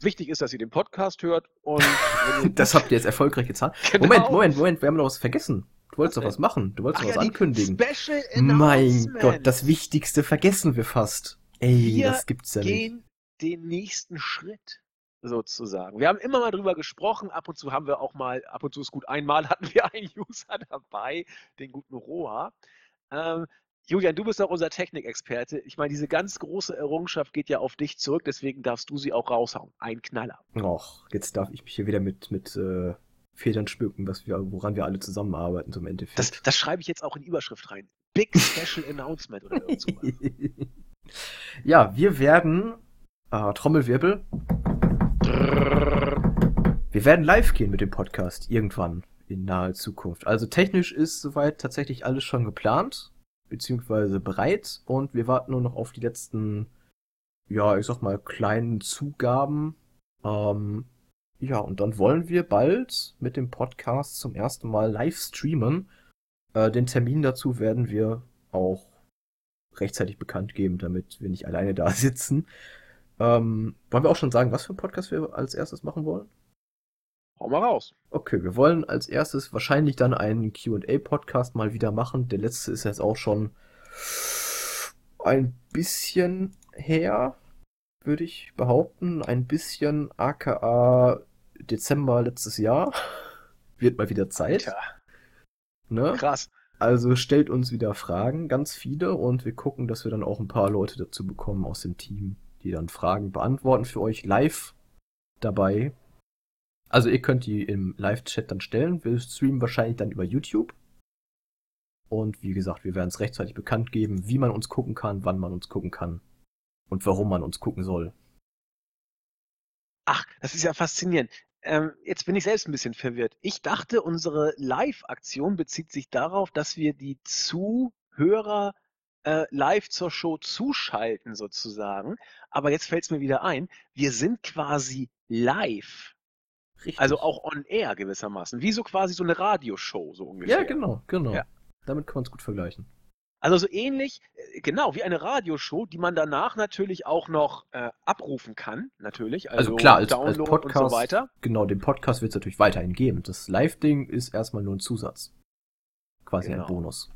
Wichtig ist, dass ihr den Podcast hört und. [LAUGHS] das habt ihr jetzt erfolgreich getan. [LAUGHS] Genau. Moment, Moment, Moment, wir haben noch was vergessen. Du wolltest was doch was machen. Du wolltest Ach, doch was ja, ankündigen. Special mein Gott, das Wichtigste vergessen wir fast. Ey, wir das gibt's ja nicht. Wir gehen den nächsten Schritt sozusagen. Wir haben immer mal drüber gesprochen, ab und zu haben wir auch mal, ab und zu ist gut, einmal hatten wir einen [LAUGHS] User dabei, den guten Roha. Ähm, Julian, du bist auch unser Technikexperte. Ich meine, diese ganz große Errungenschaft geht ja auf dich zurück, deswegen darfst du sie auch raushauen. Ein Knaller. Och, jetzt darf ich mich hier wieder mit, mit äh, Federn schmücken, was wir, woran wir alle zusammenarbeiten, zum Endeffekt. Das, das schreibe ich jetzt auch in die Überschrift rein. Big Special Announcement oder irgendwas. [LAUGHS] ja, wir werden, äh, Trommelwirbel, wir werden live gehen mit dem Podcast irgendwann in naher Zukunft. Also technisch ist soweit tatsächlich alles schon geplant beziehungsweise bereit und wir warten nur noch auf die letzten, ja, ich sag mal, kleinen Zugaben. Ähm, ja, und dann wollen wir bald mit dem Podcast zum ersten Mal live streamen. Äh, den Termin dazu werden wir auch rechtzeitig bekannt geben, damit wir nicht alleine da [LAUGHS] sitzen. Ähm, wollen wir auch schon sagen, was für einen Podcast wir als erstes machen wollen? Hau mal raus. Okay, wir wollen als erstes wahrscheinlich dann einen QA-Podcast mal wieder machen. Der letzte ist jetzt auch schon ein bisschen her, würde ich behaupten. Ein bisschen aka Dezember letztes Jahr. Wird mal wieder Zeit. Ja. Ne? Krass. Also stellt uns wieder Fragen, ganz viele, und wir gucken, dass wir dann auch ein paar Leute dazu bekommen aus dem Team, die dann Fragen beantworten für euch live dabei. Also ihr könnt die im Live-Chat dann stellen. Wir streamen wahrscheinlich dann über YouTube. Und wie gesagt, wir werden es rechtzeitig bekannt geben, wie man uns gucken kann, wann man uns gucken kann und warum man uns gucken soll. Ach, das ist ja faszinierend. Ähm, jetzt bin ich selbst ein bisschen verwirrt. Ich dachte, unsere Live-Aktion bezieht sich darauf, dass wir die Zuhörer äh, live zur Show zuschalten sozusagen. Aber jetzt fällt es mir wieder ein, wir sind quasi live. Richtig. Also auch on air gewissermaßen. Wie so quasi so eine Radioshow, so ungefähr. Ja, genau, genau. Ja. Damit kann man es gut vergleichen. Also so ähnlich, äh, genau, wie eine Radioshow, die man danach natürlich auch noch äh, abrufen kann, natürlich. Also, also klar, als, als Podcast, und so weiter. Genau, den Podcast wird es natürlich weiterhin geben. Das Live-Ding ist erstmal nur ein Zusatz. Quasi genau. ein Bonus.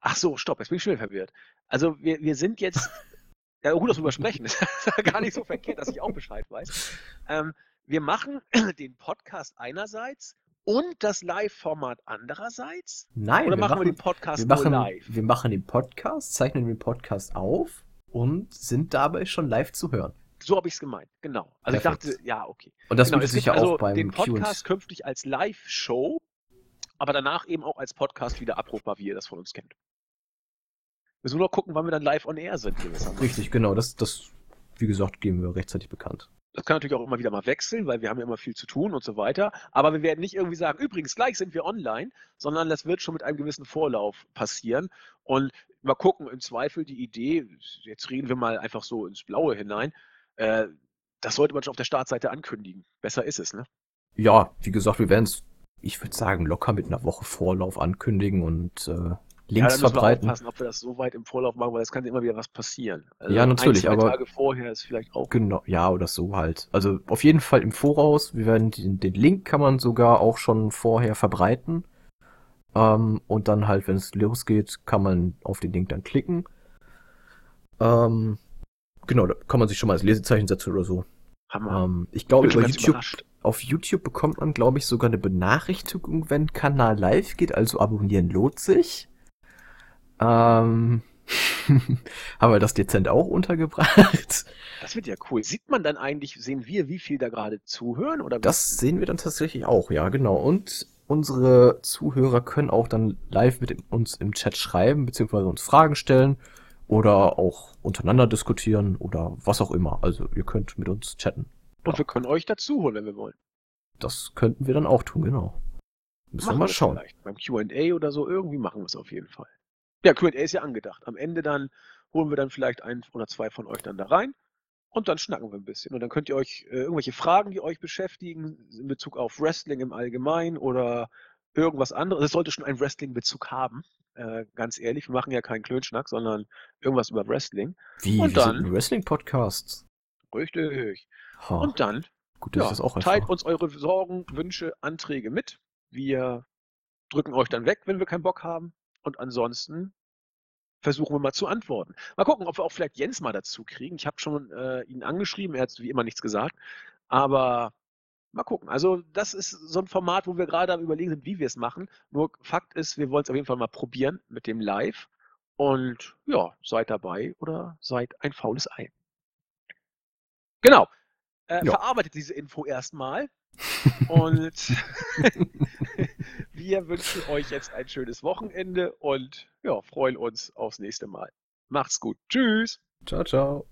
Ach so, stopp, jetzt bin ich schon verwirrt. Also wir, wir sind jetzt, [LAUGHS] ja gut, dass wir sprechen, [LAUGHS] das ist gar nicht so verkehrt, dass ich auch Bescheid weiß. Ähm, wir machen [CLEARS THROAT] den Podcast einerseits und das Live-Format andererseits? Nein. Oder machen, machen wir den Podcast wir machen, live? Wir machen den Podcast, zeichnen den Podcast auf und sind dabei schon live zu hören. So habe ich es gemeint, genau. Also Perfekt. ich dachte, ja, okay. Und das genau, würde sich ja also auch beim den Podcast künftig als Live-Show, aber danach eben auch als Podcast wieder abrufbar, wie ihr das von uns kennt. Wir müssen nur gucken, wann wir dann live on air sind. Richtig, genau. Das, das, wie gesagt, geben wir rechtzeitig bekannt. Das kann natürlich auch immer wieder mal wechseln, weil wir haben ja immer viel zu tun und so weiter. Aber wir werden nicht irgendwie sagen, übrigens, gleich sind wir online, sondern das wird schon mit einem gewissen Vorlauf passieren. Und mal gucken, im Zweifel die Idee, jetzt reden wir mal einfach so ins Blaue hinein, äh, das sollte man schon auf der Startseite ankündigen. Besser ist es, ne? Ja, wie gesagt, wir werden es, ich würde sagen, locker mit einer Woche Vorlauf ankündigen und äh, Links ja, verbreiten. Wir aufpassen, ob wir das so weit im Vorlauf machen, weil es kann immer wieder was passieren. Also ja, natürlich, ein, aber Tage vorher ist vielleicht auch. Genau, ja, oder so halt. Also auf jeden Fall im Voraus. Wir werden den, den Link kann man sogar auch schon vorher verbreiten. Ähm, und dann halt, wenn es losgeht, kann man auf den Link dann klicken. Ähm, genau, da kann man sich schon mal als Lesezeichen setzen oder so. Hammer. Ähm, ich glaube, über YouTube, auf YouTube bekommt man, glaube ich, sogar eine Benachrichtigung, wenn Kanal live geht, also abonnieren lohnt sich. Ähm, [LAUGHS] haben wir das dezent auch untergebracht. Das wird ja cool. Sieht man dann eigentlich, sehen wir, wie viel da gerade zuhören? Oder das sehen wir dann tatsächlich auch, ja, genau. Und unsere Zuhörer können auch dann live mit uns im Chat schreiben, beziehungsweise uns Fragen stellen oder auch untereinander diskutieren oder was auch immer. Also ihr könnt mit uns chatten. Und ja. wir können euch dazu holen, wenn wir wollen. Das könnten wir dann auch tun, genau. Müssen machen wir mal schauen. Vielleicht. Beim QA oder so, irgendwie machen wir es auf jeden Fall. Ja, QA ist ja angedacht. Am Ende dann holen wir dann vielleicht ein oder zwei von euch dann da rein und dann schnacken wir ein bisschen. Und dann könnt ihr euch äh, irgendwelche Fragen, die euch beschäftigen, in Bezug auf Wrestling im Allgemeinen oder irgendwas anderes. Es sollte schon einen Wrestling-Bezug haben. Äh, ganz ehrlich, wir machen ja keinen Klönschnack, sondern irgendwas über Wrestling. Wie? Und dann, sind ein Wrestling-Podcast. Richtig. Ha. Und dann Gut, ja, teilt uns eure Sorgen, Wünsche, Anträge mit. Wir drücken euch dann weg, wenn wir keinen Bock haben. Und ansonsten versuchen wir mal zu antworten. Mal gucken, ob wir auch vielleicht Jens mal dazu kriegen. Ich habe schon äh, ihn angeschrieben, er hat wie immer nichts gesagt. Aber mal gucken. Also, das ist so ein Format, wo wir gerade am Überlegen sind, wie wir es machen. Nur Fakt ist, wir wollen es auf jeden Fall mal probieren mit dem Live. Und ja, seid dabei oder seid ein faules Ei. Genau. Äh, ja. Verarbeitet diese Info erstmal. Und [LAUGHS] [LAUGHS] wir wünschen euch jetzt ein schönes Wochenende und ja, freuen uns aufs nächste Mal. Macht's gut. Tschüss. Ciao, ciao.